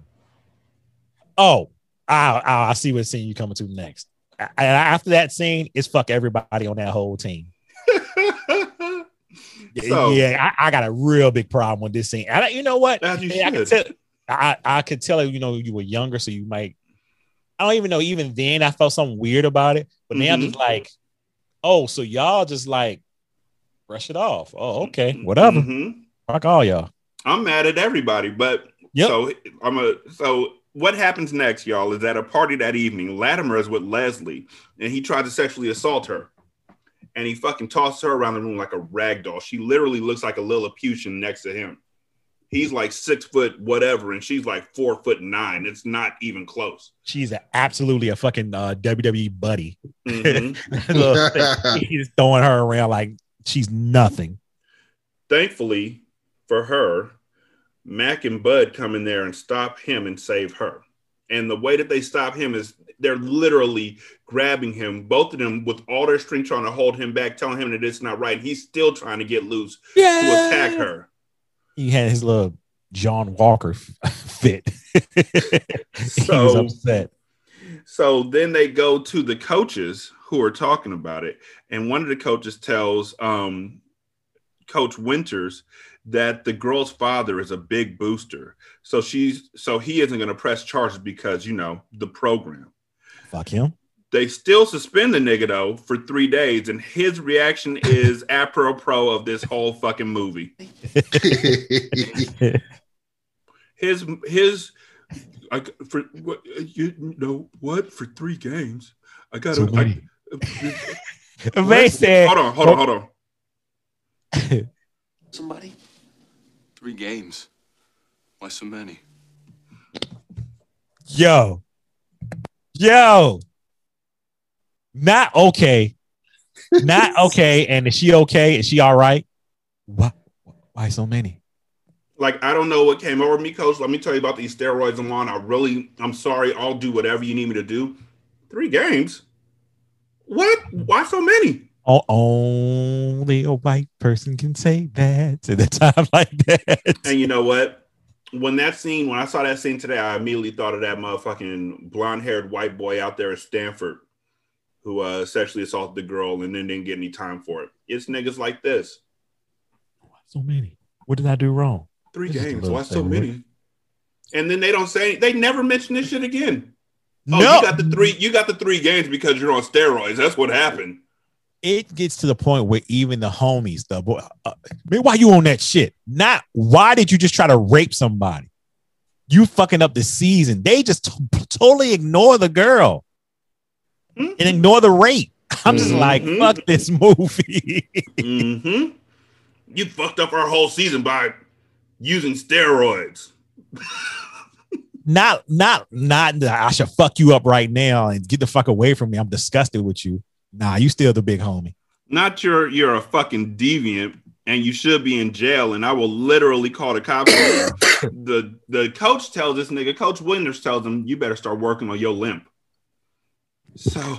Oh, I, I, I see what scene you coming to next. A- And after that scene, it's fuck everybody on that whole team. Yeah, So- yeah, I, I got a real big problem with this scene. I, you know what? You Yeah, I could tell. I, I could tell you know you were younger, so you might. I don't even know. Even then, I felt something weird about it. But now I'm Mhm. just like, oh, so y'all just like brush it off. Oh, okay, whatever. Mhm. Fuck all y'all. I'm mad at everybody, but Yep. so I'm a so what happens next, y'all, is at a party that evening, Latimer is with Leslie and he tries to sexually assault her. And he fucking tosses her around the room like a rag doll. She literally looks like a Lilliputian next to him. He's like six foot whatever, and she's like four foot nine. It's not even close. She's a, absolutely a fucking uh, WWE buddy. Mhm. He's throwing her around like she's nothing. Thankfully for her, Mac and Bud come in there and stop him and save her. And the way that they stop him is they're literally grabbing him, both of them with all their strength trying to hold him back, telling him that it's not right. And He's still trying to get loose yeah. to attack her. He had his little John Walker f- fit. he was So- upset. So then they go to the coaches who are talking about it, and one of the coaches tells um, Coach Winters that the girl's father is a big booster. So she's so he isn't going to press charges because you know the program. Fuck him. They still suspend the nigga though for three days, and his reaction is apropos of this whole fucking movie. his his I, for what you know what for three games I got Too to many. I, They said- hold on hold on hold on Somebody? Three games. Why so many? Yo, Yo, not okay. Not okay. And is she okay? Is she all right? Why, why so many? Like I don't know what came over me, coach. Let me tell you about these steroids I'm on. I really, I'm sorry. I'll do whatever you need me to do. Three games. What? Why so many? Only a white person can say that at a time like that. And you know what? When that scene, when I saw that scene today, I immediately thought of that motherfucking blonde haired white boy out there at Stanford who uh, sexually assaulted the girl and then didn't get any time for it. It's niggas like this. So many. What did I do wrong? Three a games. Why so many? And then they don't say they never mention this shit again. Oh, No. you got the three. You got the three games because you're on steroids. That's what happened. It gets to the point where even the homies, the boy, uh, man, why you on that shit? Not why did you just try to rape somebody? You fucking up the season. They just t- totally ignore the girl and ignore the rape. I'm just like, Mhm. fuck this movie. hmm You fucked up our whole season by using steroids. not, not, not. I should fuck you up right now and get the fuck away from me. I'm disgusted with you. Nah, you still the big homie. Not you're you're a fucking deviant and you should be in jail. And I will literally call the cops. the the coach tells this nigga, Coach Winters tells him, you better start working on your limp. So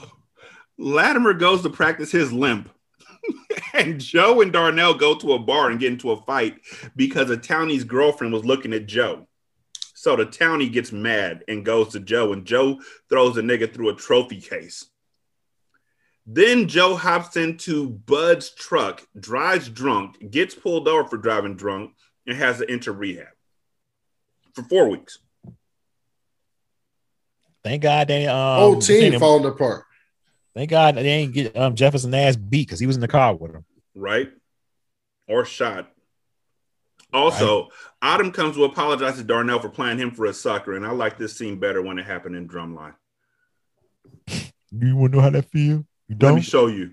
Latimer goes to practice his limp. and Joe and Darnell go to a bar and get into a fight because a townie's girlfriend was looking at Joe. So the townie gets mad and goes to Joe, and Joe throws a nigga through a trophy case. Then Joe hops into Bud's truck, drives drunk, gets pulled over for driving drunk, and has to enter rehab for four weeks. Thank God they um Whole team falling apart. Thank God they ain't get um Jefferson ass beat because he was in the car with him. right? Or shot. Also, Autumn comes to apologize to Darnell for playing him for a sucker, and I like this scene better when it happened in Drumline. Do you want to know how that feel? You Let don't me show you.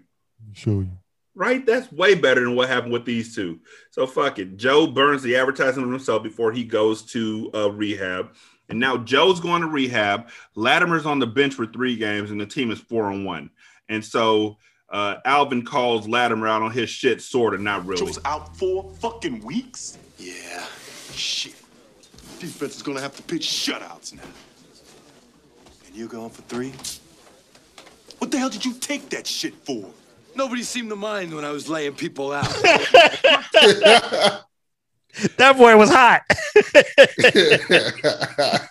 show you. Right? That's way better than what happened with these two. So fuck it. Joe burns the advertisement of himself before he goes to uh, rehab. And now Joe's going to rehab. Latimer's on the bench for three games, and the team is four and one. And so uh, Alvin calls Latimer out on his shit, sort of, not really. Joe's out four fucking weeks? Yeah. Shit. Defense is gonna have to pitch shutouts now. And you're going for three? What the hell did you take that shit for? Nobody seemed to mind when I was laying people out. That boy was hot.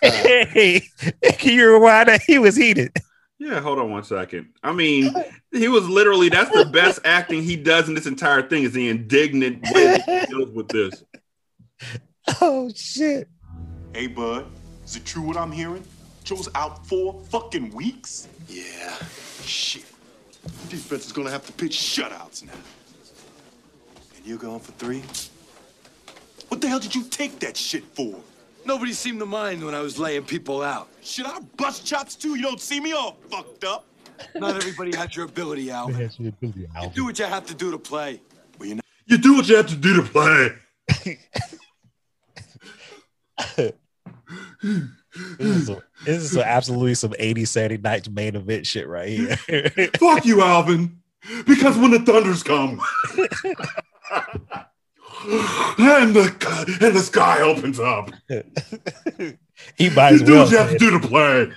hey, can you rewind that? He was heated. Yeah, hold on one second. I mean, he was literally that's the best acting he does in this entire thing is the indignant way that he deals with this. Oh shit. Hey, bud, is it true what I'm hearing? Joe's out four fucking weeks? Yeah. Shit. Defense is gonna have to pitch shutouts now. And you're going for three? What the hell did you take that shit for? Nobody seemed to mind when I was laying people out. Should I bust chops too? You don't see me all fucked up. Not everybody has your ability, Alvin. You do what you have to do to play. Well, you know. You do what you have to do to play. This is, some- this is some absolutely some 80 Saturday nights main event shit right here. Fuck you, Alvin. Because when the thunders come and the and the sky opens up, he might you as do well. what you have to do to play.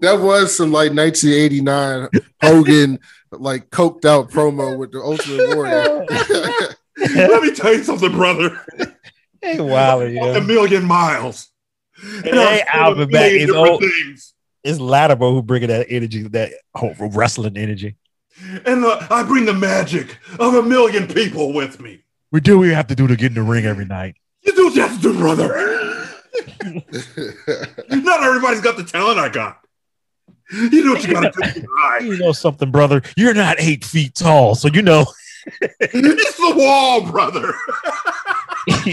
that was some like 1989 Hogan like coked out promo with the Ultimate Warrior. Let me tell you something, brother. Hey, Wilder, A million miles. It ain't Alvin back. It's different old. things. It's Latimer who bringing that energy, that whole wrestling energy. And uh, I bring the magic of a million people with me. We do what we have to do to get in the ring every night. You do what you have to do, brother. Not everybody's got the talent I got. You do what you gotta do. Right. You know something, brother? You're not eight feet tall, so you know It's the wall, brother.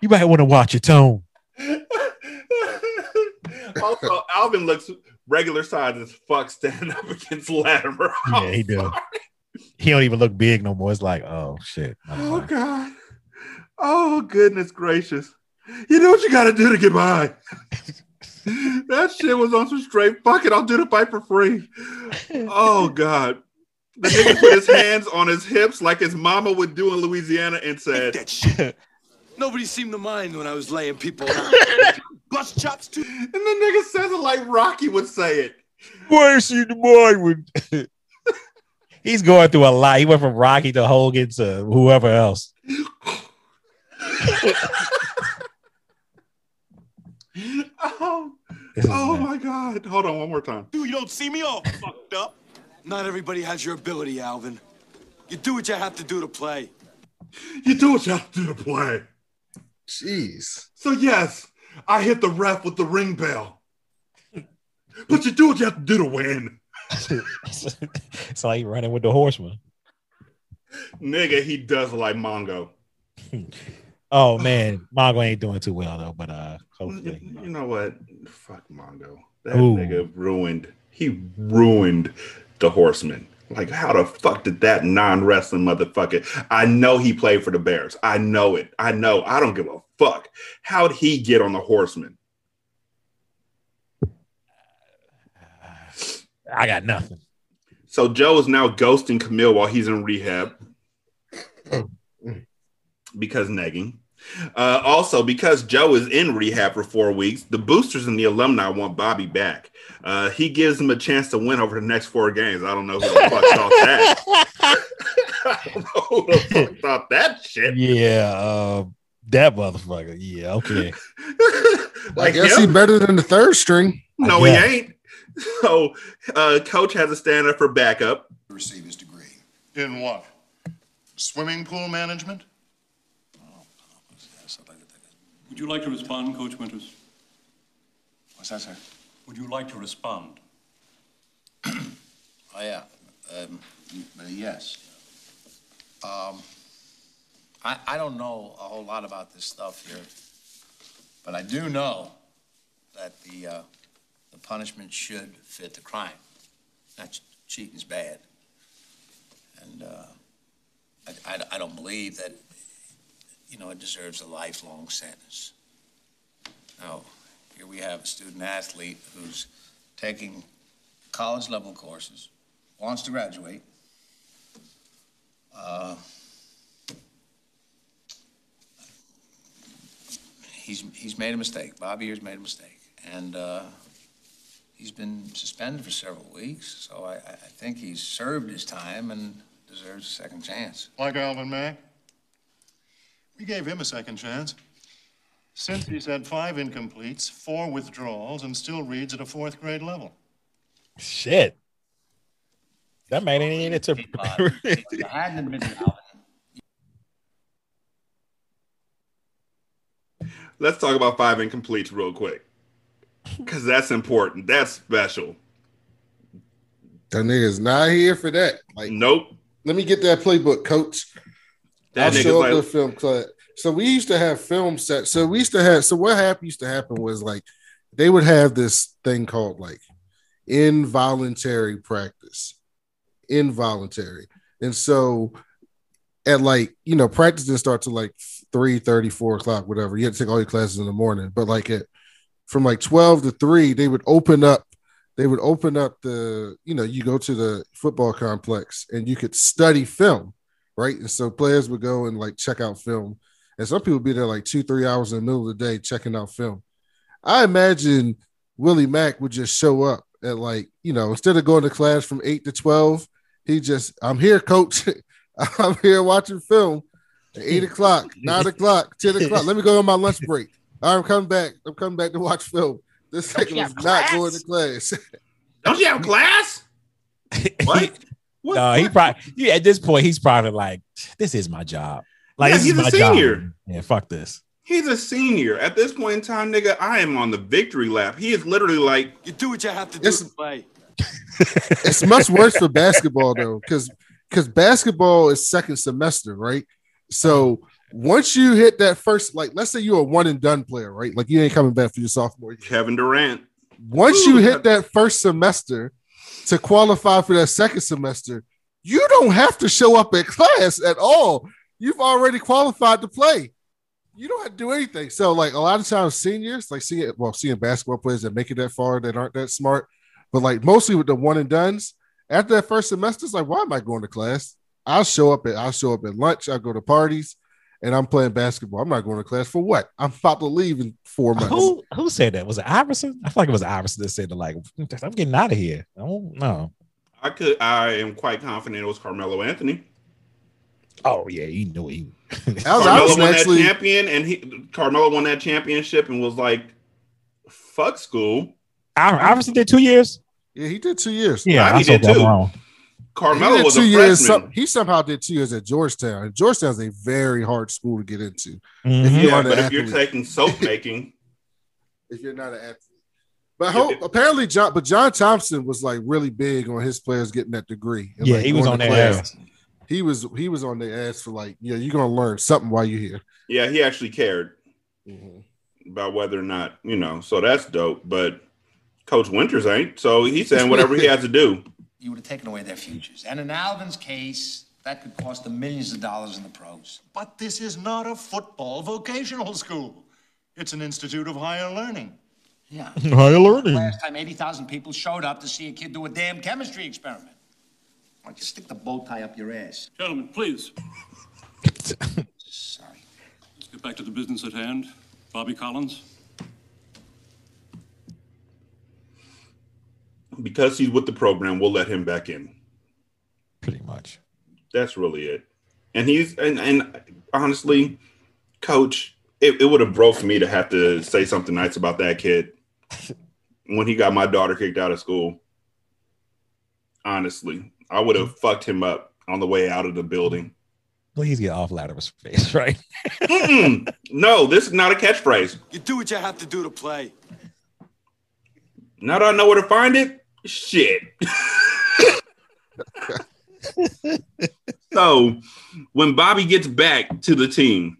you might want to watch your tone. also, Alvin looks regular size as fuck standing up against Latimer. Yeah, he do. He don't even look big no more. It's like, oh shit. Oh God. Oh goodness gracious. You know what you gotta do to get by. that shit was on some straight. Fuck it, I'll do the fight for free. Oh god. The nigga put his hands on his hips like his mama would do in Louisiana and said, that shit. Nobody seemed to mind when I was laying people out. Bust chops too. and the nigga says it like Rocky would say it. Boy, see the boy would. He's going through a lot. He went from Rocky to Hogan to whoever else. Oh, oh my god. Hold on one more time. Dude, you don't see me all fucked up. Not everybody has your ability, Alvin. You do what you have to do to play. You do what you have to do to play. Jeez. So yes, I hit the ref with the ring bell. But you do what you have to do to win. it's like running with the horseman. Nigga, he does like Mongo. Oh man, Mongo ain't doing too well though, but uh hopefully. You know what? Fuck Mongo. That Ooh. nigga ruined. He ruined the Horseman. Like, how the fuck did that non-wrestling motherfucker? I know he played for the Bears. I know it. I know. I don't give a fuck. How'd he get on the Horseman? I got nothing. So Joe is now ghosting Camille while he's in rehab because nagging. Uh, also, because Joe is in rehab for four weeks, the boosters and the alumni want Bobby back. Uh, he gives them a chance to win over the next four games. I don't know who the fuck thought that. I don't know who the fuck thought that shit. Yeah, uh, that motherfucker. Yeah, okay. I Like guess him? he better than the third string. No, he ain't. So, uh, coach has a stand up for backup. receive his degree. In what? Swimming pool management? Would you like to respond, Coach Winters? What's that, sir? Would you like to respond? Oh, yeah. Um, yes. Um, I, I don't know a whole lot about this stuff here, but I do know that the, uh, the punishment should fit the crime. Not ch- cheating's bad. And, uh, I, I, I don't believe that, you know, it deserves a lifelong sentence. Now, here we have a student athlete who's taking college level courses, wants to graduate. Uh, he's, he's made a mistake. Bobby here's made a mistake. And uh, he's been suspended for several weeks, so I, I think he's served his time and deserves a second chance. Like Alvin Mack? We gave him a second chance. Since he's had five incompletes, four withdrawals, and still reads at a fourth grade level. Shit. That man ain't into You hadn't admitted Alvin. Let's talk about five incompletes real quick. Because that's important. That's special. That nigga's not here for that. Like, nope. Let me get that playbook, coach. That I'll show up like- the film class. So we used to have film sets. So we used to have. So what happened used to happen was like they would have this thing called like involuntary practice, involuntary, and so at like you know practice didn't start till like 3 4 o'clock whatever. You had to take all your classes in the morning. But like at from like 12 to 3 they would open up they would open up the you know you go to the football complex and you could study film right? And so players would go and like check out film and some people be there like two three hours in the middle of the day checking out film. I imagine willie mack would just show up at like you know instead of going to class from 8 to 12 he just i'm here coach. I'm here watching film at 8 o'clock 9 o'clock 10 o'clock. Let me go on my lunch break. I'm coming back. I'm coming back to watch film. This Don't was not class? going to class. Don't you have class? What? no, he probably yeah, at this point he's probably like, this is my job. Like Yeah, he's a senior. job. Yeah, fuck this. He's a senior. At this point in time, nigga, I am on the victory lap. He is literally like, You do what you have to do to play. it's much worse for basketball though, because because basketball is second semester, right? So once you hit that first, like let's say you're a one and done player, right? Like you ain't coming back for your sophomore year. Kevin Durant. Once you hit that first semester to qualify for that second semester, you don't have to show up at class at all. You've already qualified to play. you don't have to do anything. So like a lot of times seniors, like seeing well, seeing basketball players that make it that far that aren't that smart, but like mostly with the one and duns, after that first semester, it's like, why am I going to class? I'll show up at I'll show up at lunch, I'll go to parties, and I'm playing basketball. I'm not going to class for what? I'm about to leave in four months. Who who said that? Was it Iverson? I feel like it was Iverson that said that. Like, I'm getting out of here. Oh no. I could. I am quite confident it was Carmelo Anthony. Oh yeah, you know he. Al Carmelo Iverson won actually- that champion, and he Carmelo won that championship and was like, "Fuck school." Iverson did two years. Yeah, he did two years. Yeah, Nah, I he did that too. wrong. Carmelo was two a years. freshman. Some, he somehow did two years at Georgetown. And Georgetown's a very hard school to get into. Mhm. If you yeah, aren't but if you're taking soap making, if you're not an athlete. But hope, apparently, John. But John Thompson was like really big on his players getting that degree. Yeah, like, he was on to their class. He was he was on their ass for like, yeah, you're gonna learn something while you're here. yeah, he actually cared Mm-hmm. about whether or not you know. So that's dope. But Coach Winters ain't. So he's saying whatever he has to do. You would have taken away their futures. And in Alvin's case, that could cost them millions of dollars in the pros. But this is not a football vocational school. It's an institute of higher learning. Yeah. Higher learning. Last time 80,000 people showed up to see a kid do a damn chemistry experiment. Why don't you stick the bow tie up your ass? Gentlemen, please. Sorry. Let's get back to the business at hand. Bobby Collins. Because he's with the program, we'll let him back in. Pretty much. That's really it. And he's and and honestly, coach, it, it would have broke me to have to say something nice about that kid when he got my daughter kicked out of school. Honestly, I would have fucked him up on the way out of the building. Please get off Latimer's face, right? No, this is not a catchphrase. You do what you have to do to play. Now that I know where to find it, shit. so when Bobby gets back to the team,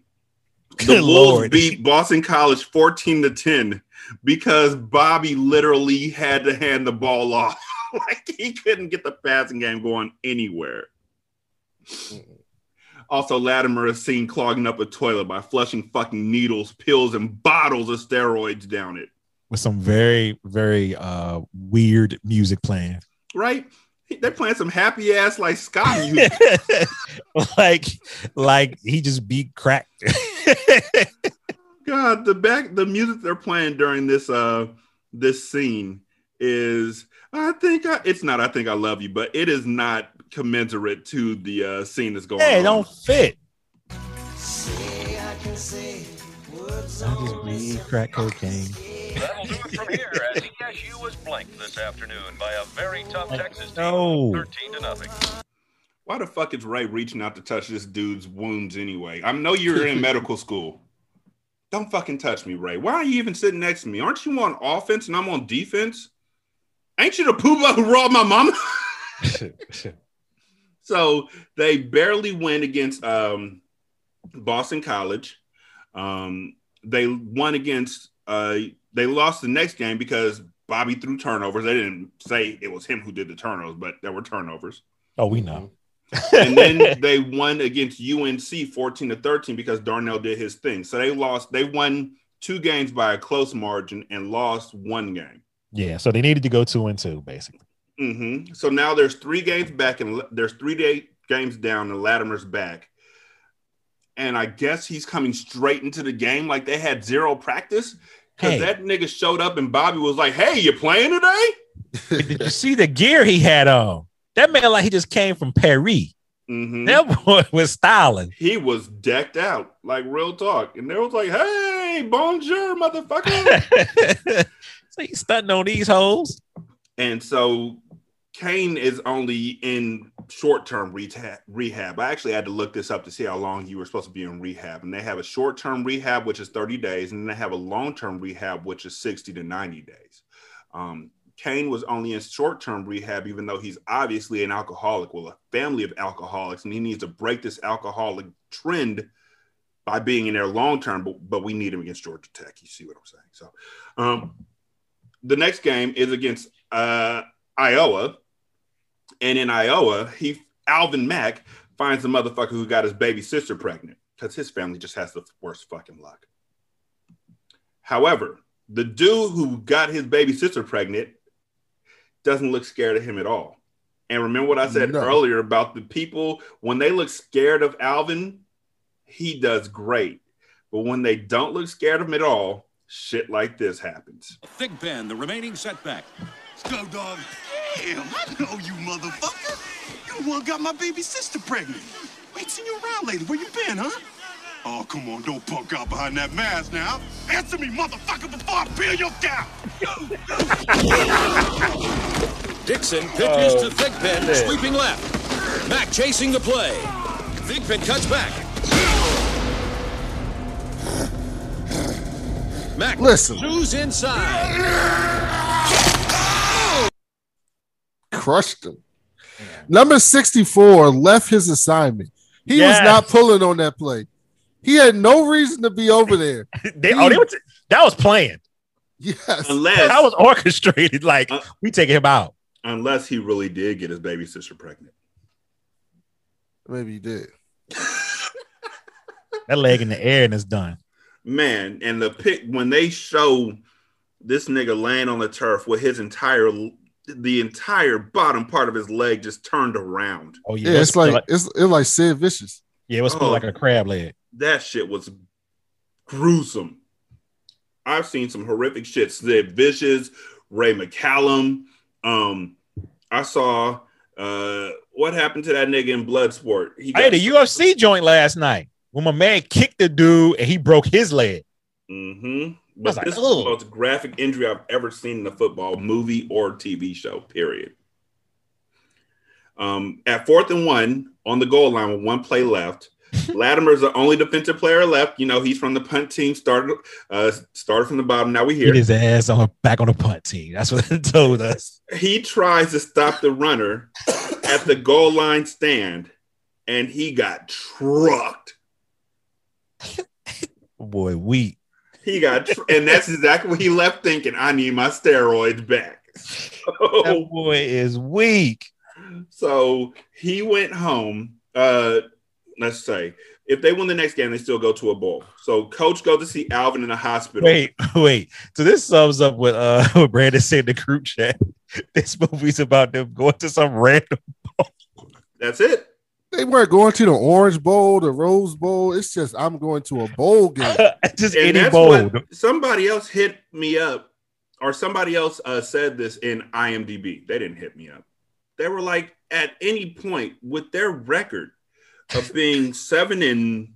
the Good Wolves Lord. beat Boston College 14 to 10 because Bobby literally had to hand the ball off. like he couldn't get the passing game going anywhere. Also, Latimer is seen clogging up a toilet by flushing fucking needles, pills, and bottles of steroids down it. With some very, very uh weird music playing. Right? They're playing some happy ass like ska music. like, like he just beat crack. God, the back the music they're playing during this uh this scene is I think I it's not I think I love you, but it is not commensurate to the uh scene that's going on. Hey, on. don't fit. I can say words I just beat crack cocaine. That'll do it from here as ESU was blanked this afternoon by a very tough Texas team, No. 13 to nothing. Why the fuck is Ray reaching out to touch this dude's wounds anyway? I know you're in medical school. Don't fucking touch me, Ray. Why are you even sitting next to me? Aren't you on offense and I'm on defense? Ain't you the poobah who robbed my mama? so they barely win against um, Boston College. Um, they won against. Uh, they lost the next game because Bobby threw turnovers. They didn't say it was him who did the turnovers, but there were turnovers Oh, we know. And then they won against UNC 14 to 13 because Darnell did his thing. So they lost, they won two games by a close margin and lost one game. Yeah, so they needed to go two and two, basically. hmm So now there's three games back and there's three day games down and Latimer's back. And I guess he's coming straight into the game like they had zero practice. Because Hey. that nigga showed up and Bobby was like, Hey, you playing today? Did you see the gear he had on? That man like he just came from Paris. Mhm. That boy was styling. He was decked out, like real talk. And they was like, Hey, bonjour, motherfucker. so he's stunting on these hoes. And so Kane is only in short term rehab, rehab. I actually had to look this up to see how long you were supposed to be in rehab. And they have a short term rehab, which is 30 days, and then they have a long term rehab, which is 60 to 90 days. Um, Kane was only in short term rehab, even though he's obviously an alcoholic, well, a family of alcoholics, and he needs to break this alcoholic trend by being in there long term. But, but we need him against Georgia Tech. You see what I'm saying? So, um, the next game is against uh, Iowa, and in Iowa, he Alvin Mack finds the motherfucker who got his baby sister pregnant because his family just has the worst fucking luck. However, the dude who got his baby sister pregnant doesn't look scared of him at all. And remember what I said No. earlier about the people when they look scared of Alvin, he does great. But when they don't look scared of him at all, shit like this happens. Thigpen, the remaining setback. Let's go, dog. Damn, I know you, motherfucker. You the one got my baby sister pregnant. Ain't seen you around lately. Where you been, huh? Oh, come on, don't punk out behind that mask now. Answer me, motherfucker, before I peel your cow. Dixon pitches Oh, to Thigpen, shit. sweeping left. Mack chasing the play. Thigpen cuts back. Mack Listen. pursues inside. Crushed him. Number 64 left his assignment. He Yes. was not pulling on that play. He had no reason to be over there. They, oh, they were that was planned. Yes. Unless That was orchestrated. Like uh, we taking him out. unless he really did get his baby sister pregnant. Maybe he did. That leg in the air and it's done. Man, and the pic when they show this nigga laying on the turf with his entire the entire bottom part of his leg just turned around. Oh Yeah, it's like it's it's like Sid Vicious. yeah, it was Oh. like a crab leg. That shit was gruesome. I've seen some horrific shit. Sid Vicious, Ray McCallum. Um, I saw uh what happened to that nigga in Bloodsport. He I had a UFC joint last night when my man kicked the dude and he broke his leg. Mm-hmm. But like, this is the most graphic injury I've ever seen in a football movie or TV show. Period. Um, at fourth and one on the goal line with one play left, Latimer's the only defensive player left. You know he's from the punt team. Started uh, started from the bottom. Now we hear his ass on back on the punt team. That's what they told us. He tries to stop the runner at the goal line stand, and he got trucked. Boy, weak. He got, tr- and that's exactly what he left thinking. I need my steroids back. That boy is weak. So he went home. Uh, let's say if they win the next game, they still go to a bowl. So coach go to see Alvin in the hospital. Wait, wait. So this sums up what uh what Brandon said in the group chat. This movie's about them going to some random. bowl. That's it. They weren't going to the Orange Bowl, the Rose Bowl. It's just I'm going to a bowl game. Just And any that's bowl. what somebody else hit me up, or somebody else uh, said this in IMDb. They didn't hit me up. They were like, at any point with their record of being seven and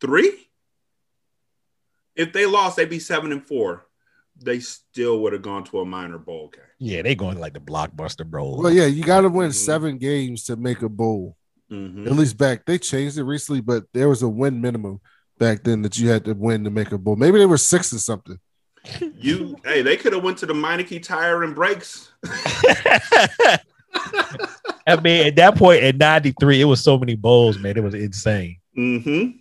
three, if they lost, they'd be seven and four. They still would have gone to a minor bowl game. Yeah, they going to like the blockbuster bowl. Well, yeah, you got to win seven games to make a bowl. Mhm. At least back they changed it recently, but there was a win minimum back then that you had to win to make a bowl. Maybe they were six or something. You, hey, they could have went to the Meineke Tire and Brakes. I mean, at that point in '93, it was so many bowls, man. It was insane. Mm-hmm.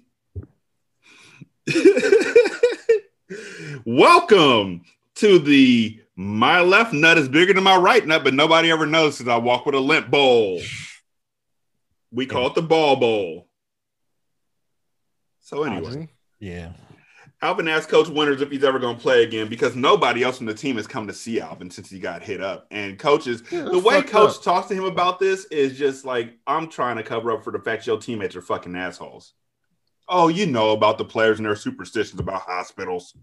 Welcome to the my left nut is bigger than my right nut, but nobody ever notices I walk with a limp bowl. We call it the ball bowl. So anyway, Yeah. Alvin asked Coach Winters if he's ever going to play again because nobody else on the team has come to see Alvin since he got hit up. And coaches, Yeah, the way Coach up. talks to him about this is just like I'm trying to cover up for the fact your teammates are fucking assholes. Oh, you know about the players and their superstitions about hospitals.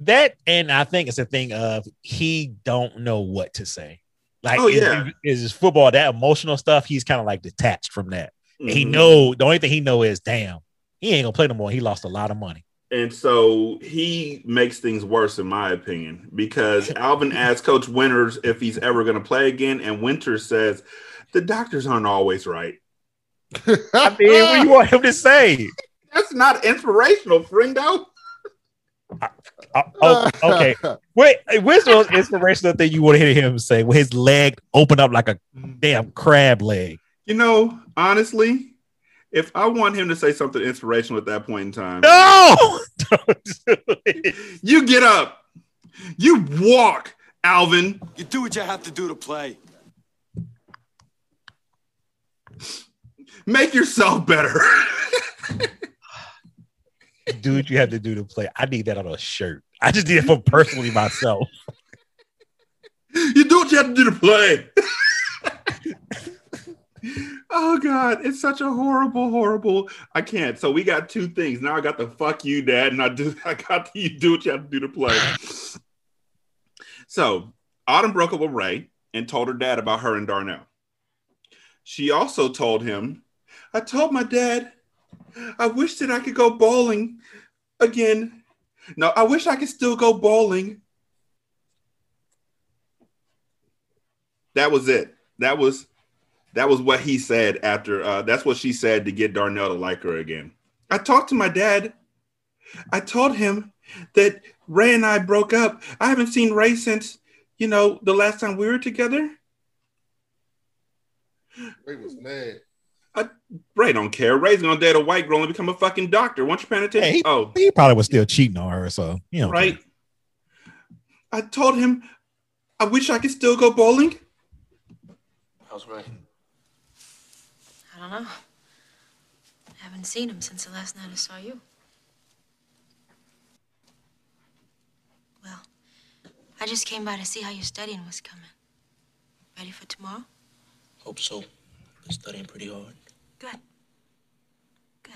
That and I think it's a thing of he don't know what to say. Like, Oh, is, yeah. is his football that emotional stuff? He's kind of like detached from that. And He mm-hmm. know the only thing he know is, damn, he ain't gonna play no more. He lost a lot of money. And so he makes things worse, in my opinion, because Alvin asks Coach Winters if he's ever going to play again, and Winters says the doctors aren't always right. I mean, what do you want him to say? That's not inspirational, Fringo. Oh, okay. Wait, where's the most inspirational thing you want to hear him say? With his leg open up like a damn crab leg. You know, honestly, if I want him to say something inspirational at that point in time, No, you get up, you walk, Alvin. You do what you have to do to play. Make yourself better. do what you have to do to play. I need that on a shirt. I just need it for personally myself. You do what you have to do to play. oh god, it's such a horrible, horrible. I can't. So we got two things. Now I got the fuck you, dad, and I do I got you do what you have to do to play. so Autumn broke up with Ray and told her dad about her and Darnell. She also told him, I told my dad I wish that I could go bowling again. No, I wish I could still go bowling. That was it. That was that was what he said after uh that's what she said to get Darnell to like her again. I talked to my dad. I told him that Ray and I broke up. I haven't seen Ray since, you know, the last time we were together. Ray was mad. Ray don't care. Ray's gonna date a white girl and become a fucking doctor. Once you paying attention? Hey, he, oh, he probably was still cheating on her, so you know. right. I told him I wish I could still go bowling. How's Ray? I don't know. I haven't seen him since the last night I saw you. Well, I just came by to see how your studying was coming. Ready for tomorrow? Hope so. I've been studying pretty hard. Good. Good.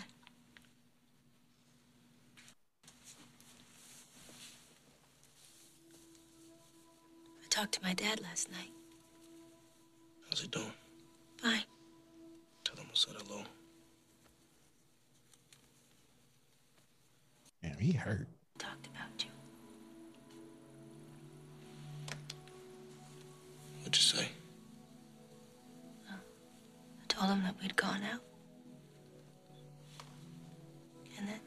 I talked to my dad last night. How's he doing? Fine. Tell him I said hello. Damn, he hurt. Talked about you. What'd you say? I told him that we'd gone out. And that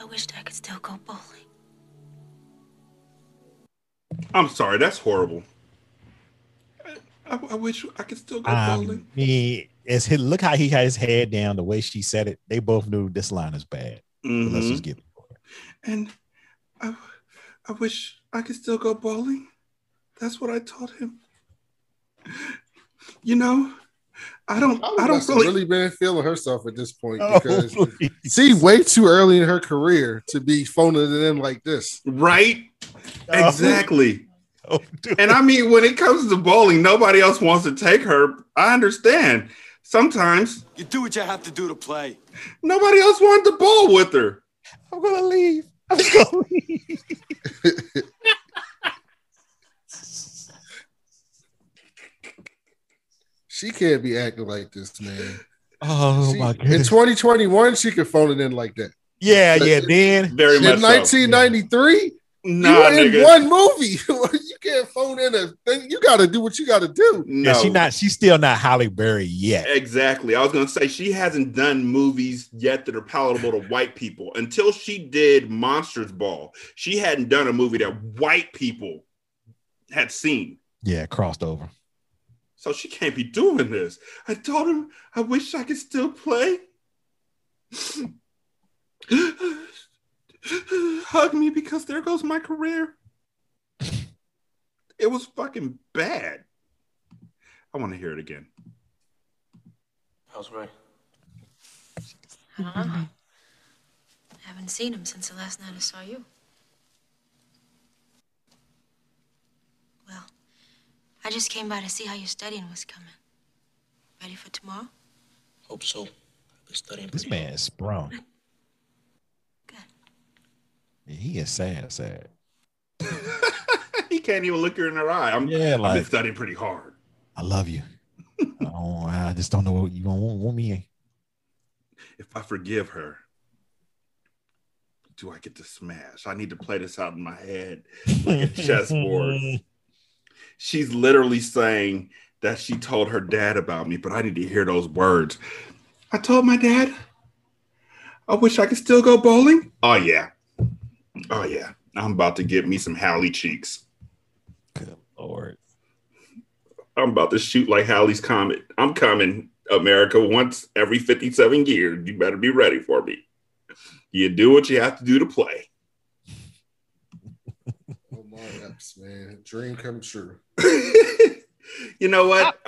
I wished I could still go bowling. I'm sorry, that's horrible. I, I wish I could still go I bowling. mean, it's his, look how he had his head down. The way she said it, they both knew this line is bad. But let's mm-hmm. just get And I, I wish I could still go bowling. That's what I told him. You know, I don't. I don't really. really been feeling herself at this point Oh, because see, way too early in her career to be phoning it in like this. Right? Oh. Exactly. and I mean, when it comes to bowling, nobody else wants to take her. I understand. Sometimes You do what you have to do to play. nobody else wanted to bowl with her. I'm gonna leave. I'm gonna leave. She can't be acting like this, man. Oh She- my In 2021, she could phone it in like that. Yeah, yeah. Then Very in much so. 1993, Nah, you were in nigga. one movie. you can't phone in a thing. You got to do what you got to do. No, Yeah, she not. She's still not Halle Berry yet. Exactly. I was going to say she hasn't done movies yet that are palatable to white people. Until she did Monsters Ball, she hadn't done a movie that white people had seen. Yeah, crossed over. So she can't be doing this. I told him I wish I could still play. Hug me because there goes my career. It was fucking bad. I want to hear it again. How's Ray? I don't know. I haven't seen him since the last night I saw you. Well, I just came by to see how your studying was coming. Ready for tomorrow? Hope so. Been studying This man is sprung. He is sad, sad. he can't even look her in her eye. I'm, Yeah, I've like- been studying pretty hard. I love you. oh, I just don't know what you want, want me. If I forgive her, do I get to smash? I need to play this out in my head like a chessboard. She's literally saying that she told her dad about me, but I need to hear those words. I told my dad, I wish I could still go bowling. Oh, yeah. Oh, yeah. I'm about to get me some Halle cheeks. Good Lord. I'm about to shoot like Halley's Comet. I'm coming, America, once every 57 years. You better be ready for me. You do what you have to do to play. Oh, Omar Epps, man. Dream come true. You know what?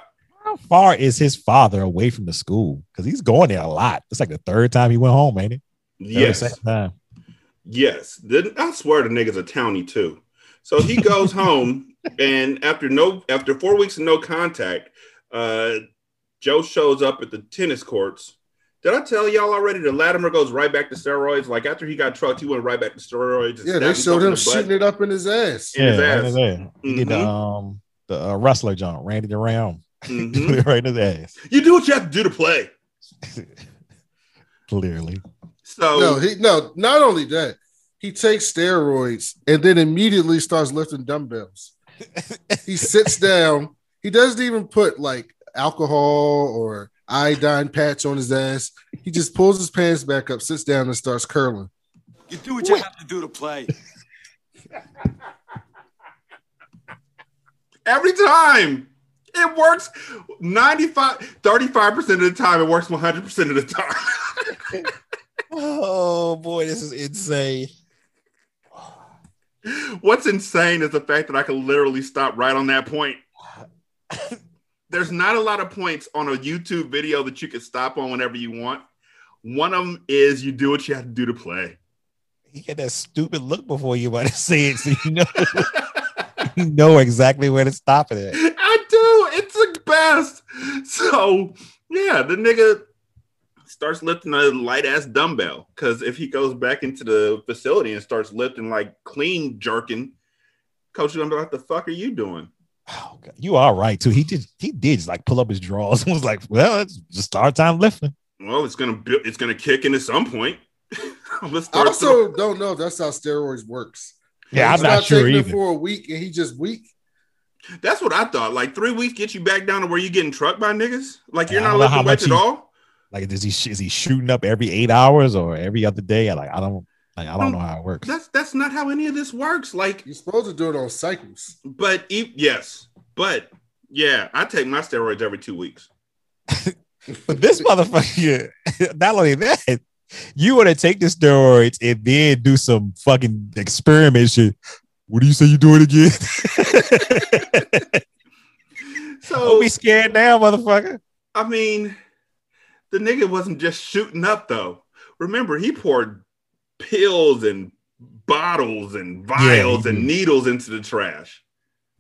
How far is his father away from the school? Because he's going there a lot. It's like the third time he went home, ain't it? Yes. Time. Yes. Then I swear the nigga's a townie too. So he goes home and after no after four weeks of no contact, uh Joe shows up at the tennis courts. Did I tell y'all already that Latimer goes right back to steroids? Like after he got trucked, he went right back to steroids. Yeah, they showed him himself the shooting it up in his ass. In his Yeah, ass. right in his ass. He did the um the uh, wrestler John Randy the Ram. Mhm. Right in his ass. You do what you have to do to play. Clearly. So no, he no. Not only that, he takes steroids and then immediately starts lifting dumbbells. he sits down. He doesn't even put like alcohol or iodine patch on his ass. He just pulls his pants back up, sits down, and starts curling. You do what you have to do to play. every time it works 95 35% of the time it works 100% of the time Oh boy, this is insane. what's insane is the fact that i can literally stop right on that point there's not a lot of points on a youtube video that you can stop on whenever you want one of them is you do what you have to do to play He had that stupid look before you about to say it, so you know you know exactly where to stop it at. I do. It's the best. So yeah, the nigga starts lifting a light ass dumbbell because if he goes back into the facility and starts lifting like clean jerking, coach, is gonna be like, the fuck are you doing? Oh, you are right too. He did he did just like pull up his drawers and was like, "Well, it's just start time lifting." Well, it's gonna bu- it's gonna kick in at some point. Let's I start. also don't know if that's how steroids works. Yeah, He's I'm not sure taking it either. for a week and he just weak. That's what I thought. Like three weeks get you back down to where you getting trucked by niggas. Like you're not don't know lifting weights much at all. Like, is he is he shooting up every eight hours or every other day? Like, I don't like I don't know how it works. That's that's not how any of this works. Like you're supposed to do it on cycles. But e- yes, but yeah, I take my steroids every two weeks. But this motherfucker, not only that, you want to take the steroids and then do some fucking experiment shit. What do you say you doing again? So Don't be scared now, motherfucker. I mean, the nigga wasn't just shooting up though. Remember, he poured pills and bottles and vials he and did. needles into the trash.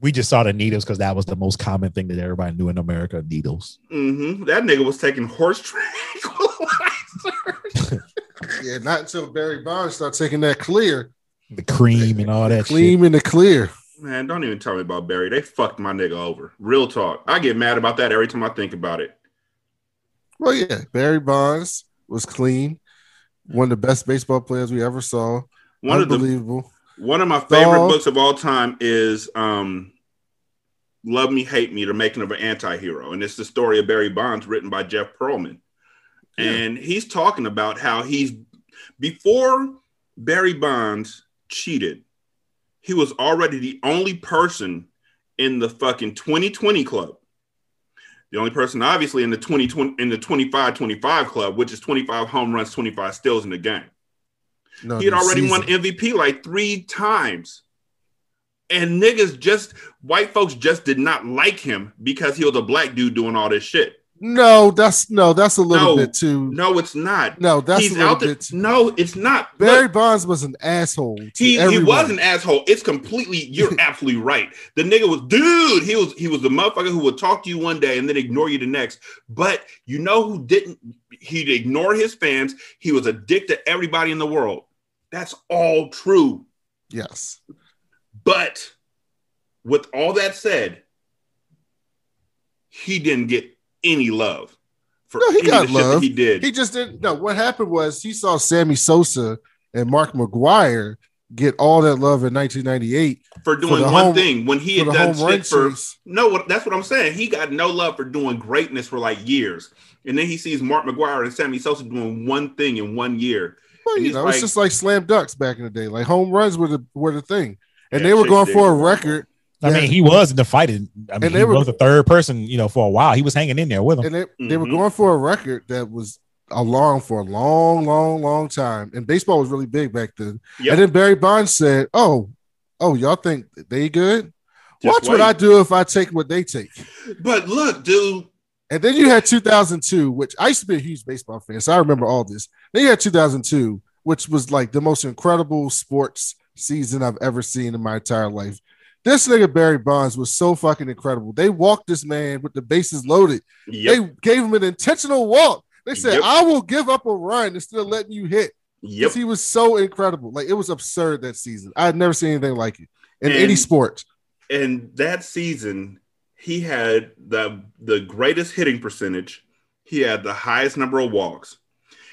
We just saw the needles because that was the most common thing that everybody knew in America. Needles. Mm-hmm. That nigga was taking horse tranquilizers. Yeah, not until Barry Bonds started taking that clear. The cream and all that Cream shit. in the clear. Man, don't even tell me about Barry. They fucked my nigga over. Real talk. I get mad about that every time I think about it. Well, yeah, Barry Bonds was clean. One of the best baseball players we ever saw. One of the- Unbelievable. One of my favorite Dog. books of all time is um Love Me, Hate Me, The Making of an Anti-Hero. And it's the story of Barry Bonds written by Jeff Pearlman. And he's talking about how he's before Barry Bonds cheated, he was already the only person in the fucking 2020 club. The only person obviously in the 2020 in the 25-25 club, which is 25 home runs, 25 steals in the game. No, he had already won. MVP like three times. And niggas just white folks just did not like him because he was a black dude doing all this shit. No, that's no, that's a little No, bit too. No, it's not. No, that's He's a little bit. Too, No, it's not. Barry Look, Bonds was an asshole. He, he was an asshole. It's completely. You're absolutely right. The nigga was dude. He was he was the motherfucker who would talk to you one day and then ignore you the next. But you know who didn't? He'd ignore his fans. He was a dick to everybody in the world. That's all true. Yes. But with all that said, he didn't get any love for No, he got of the shit that love. he did. He just didn't. No, what happened was he saw Sammy Sosa and Mark McGwire get all that love in 1998 for doing the one home- thing when he had done shit for no what that's what I'm saying. He got no love for doing greatness for like years. And then he sees Mark McGwire and Sammy Sosa doing one thing in one year. Well, you know, like, it's just like slam ducks back in the day. Like home runs were the were the thing, and Yeah, they were going for a record. I that- mean, he was in the fight. and- I mean, And they he were- was the third person, you know, for a while. He was hanging in there with him. and they, they Mm-hmm. were going for a record that was along for a long, long, long time. And baseball was really big back then. Yep. And then Barry Bonds said, "Oh, oh, y'all think they good? Just Watch what. I do if I take what they take." But look, dude, And then you had 2002, which I used to be a huge baseball fan, so I remember all this. Then you had 2002 which was like the most incredible sports season I've ever seen in my entire life. This nigga Barry Bonds was so fucking incredible. They walked this man with the bases loaded. Yep. They gave him an intentional walk. They said, Yep. "I will give up a run instead of letting you hit." Yep. He was so incredible. Like it was absurd that season. I had never seen anything like it in any sport. And that season, he had the the greatest hitting percentage. He had the highest number of walks.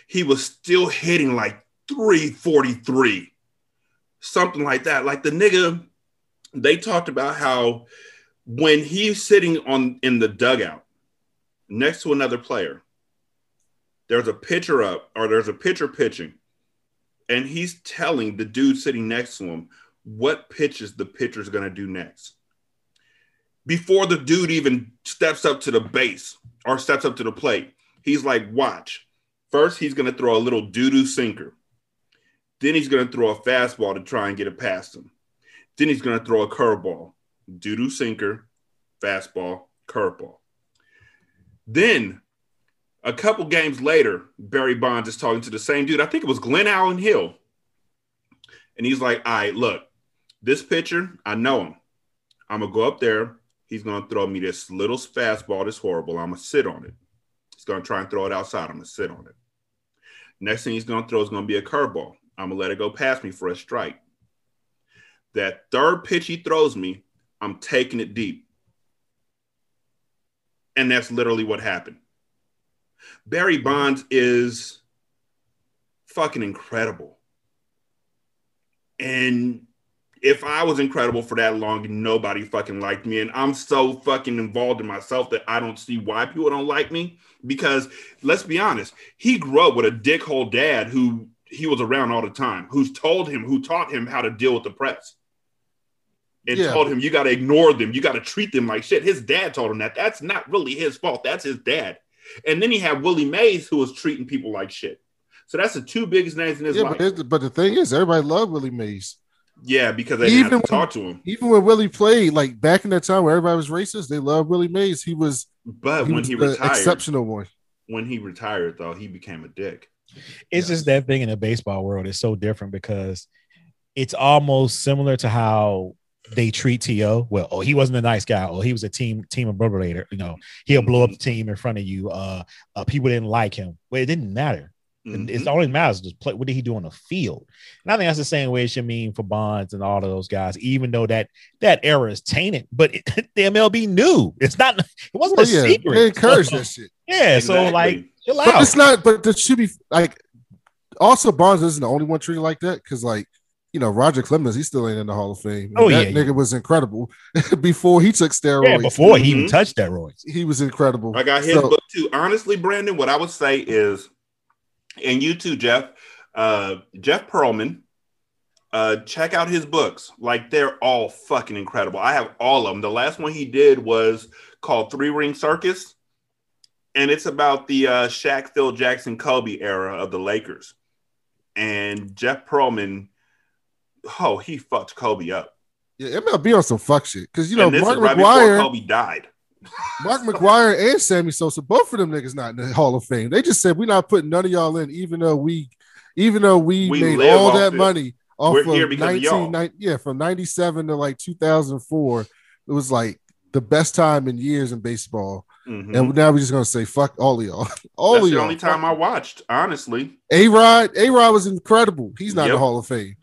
He was still hitting like 343, something like that. Like the nigga, they talked about how when he's sitting on in the dugout next to another player, there's a pitcher up or there's a pitcher pitching, and he's telling the dude sitting next to him what pitches the pitcher's gonna do next. Before the dude even steps up to the base or steps up to the plate, he's like, watch. First, he's gonna throw a little doo-doo sinker. Then he's gonna throw a fastball to try and get it past him. Then he's gonna throw a curveball. Doo-doo sinker, fastball, curveball. Then a couple games later, Barry Bonds is talking to the same dude. I think it was Glenallen Hill. And he's like, all right, look, this pitcher, I know him. I'm gonna go up there. He's gonna throw me this little fastball that's horrible. I'm gonna sit on it. He's gonna try and throw it outside. I'm gonna sit on it. Next thing he's gonna throw is gonna be a curveball. I'm gonna let it go past me for a strike. That third pitch he throws me, I'm taking it deep. And that's literally what happened. Barry Bonds is fucking incredible. And if I was incredible for that long, nobody fucking liked me. And I'm so fucking involved in myself that I don't see why people don't like me. Because let's be honest, he grew up with a dickhole dad who he was around all the time, who's told him, who taught him how to deal with the press. And Yeah. told him you got to ignore them, you got to treat them like shit. His dad told him that. That's not really his fault. That's his dad. And then he had Willie Mays, who was treating people like shit. So that's the two biggest names in his Yeah, life. but, the- but the thing is, everybody loved Willie Mays. Yeah, because they didn't have to when, talk to him. Even when Willie played, like back in that time where everybody was racist, they loved Willie Mays. He was, But he when was he the retired, exceptional one. when he retired, though, he became a dick. It's just that thing in the baseball world is so different because it's almost similar to how they treat To. Well, oh, he wasn't a nice guy, Oh, he was a team team obliterator. You know, he'll blow up the team in front of you. Uh, uh people didn't like him. Well, it didn't matter. It's all that matters is play. What did he do on the field? And I think that's the same way it should mean for Bonds and all of those guys. Even though that that era is tainted, but it, the MLB knew it's not. It wasn't Oh, a yeah, secret. they encourage that shit. Yeah, so like, chill But it's not. But there should be like. Also, Bonds isn't the only one treated like that because, like, you know, Roger Clemens, he still ain't in the Hall of Fame. Oh, that yeah, nigga was incredible before he took steroids. Yeah, before he even touched steroids. he was incredible. I got his So- book too. Honestly, Brandon, what I would say is, and you too, Jeff, uh, Jeff Pearlman, uh, check out his books. Like they're all fucking incredible. I have all of them. The last one he did was called Three Ring Circus, and it's about the uh, Shaq, Phil Jackson, Kobe era of the Lakers. And Jeff Pearlman, oh, he fucked Kobe up. Yeah, MLB on some fuck shit because you know Mark right McGwire, Kobe died. Mark McGwire, and Sammy Sosa, both of them niggas not in the Hall of Fame. They just said we're not putting none of y'all in, even though we, even though we, We made all that it. money off We're of here because of y'all. yeah, from ninety seven to like two thousand four. It was like the best time in years in baseball, Mhm. and now we're just gonna say fuck all of y'all. all That's of the y'all. only time I watched, honestly. A Rod, A Rod was incredible. He's not in the Hall of Fame.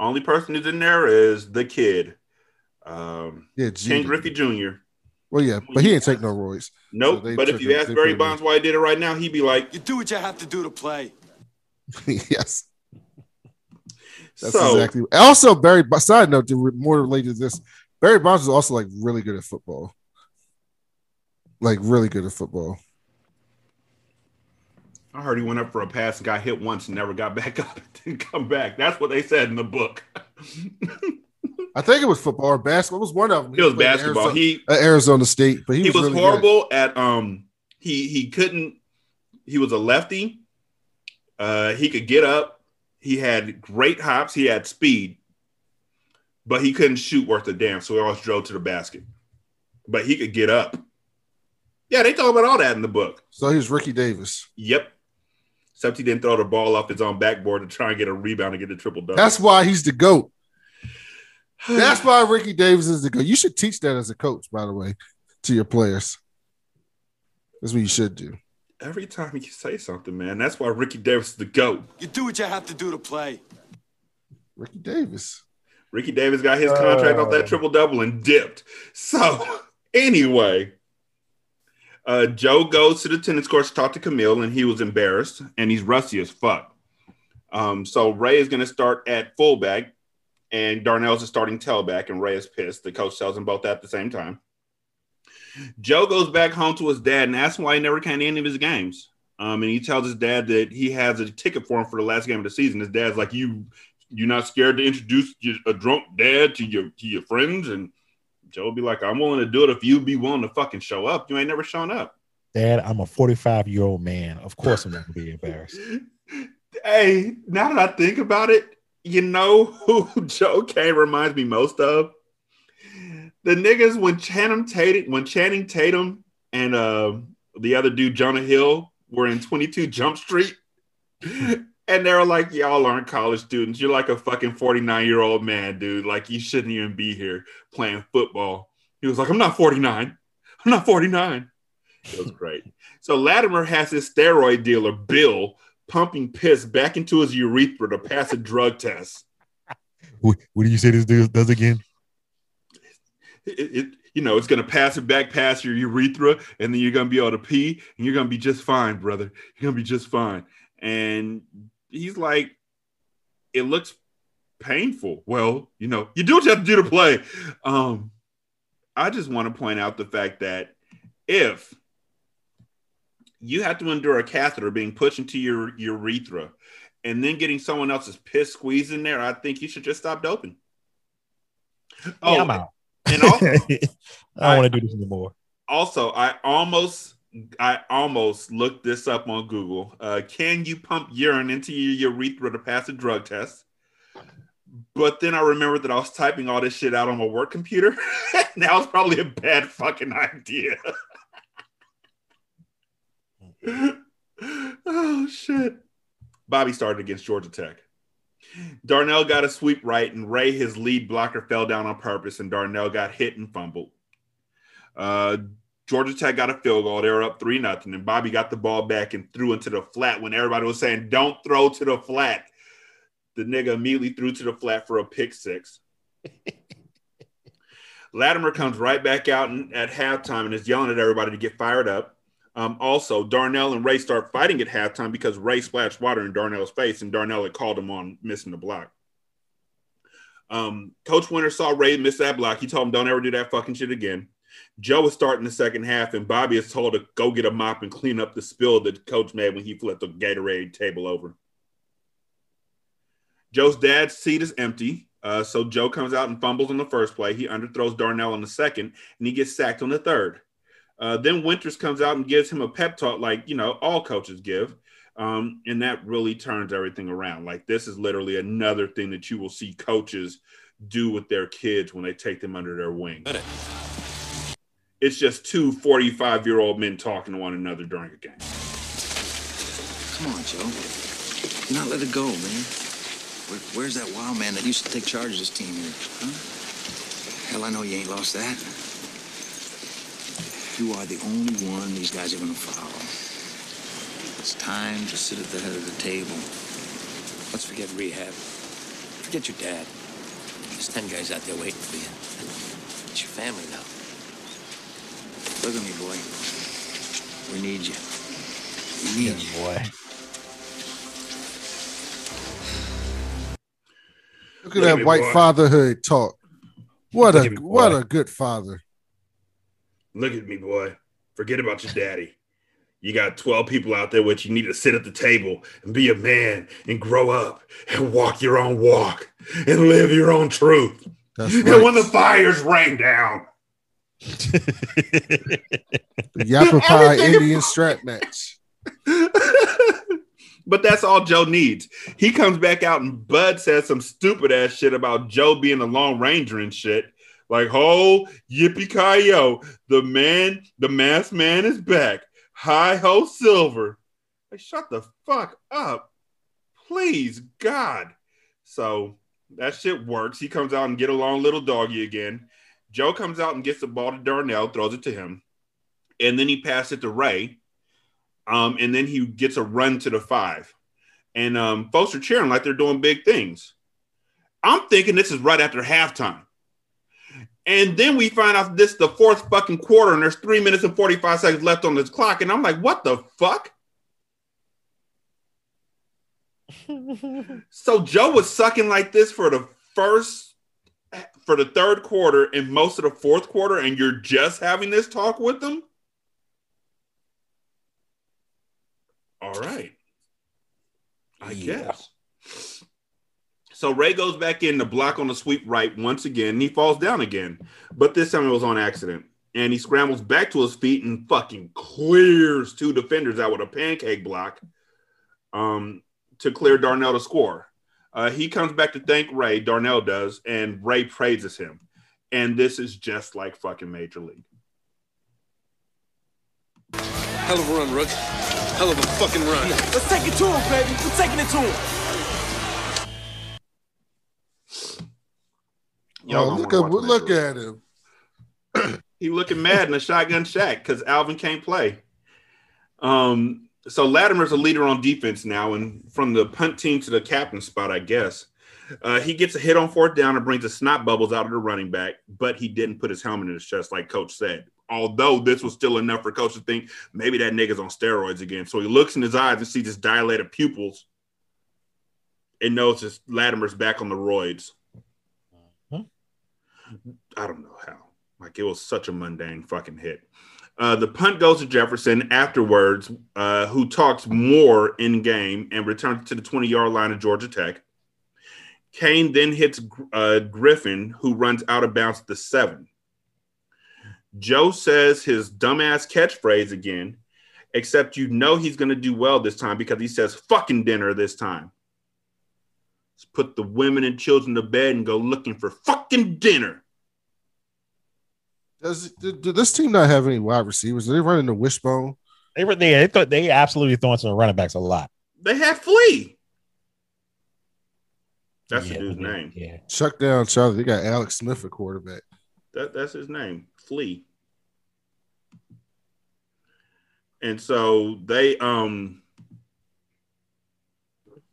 Only person who's in there is the kid, um, Yeah, Ken Griffey Jr. Well, yeah, but he ain't take no roids. Nope. So but if you him- ask Barry put him. Bonds why he did it right now, he'd be like, You do what you have to do to play. yes. That's So- exactly. Also, Barry. Side note, more related to this, Barry Bonds is also like really good at football. Like really good at football. I heard he went up for a pass and got hit once and never got back up and didn't come back. That's what they said in the book. I think it was football or basketball. It was one of them. It was basketball. Arizona, He- at Arizona State, but he, he, was, was, really horrible at um he he couldn't he was a lefty. Uh he could get up. He had great hops, he had speed, but he couldn't shoot worth a damn, so he always drove to the basket. But he could get up. Yeah, they talk about all that in the book. So he was Ricky Davis. Yep. Except he didn't throw the ball off his own backboard to try and get a rebound and get the triple double. That's why he's the GOAT. That's why Ricky Davis is the GOAT. You should teach that as a coach, by the way, to your players. That's what you should do. Every time you say something, man, that's why Ricky Davis is the GOAT. You do what you have to do to play. Ricky Davis. Ricky Davis got his contract off Uh. that triple double and dipped. So, anyway, uh, Joe goes to the tennis court to talk to Camille, and he was embarrassed, and he's rusty as fuck. Um, so Ray is going to start at fullback, and Darnell's a starting tailback, and Ray is pissed. The coach tells them both that at the same time. Joe goes back home to his dad and asks why he never came to any of his games. Um, and he tells his dad that he has a ticket for him for the last game of the season. His dad's like, "You, you're not scared to introduce a drunk dad to your to your friends?" And Joe will be like, "I'm willing to do it if you be willing to fucking show up. You ain't never shown up." Dad, I'm a 45 year old man. Of course, I'm not gonna be embarrassed. Hey, now that I think about it, you know who Joe Kane reminds me most of? The niggas when Channing Tatum, when Channing Tatum and uh, the other dude Jonah Hill were in 22 Jump Street, and they're like, "Y'all aren't college students. You're like a fucking 49 year old man, dude. Like you shouldn't even be here playing football." He was like, "I'm not 49. I'm not 49." It was great. So Latimer has his steroid dealer Bill pumping piss back into his urethra to pass a drug test. What, what do you say this dude does again? It, it- you know, it's gonna pass it back past your urethra, and then you're gonna be able to pee, and you're gonna be just fine, brother. You're gonna be just fine. And he's like, it looks painful. Well, you know, you do what you have to do to play. Um, I just want to point out the fact that if you have to endure a catheter being pushed into your urethra and then getting someone else's piss squeezed in there, I think you should just stop doping. Oh, Yeah, I'm out. And also, I don't want to do this anymore. also, I almost I almost looked this up on Google. Uh, can you pump urine into your urethra to pass a drug test? But then I remembered that I was typing all this shit out on my work computer. now it's probably a bad fucking idea. oh shit. Bobby started against Georgia Tech. Darnell got a sweep right, and Ray, his lead blocker, fell down on purpose, and Darnell got hit and fumbled. Uh, Georgia Tech got a field goal. They were up 3 nothing, and Bobby got the ball back and threw into the flat when everybody was saying, Don't throw to the flat. The nigga immediately threw to the flat for a pick six. Latimer comes right back out and, at halftime and is yelling at everybody to get fired up. Um, also, Darnell and Ray start fighting at halftime because Ray splashed water in Darnell's face, and Darnell had called him on missing the block. Um, Coach Winter saw Ray miss that block. He told him, "Don't ever do that fucking shit again." Joe is starting the second half, and Bobby is told to go get a mop and clean up the spill that Coach made when he flipped the Gatorade table over. Joe's dad's seat is empty, uh, so Joe comes out and fumbles on the first play. He underthrows Darnell on the second, and he gets sacked on the third. Uh, then Winters comes out and gives him a pep talk, like you know all coaches give, um, and that really turns everything around. Like this is literally another thing that you will see coaches do with their kids when they take them under their wing. It's just two 45 year old men talking to one another during a game. Come on, Joe. Do not let it go, man. Where, where's that wild man that used to take charge of this team here? Huh? Hell, I know you ain't lost that. You are the only one these guys are gonna follow. It's time to sit at the head of the table. Let's forget rehab. Forget your dad. There's ten guys out there waiting for you. It's your family now. Look at me, boy. We need you. We need you. Boy. Look at that white fatherhood talk. What Look a me, what a good father. Look at me, boy. Forget about your daddy. You got 12 people out there with you. You need to sit at the table and be a man and grow up and walk your own walk and live your own truth. That's And right. when the fires rain down, The Yappapi Indian strap match. but that's all Joe needs. He comes back out and Bud says some stupid ass shit about Joe being a Lone Ranger and shit. Like, ho, yippee ki yo, the man, the masked man is back. Hi ho, Silver. Like, shut the fuck up. Please, God. So that shit works. He comes out and get along little doggy again. Joe comes out and gets the ball to Darnell, throws it to him, and then he passes it to Ray. Um, and then he gets a run to the five. And um, folks are cheering like they're doing big things. I'm thinking this is right after halftime. And then we find out this is the fourth fucking quarter, and there's three minutes and 45 seconds left on this clock. And I'm like, what the fuck? so Joe was sucking like this for the first, for the third quarter and most of the fourth quarter, and you're just having this talk with them? All right. I guess. So Ray goes back in to block on the sweep right once again. and he falls down again, but this time it was on accident. And he scrambles back to his feet and fucking clears two defenders out with a pancake block um, to clear Darnell to score. Uh, he comes back to thank Ray, Darnell does, and Ray praises him. And this is just like fucking Major League. Hell of a run, Rook. Hell of a fucking run. Let's take it to him, baby. We're taking it to him. Y'all Oh, look wanna at watch look at him. he looking mad in a shotgun shack because Alvin can't play. Um, so Latimer's a leader on defense now, and from the punt team to the captain spot, I guess. Uh, he gets a hit on fourth down and brings the snot bubbles out of the running back, but he didn't put his helmet in his chest, like Coach said. Although this was still enough for Coach to think maybe that nigga's on steroids again. So he looks in his eyes and sees his dilated pupils and knows his Latimer's back on the roids. I don't know how. Like it was such a mundane fucking hit. Uh, the punt goes to Jefferson afterwards, uh, who talks more in game and returns to the 20 yard line of Georgia Tech. Kane then hits uh, Griffin, who runs out of bounds at the seven. Joe says his dumbass catchphrase again, except you know he's going to do well this time because he says fucking dinner this time. Let's put the women and children to bed and go looking for fucking dinner. Does did, did this team not have any wide receivers? Are they running the wishbone? They were there. They thought they absolutely throwing some running backs a lot. They had Flea. That's the dude's name. Yeah. Chuck down Charlie. They got Alex Smith at quarterback. That, that's his name, Flea. And so they um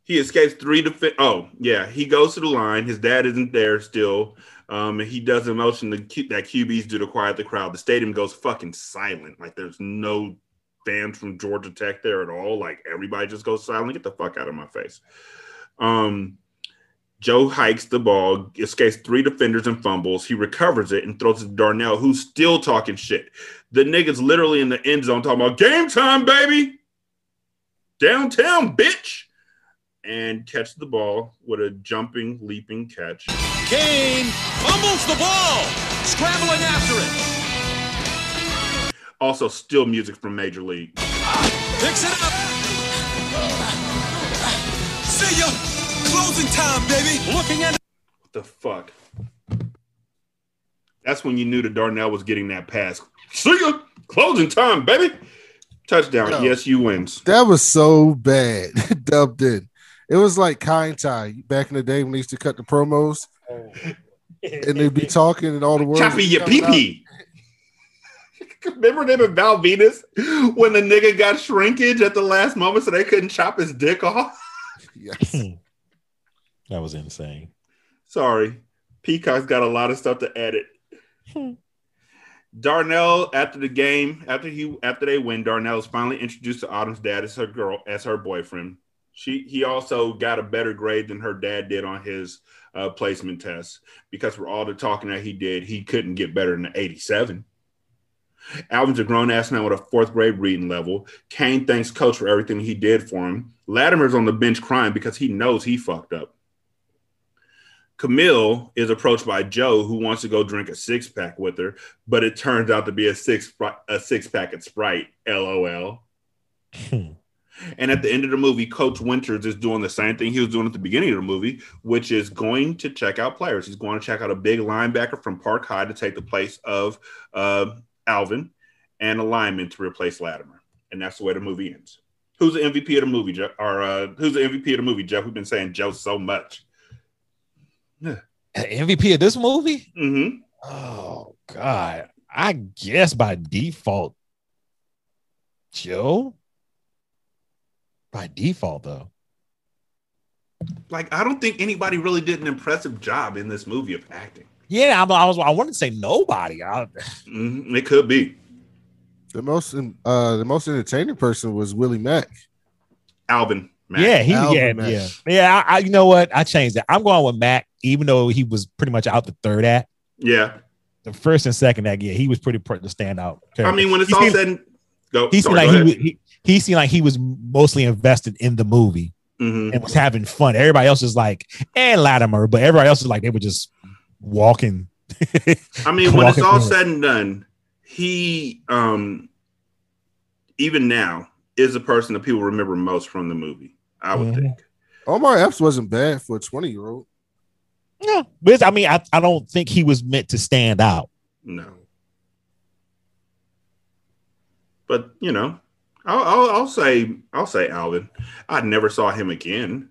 he escapes three to oh yeah he goes to the line. His dad isn't there still. Um, and he does the motion that, QBs do to quiet the crowd. The stadium goes fucking silent. Like there's no fans from Georgia Tech there at all. Like everybody just goes silent. Get the fuck out of my face. Um, Joe hikes the ball, escapes three defenders and fumbles. He recovers it and throws it to Darnell, who's still talking shit. The nigga's literally in the end zone talking about game time, baby. Downtown, bitch. And catch the ball with a jumping, leaping catch. Kane fumbles the ball, scrambling after it. Also, still music from Major League. Picks it up. See ya. Closing time, baby. Looking at What the fuck? That's when you knew that Darnell was getting that pass. See ya. Closing time, baby. Touchdown. No. Yes, you wins. That was so bad. Dubbed in. It was like Kaientai back in the day when they used to cut the promos and they'd be talking and all the words. Choppy would your come pee out. pee. Remember them in Val Venis when the nigga got shrinkage at the last moment so they couldn't chop his dick off? Yes. That was insane. Sorry. Peacock's got a lot of stuff to edit. Darnell, after the game, after he after they win, Darnell is finally introduced to Autumn's dad as her girl, as her boyfriend. She he also got a better grade than her dad did on his uh, placement test because for all the talking that he did, he couldn't get better than an 87. Alvin's a grown ass man with a fourth grade reading level. Kane thanks coach for everything he did for him. Latimer's on the bench crying because he knows he fucked up. Camille is approached by Joe, who wants to go drink a six pack with her, but it turns out to be a six a six pack of Sprite. LOL. and at the end of the movie, Coach Winters is doing the same thing he was doing at the beginning of the movie, which is going to check out players. He's going to check out a big linebacker from Park High to take the place of uh, Alvin, and a lineman to replace Latimer, and that's the way the movie ends. Who's the MVP of the movie, Jeff? Or uh, who's the MVP of the movie, Jeff? We've been saying Joe so much. MVP of this movie? Mm-hmm. Oh God. I guess by default, Joe. By default, though. Like, I don't think anybody really did an impressive job in this movie of acting. Yeah, I, I was. I wanted to say nobody. I, Mhm, It could be The most uh the most entertaining person was Willie Mack. Alvin. Mack. yeah, he. Alvin Yeah, Mack. yeah, yeah. I, I, you know what? I changed that. I'm going with Mac, even though he was pretty much out the third act. Yeah. The first and second act, yeah, he was pretty pretty the standout. I mean, when it's He all seemed- said and go, he seemed sorry, like go he, ahead. he he seemed like he was mostly invested in the movie Mhm. and was having fun. Everybody else is like, and Latimer, but everybody else is like they were just walking. I mean, when it's all said and done, he um even now is the person that people remember most from the movie. I would Mhm. think. Omar Epps wasn't bad for a 20 year old. Yeah, but I mean, I, I don't think he was meant to stand out. No. But you know, I'll, I'll, I'll say I'll say Alvin. I never saw him again.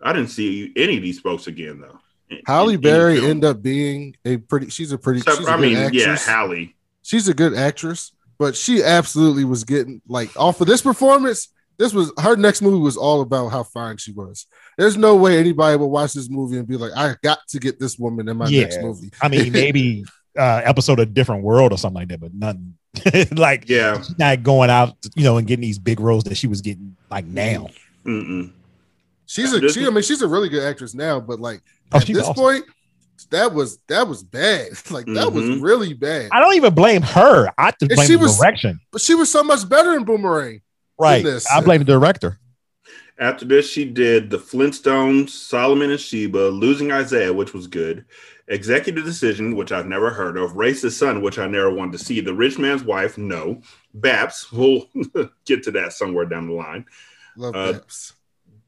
I didn't see any of these folks again though. in- Halle in Berry film. ended up being a pretty. She's a pretty. Except- she's a I good mean, yeah. Halle. She's a good actress, but she absolutely was getting like off of this performance. This was her next movie was all about how fine she was. There's no way anybody would watch this movie and be like, "I got to get this woman in my yeah, next movie." I mean, maybe uh, episode of Different World or something like that, but nothing like yeah, she's not going out, you know, and getting these big roles that she was getting like now. Mm-mm. She's a she, I mean, she's a really good actress now, but like Oh, at this awesome. point, that was that was bad. Like that was Mhm. really bad. I don't even blame her. I just And blame she the was- direction. But she was so much better in Boomerang. Right. this. I blame the director. After this, she did The Flintstones, Solomon and Sheba, Losing Isaiah, which was good, Executive Decision, which I've never heard of, Race the Sun, which I never wanted to see, The Rich Man's Wife, no, Baps, we'll get to that somewhere down the line, Love Uh, Baps.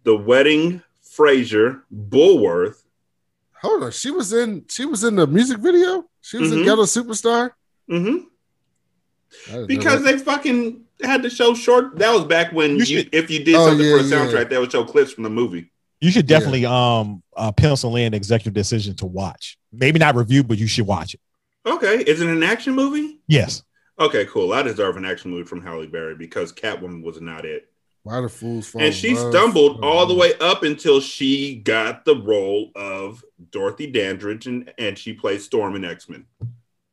The Wedding, Frasier, Bulworth, Hold on, she was in she was in the music video. She was in Mhm. Ghetto Superstar. hmm I didn't know because they fucking had to show short. That was back when You you, should- if you did Oh, something yeah, for a yeah. soundtrack, they would show clips from the movie. You should definitely um uh, pencil in executive decision to watch. Maybe not review, but you should watch it. Okay, is it an action movie? Yes. Okay, cool. I deserve an action movie from Halle Berry because Catwoman was not it. Why the fools fall and she love? stumbled all the way up until she got the role of Dorothy Dandridge and, and she played Storm in X-Men.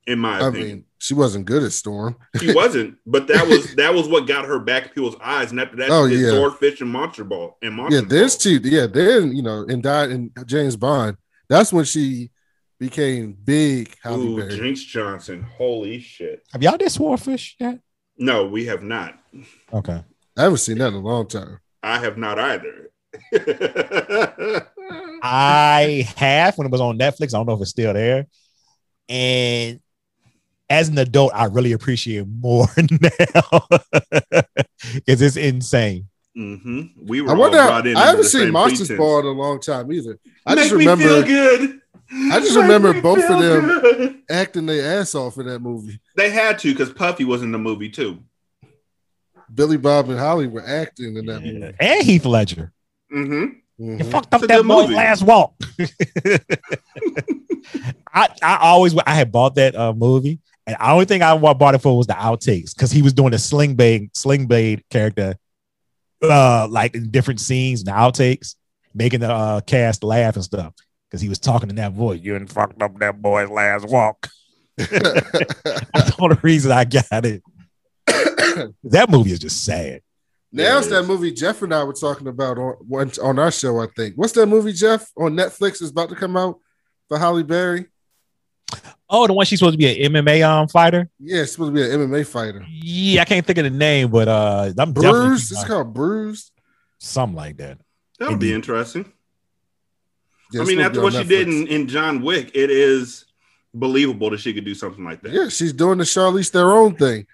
In my I opinion. mean, she wasn't good at Storm. she wasn't, but that was that was what got her back in people's eyes. And after that, Oh, yeah. Swordfish and Monster Ball and Monster Yeah, then she yeah, then you know, and died in James Bond. That's when she became big Halle Ooh, Berry. Jinx Johnson. Holy shit. Have y'all did Swordfish yet? No, we have not. Okay. I haven't seen that in a long time. I have not either. I have when it was on Netflix. I don't know if it's still there. And as an adult, I really appreciate more now because it's insane. hmm We were I wonder. all brought in. I haven't seen same Monsters pretense. Ball in a long time either. I Make just me remember. feel good. I just Make remember both of them good. acting their ass off in that movie. They had to because Puffy was in the movie too. Billy Bob and Halle were acting in that movie. And Heath Ledger. Mm-hmm. You Mhm. fucked up that good boy's movie. last walk. I, I always I had bought that uh, movie, and the only thing I bought it for was the outtakes because he was doing a sling blade sling blade character, uh, like in different scenes and outtakes, making the uh, cast laugh and stuff because he was talking in that voice. You done fucked up that boy's last walk. That's the only reason I got it. that movie is just sad. Now it's it that is. movie Jeff and I were talking about on on our show. I think. What's that movie Jeff on Netflix is about to come out for Halle Berry? Oh, the one she's supposed to be an MMA um fighter. Yeah, it's supposed to be an MMA fighter. Yeah, I can't think of the name, but uh, I'm definitely Bruised. It's called Bruised. something like that. That would be interesting. Yeah, I mean, supposed after what on she did in, in John Wick, it is believable that she could do something like that. Yeah, she's doing the Charlize Theron thing.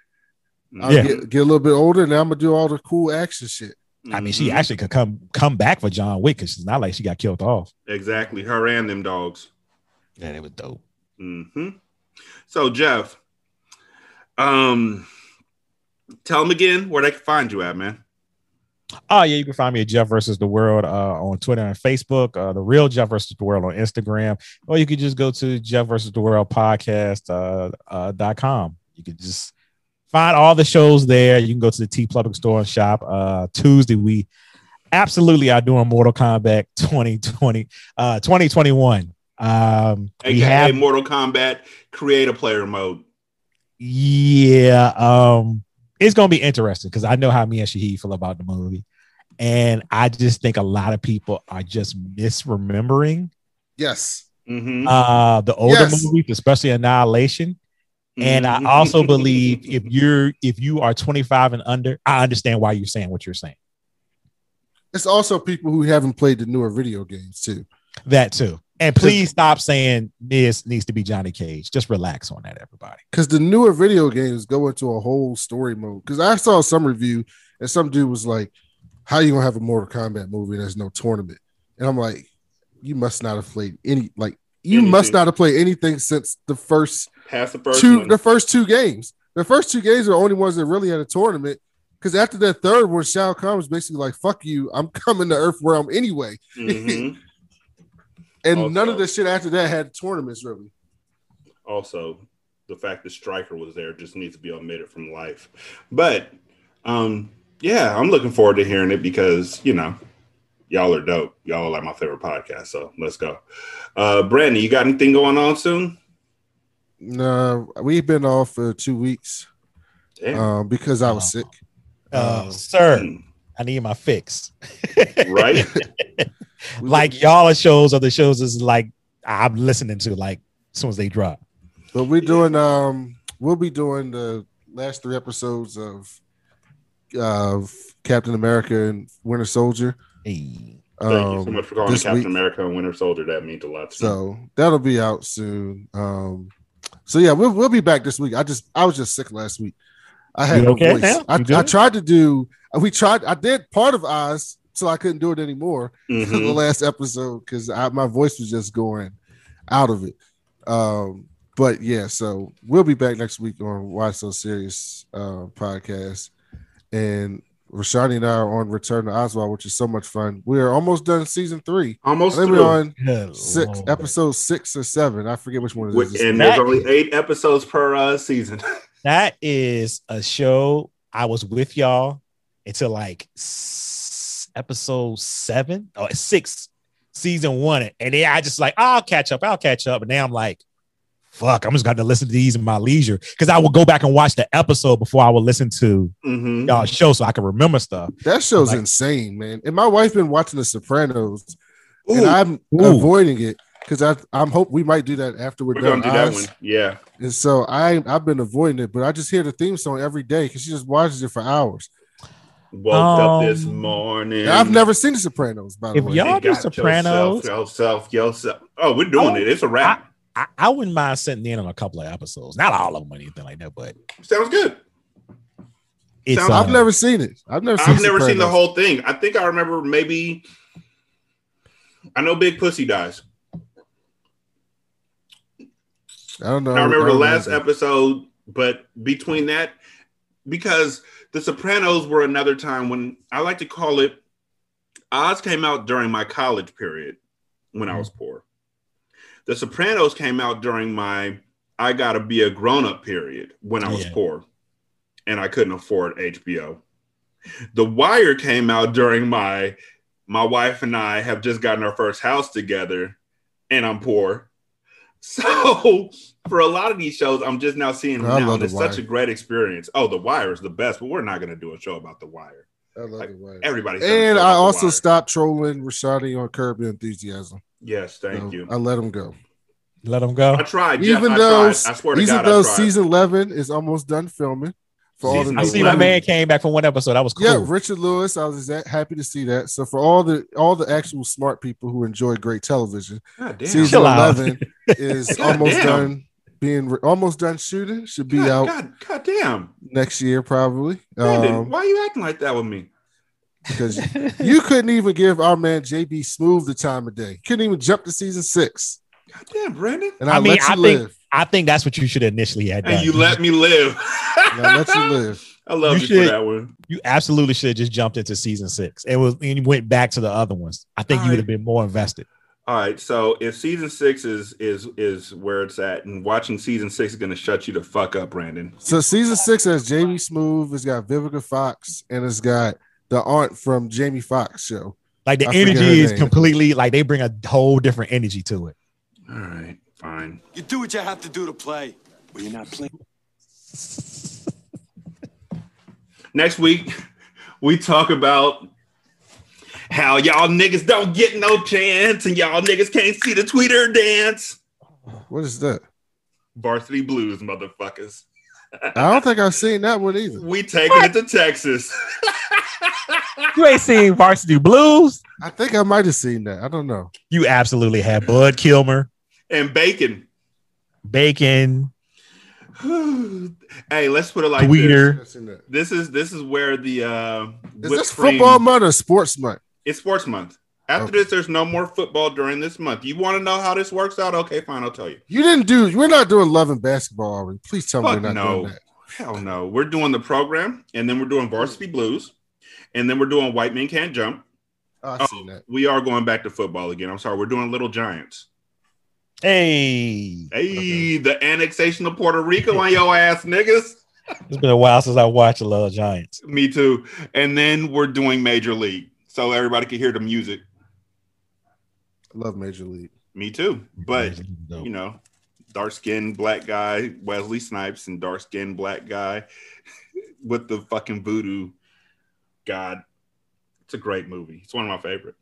I'll Yeah. get, get a little bit older, and I'm gonna do all the cool action shit. I mean, she Mhm. actually could come come back for John Wick because it's not like she got killed off. exactly her and them dogs. Yeah, it was dope. Hmm So Jeff, um, tell them again where they can find you at, man. Oh yeah, you can find me at Jeff versus the World uh, on Twitter and Facebook. Uh, the real Jeff versus the World on Instagram, or you could just go to Jeff versus the World podcast uh, uh, dot com. You could just find all the shows there. You can go to the TeePublic Store and shop. Uh, Tuesday we absolutely are doing Mortal Kombat 2020 uh 2021. Um, we AKA have Mortal Kombat create a player mode. yeah, um, it's gonna be interesting because I know how me and Shahid feel about the movie, and I just think a lot of people are just misremembering Yes. Mm-hmm. uh the older Yes. movies, especially Annihilation. And I Mhm. also believe if you're if you are 25 and under, I understand why you're saying what you're saying. It's also people who haven't played the newer video games too. That too. And please stop saying this needs to be Johnny Cage. Just relax on that, everybody. Because the newer video games go into a whole story mode. Because I saw some review and some dude was like, How you gonna have a Mortal Kombat movie and there's no tournament? And I'm like, You must not have played any like you must not have played anything since the first Past the first two one. the first two games. The first two games are the only ones that really had a tournament. Because after that third one, Shao Kahn was basically like, "Fuck you, I'm coming to Earth Realm anyway." Mhm. and none of the shit after that had tournaments really. also the fact that Stryker was there just needs to be omitted from life. But um yeah, I'm looking forward to hearing it because you know y'all are dope. Y'all are like my favorite podcast. So let's go. Uh Brandon, you got anything going on soon? No, we've been off for two weeks Damn. um, because I was sick. Uh, sir, I need my fix. Right? like y'all are shows are the shows is like I'm listening to like as soon as they drop. But we're doing um we'll be doing the last three episodes of of Captain America and Winter Soldier. Thank you so um, much for calling this Captain week. America and Winter Soldier. That means a lot to me. So that'll be out soon. Um, so yeah, we'll we'll be back this week. I just I was just sick last week. I had You no okay voice. I, I tried to do. We tried. I did part of Oz, so I couldn't do it anymore. Mhm. the last episode because my voice was just going out of it. Um, but yeah, so we'll be back next week on Why So Serious uh, podcast, and Rashani and I are on Return to Oswald, which is so much fun. We are almost done season three. Almost I we're on Good six Lord. episode six or seven. I forget which one it With- is. and there's only eight episodes per uh, season. That is a show I was with y'all until like s- episode seven or six, season one. And then I just like, I'll catch up, I'll catch up. And now I'm like, fuck, I'm just going to listen to these in my leisure because I would go back and watch the episode before I would listen to Mhm. y'all show so I can remember stuff. That show's Like- insane, man. And my wife's been watching The Sopranos, and I'm Ooh. avoiding it because I I'm hope we might do that after we're, We're done. gonna do that one. Yeah. And so I I've been avoiding it, but I just hear the theme song every day because she just watches it for hours. Woke up this Um, morning. I've never seen The Sopranos, by the If way. y'all You do Sopranos- yourself, yourself, yourself. Oh, we're doing it. It's a wrap. I, I wouldn't mind sitting in on a couple of episodes, not all of them or anything like that, but Sounds good. it's Sounds- uh, I've never seen it. I've never seen I've never seen the whole thing. I think I remember maybe. I know Big Pussy dies. I don't know. I remember the don't last know. episode, but between that, because The Sopranos were another time when I like to call it. Oz came out during my college period when I mm-hmm. was poor. The Sopranos came out during my I gotta be a grown up period when I was Yeah. poor, and I couldn't afford HBO. The Wire came out during my my wife and I have just gotten our first house together, and I'm poor. So for a lot of these shows, I'm just now seeing them I now. love The it's such a great experience. Oh, The Wire is the best, but we're not going to do a show about The Wire. I love the way. Everybody's done And I also Wire. stopped trolling Rashadi on Curb Your Enthusiasm. Yes, thank So you. I let him go. let them go. I tried. Jeff, Even I though, tried. I swear to even God, though I tried. season eleven is almost done filming for all Season the I new see my man came back from one episode. That was cool. Yeah, Richard Lewis. I was exa- happy to see that. So for all the all the actual smart people who enjoy great television, season eleven is almost done being re- almost done shooting. Should be God, out God, God damn. next year probably. Brandon, Um, why are you acting like that with me? because you couldn't even give our man JB Smoove the time of day. Couldn't even jump to season six. God damn, Brandon. And I, I mean, let you I think live. I think that's what you should initially have done. And you let me live. Now let you live. I love you, should- for that one. You absolutely should have just jumped into season six. It was and you went back to the other ones. I think you would have been more invested. All right, so if season six is is is where it's at, and watching season six is going to shut you the fuck up, Brandon. So season six has Jamie Smoove, it's got Vivica Fox, and it's got the aunt from Jamie Foxx show. Like the I energy is name. completely like they bring a whole different energy to it. All right, fine. You do what you have to do to play. But you're not playing. Next week, we talk about how y'all niggas don't get no chance, and y'all niggas can't see the Twitter dance. What is that? Varsity Blues, motherfuckers. I don't think I've seen that one either. We taking it to Texas. You ain't seen Varsity Blues? I think I might have seen that. I don't know. You absolutely had Bud Kilmer, and Bacon. Bacon. hey, let's put it like Tweeter. this. This is this is where the uh Is this cream- football month or sports month? It's sports month. After Okay. this, there's no more football during this month. You want to know how this works out? Okay, fine, I'll tell you. You didn't do. We're not doing love and basketball. Are we? Please tell me we're not no. doing that. Hell no. We're doing the program, and then we're doing varsity blues, and then we're doing white men can't jump. Oh, I've oh, seen that. We are going back to football again. I'm sorry. We're doing Little Giants. Hey, Hey, the annexation of Puerto Rico on your ass, niggas. it's been a while since I watched the Little Giants. Me too. And then we're doing Major League, so everybody can hear the music. I love Major League. Me too. But you know, dark skinned black guy, Wesley Snipes, and dark skinned black guy with the fucking voodoo god. It's a great movie. It's one of my favorite.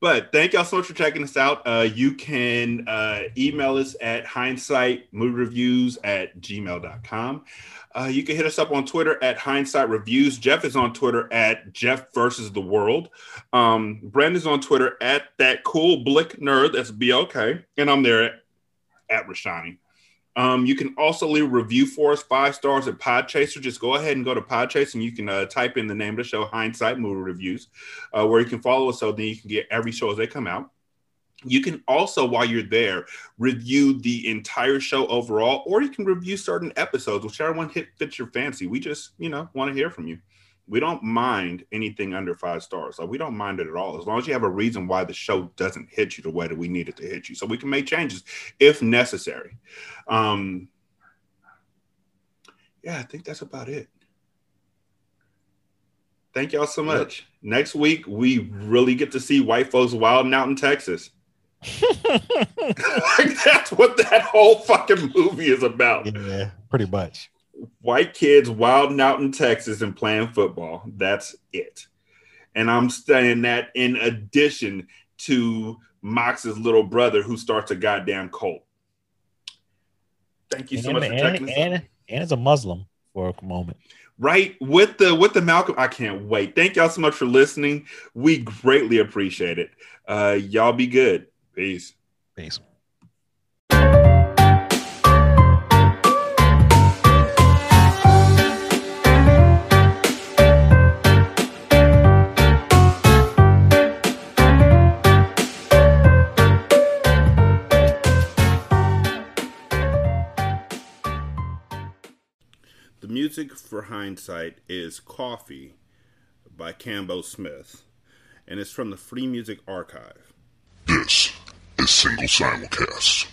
But thank y'all so much for checking us out. Uh, you can uh, email us at hindsight movie reviews at gmail.com. Uh, you can hit us up on Twitter at hindsight reviews. Jeff is on Twitter at Jeff versus the world. Um, Brandon's on Twitter at that cool blick nerd. That's B O K. And I'm there at, at Rashani. Um, you can also leave a review for us, five stars at Podchaser. Just go ahead and go to Podchaser and you can uh, type in the name of the show, Hindsight Movie Reviews, uh, where you can follow us so then you can get every show as they come out. You can also, while you're there, review the entire show overall, or you can review certain episodes, whichever one hit, fits your fancy. We just, you know, want to hear from you. We don't mind anything under five stars. Like we don't mind it at all, as long as you have a reason why the show doesn't hit you the way that we need it to hit you, so we can make changes if necessary. Um, yeah, I think that's about it. Thank y'all so much. Next week, we really get to see white folks wilding out in Texas. like that's what that whole fucking movie is about. Yeah, pretty much. White kids wilding out in Texas and playing football. That's it. And I'm saying that in addition to Mox's little brother who starts a goddamn cult. Thank you so and, much for and, checking us out. and, and it's a Muslim for a moment. right with the with the malcolm i can't wait thank y'all so much for listening we greatly appreciate it uh y'all be good peace. Peace. The music for hindsight is coffee by cambo smith and it's from the free music archive is Single Simulcast.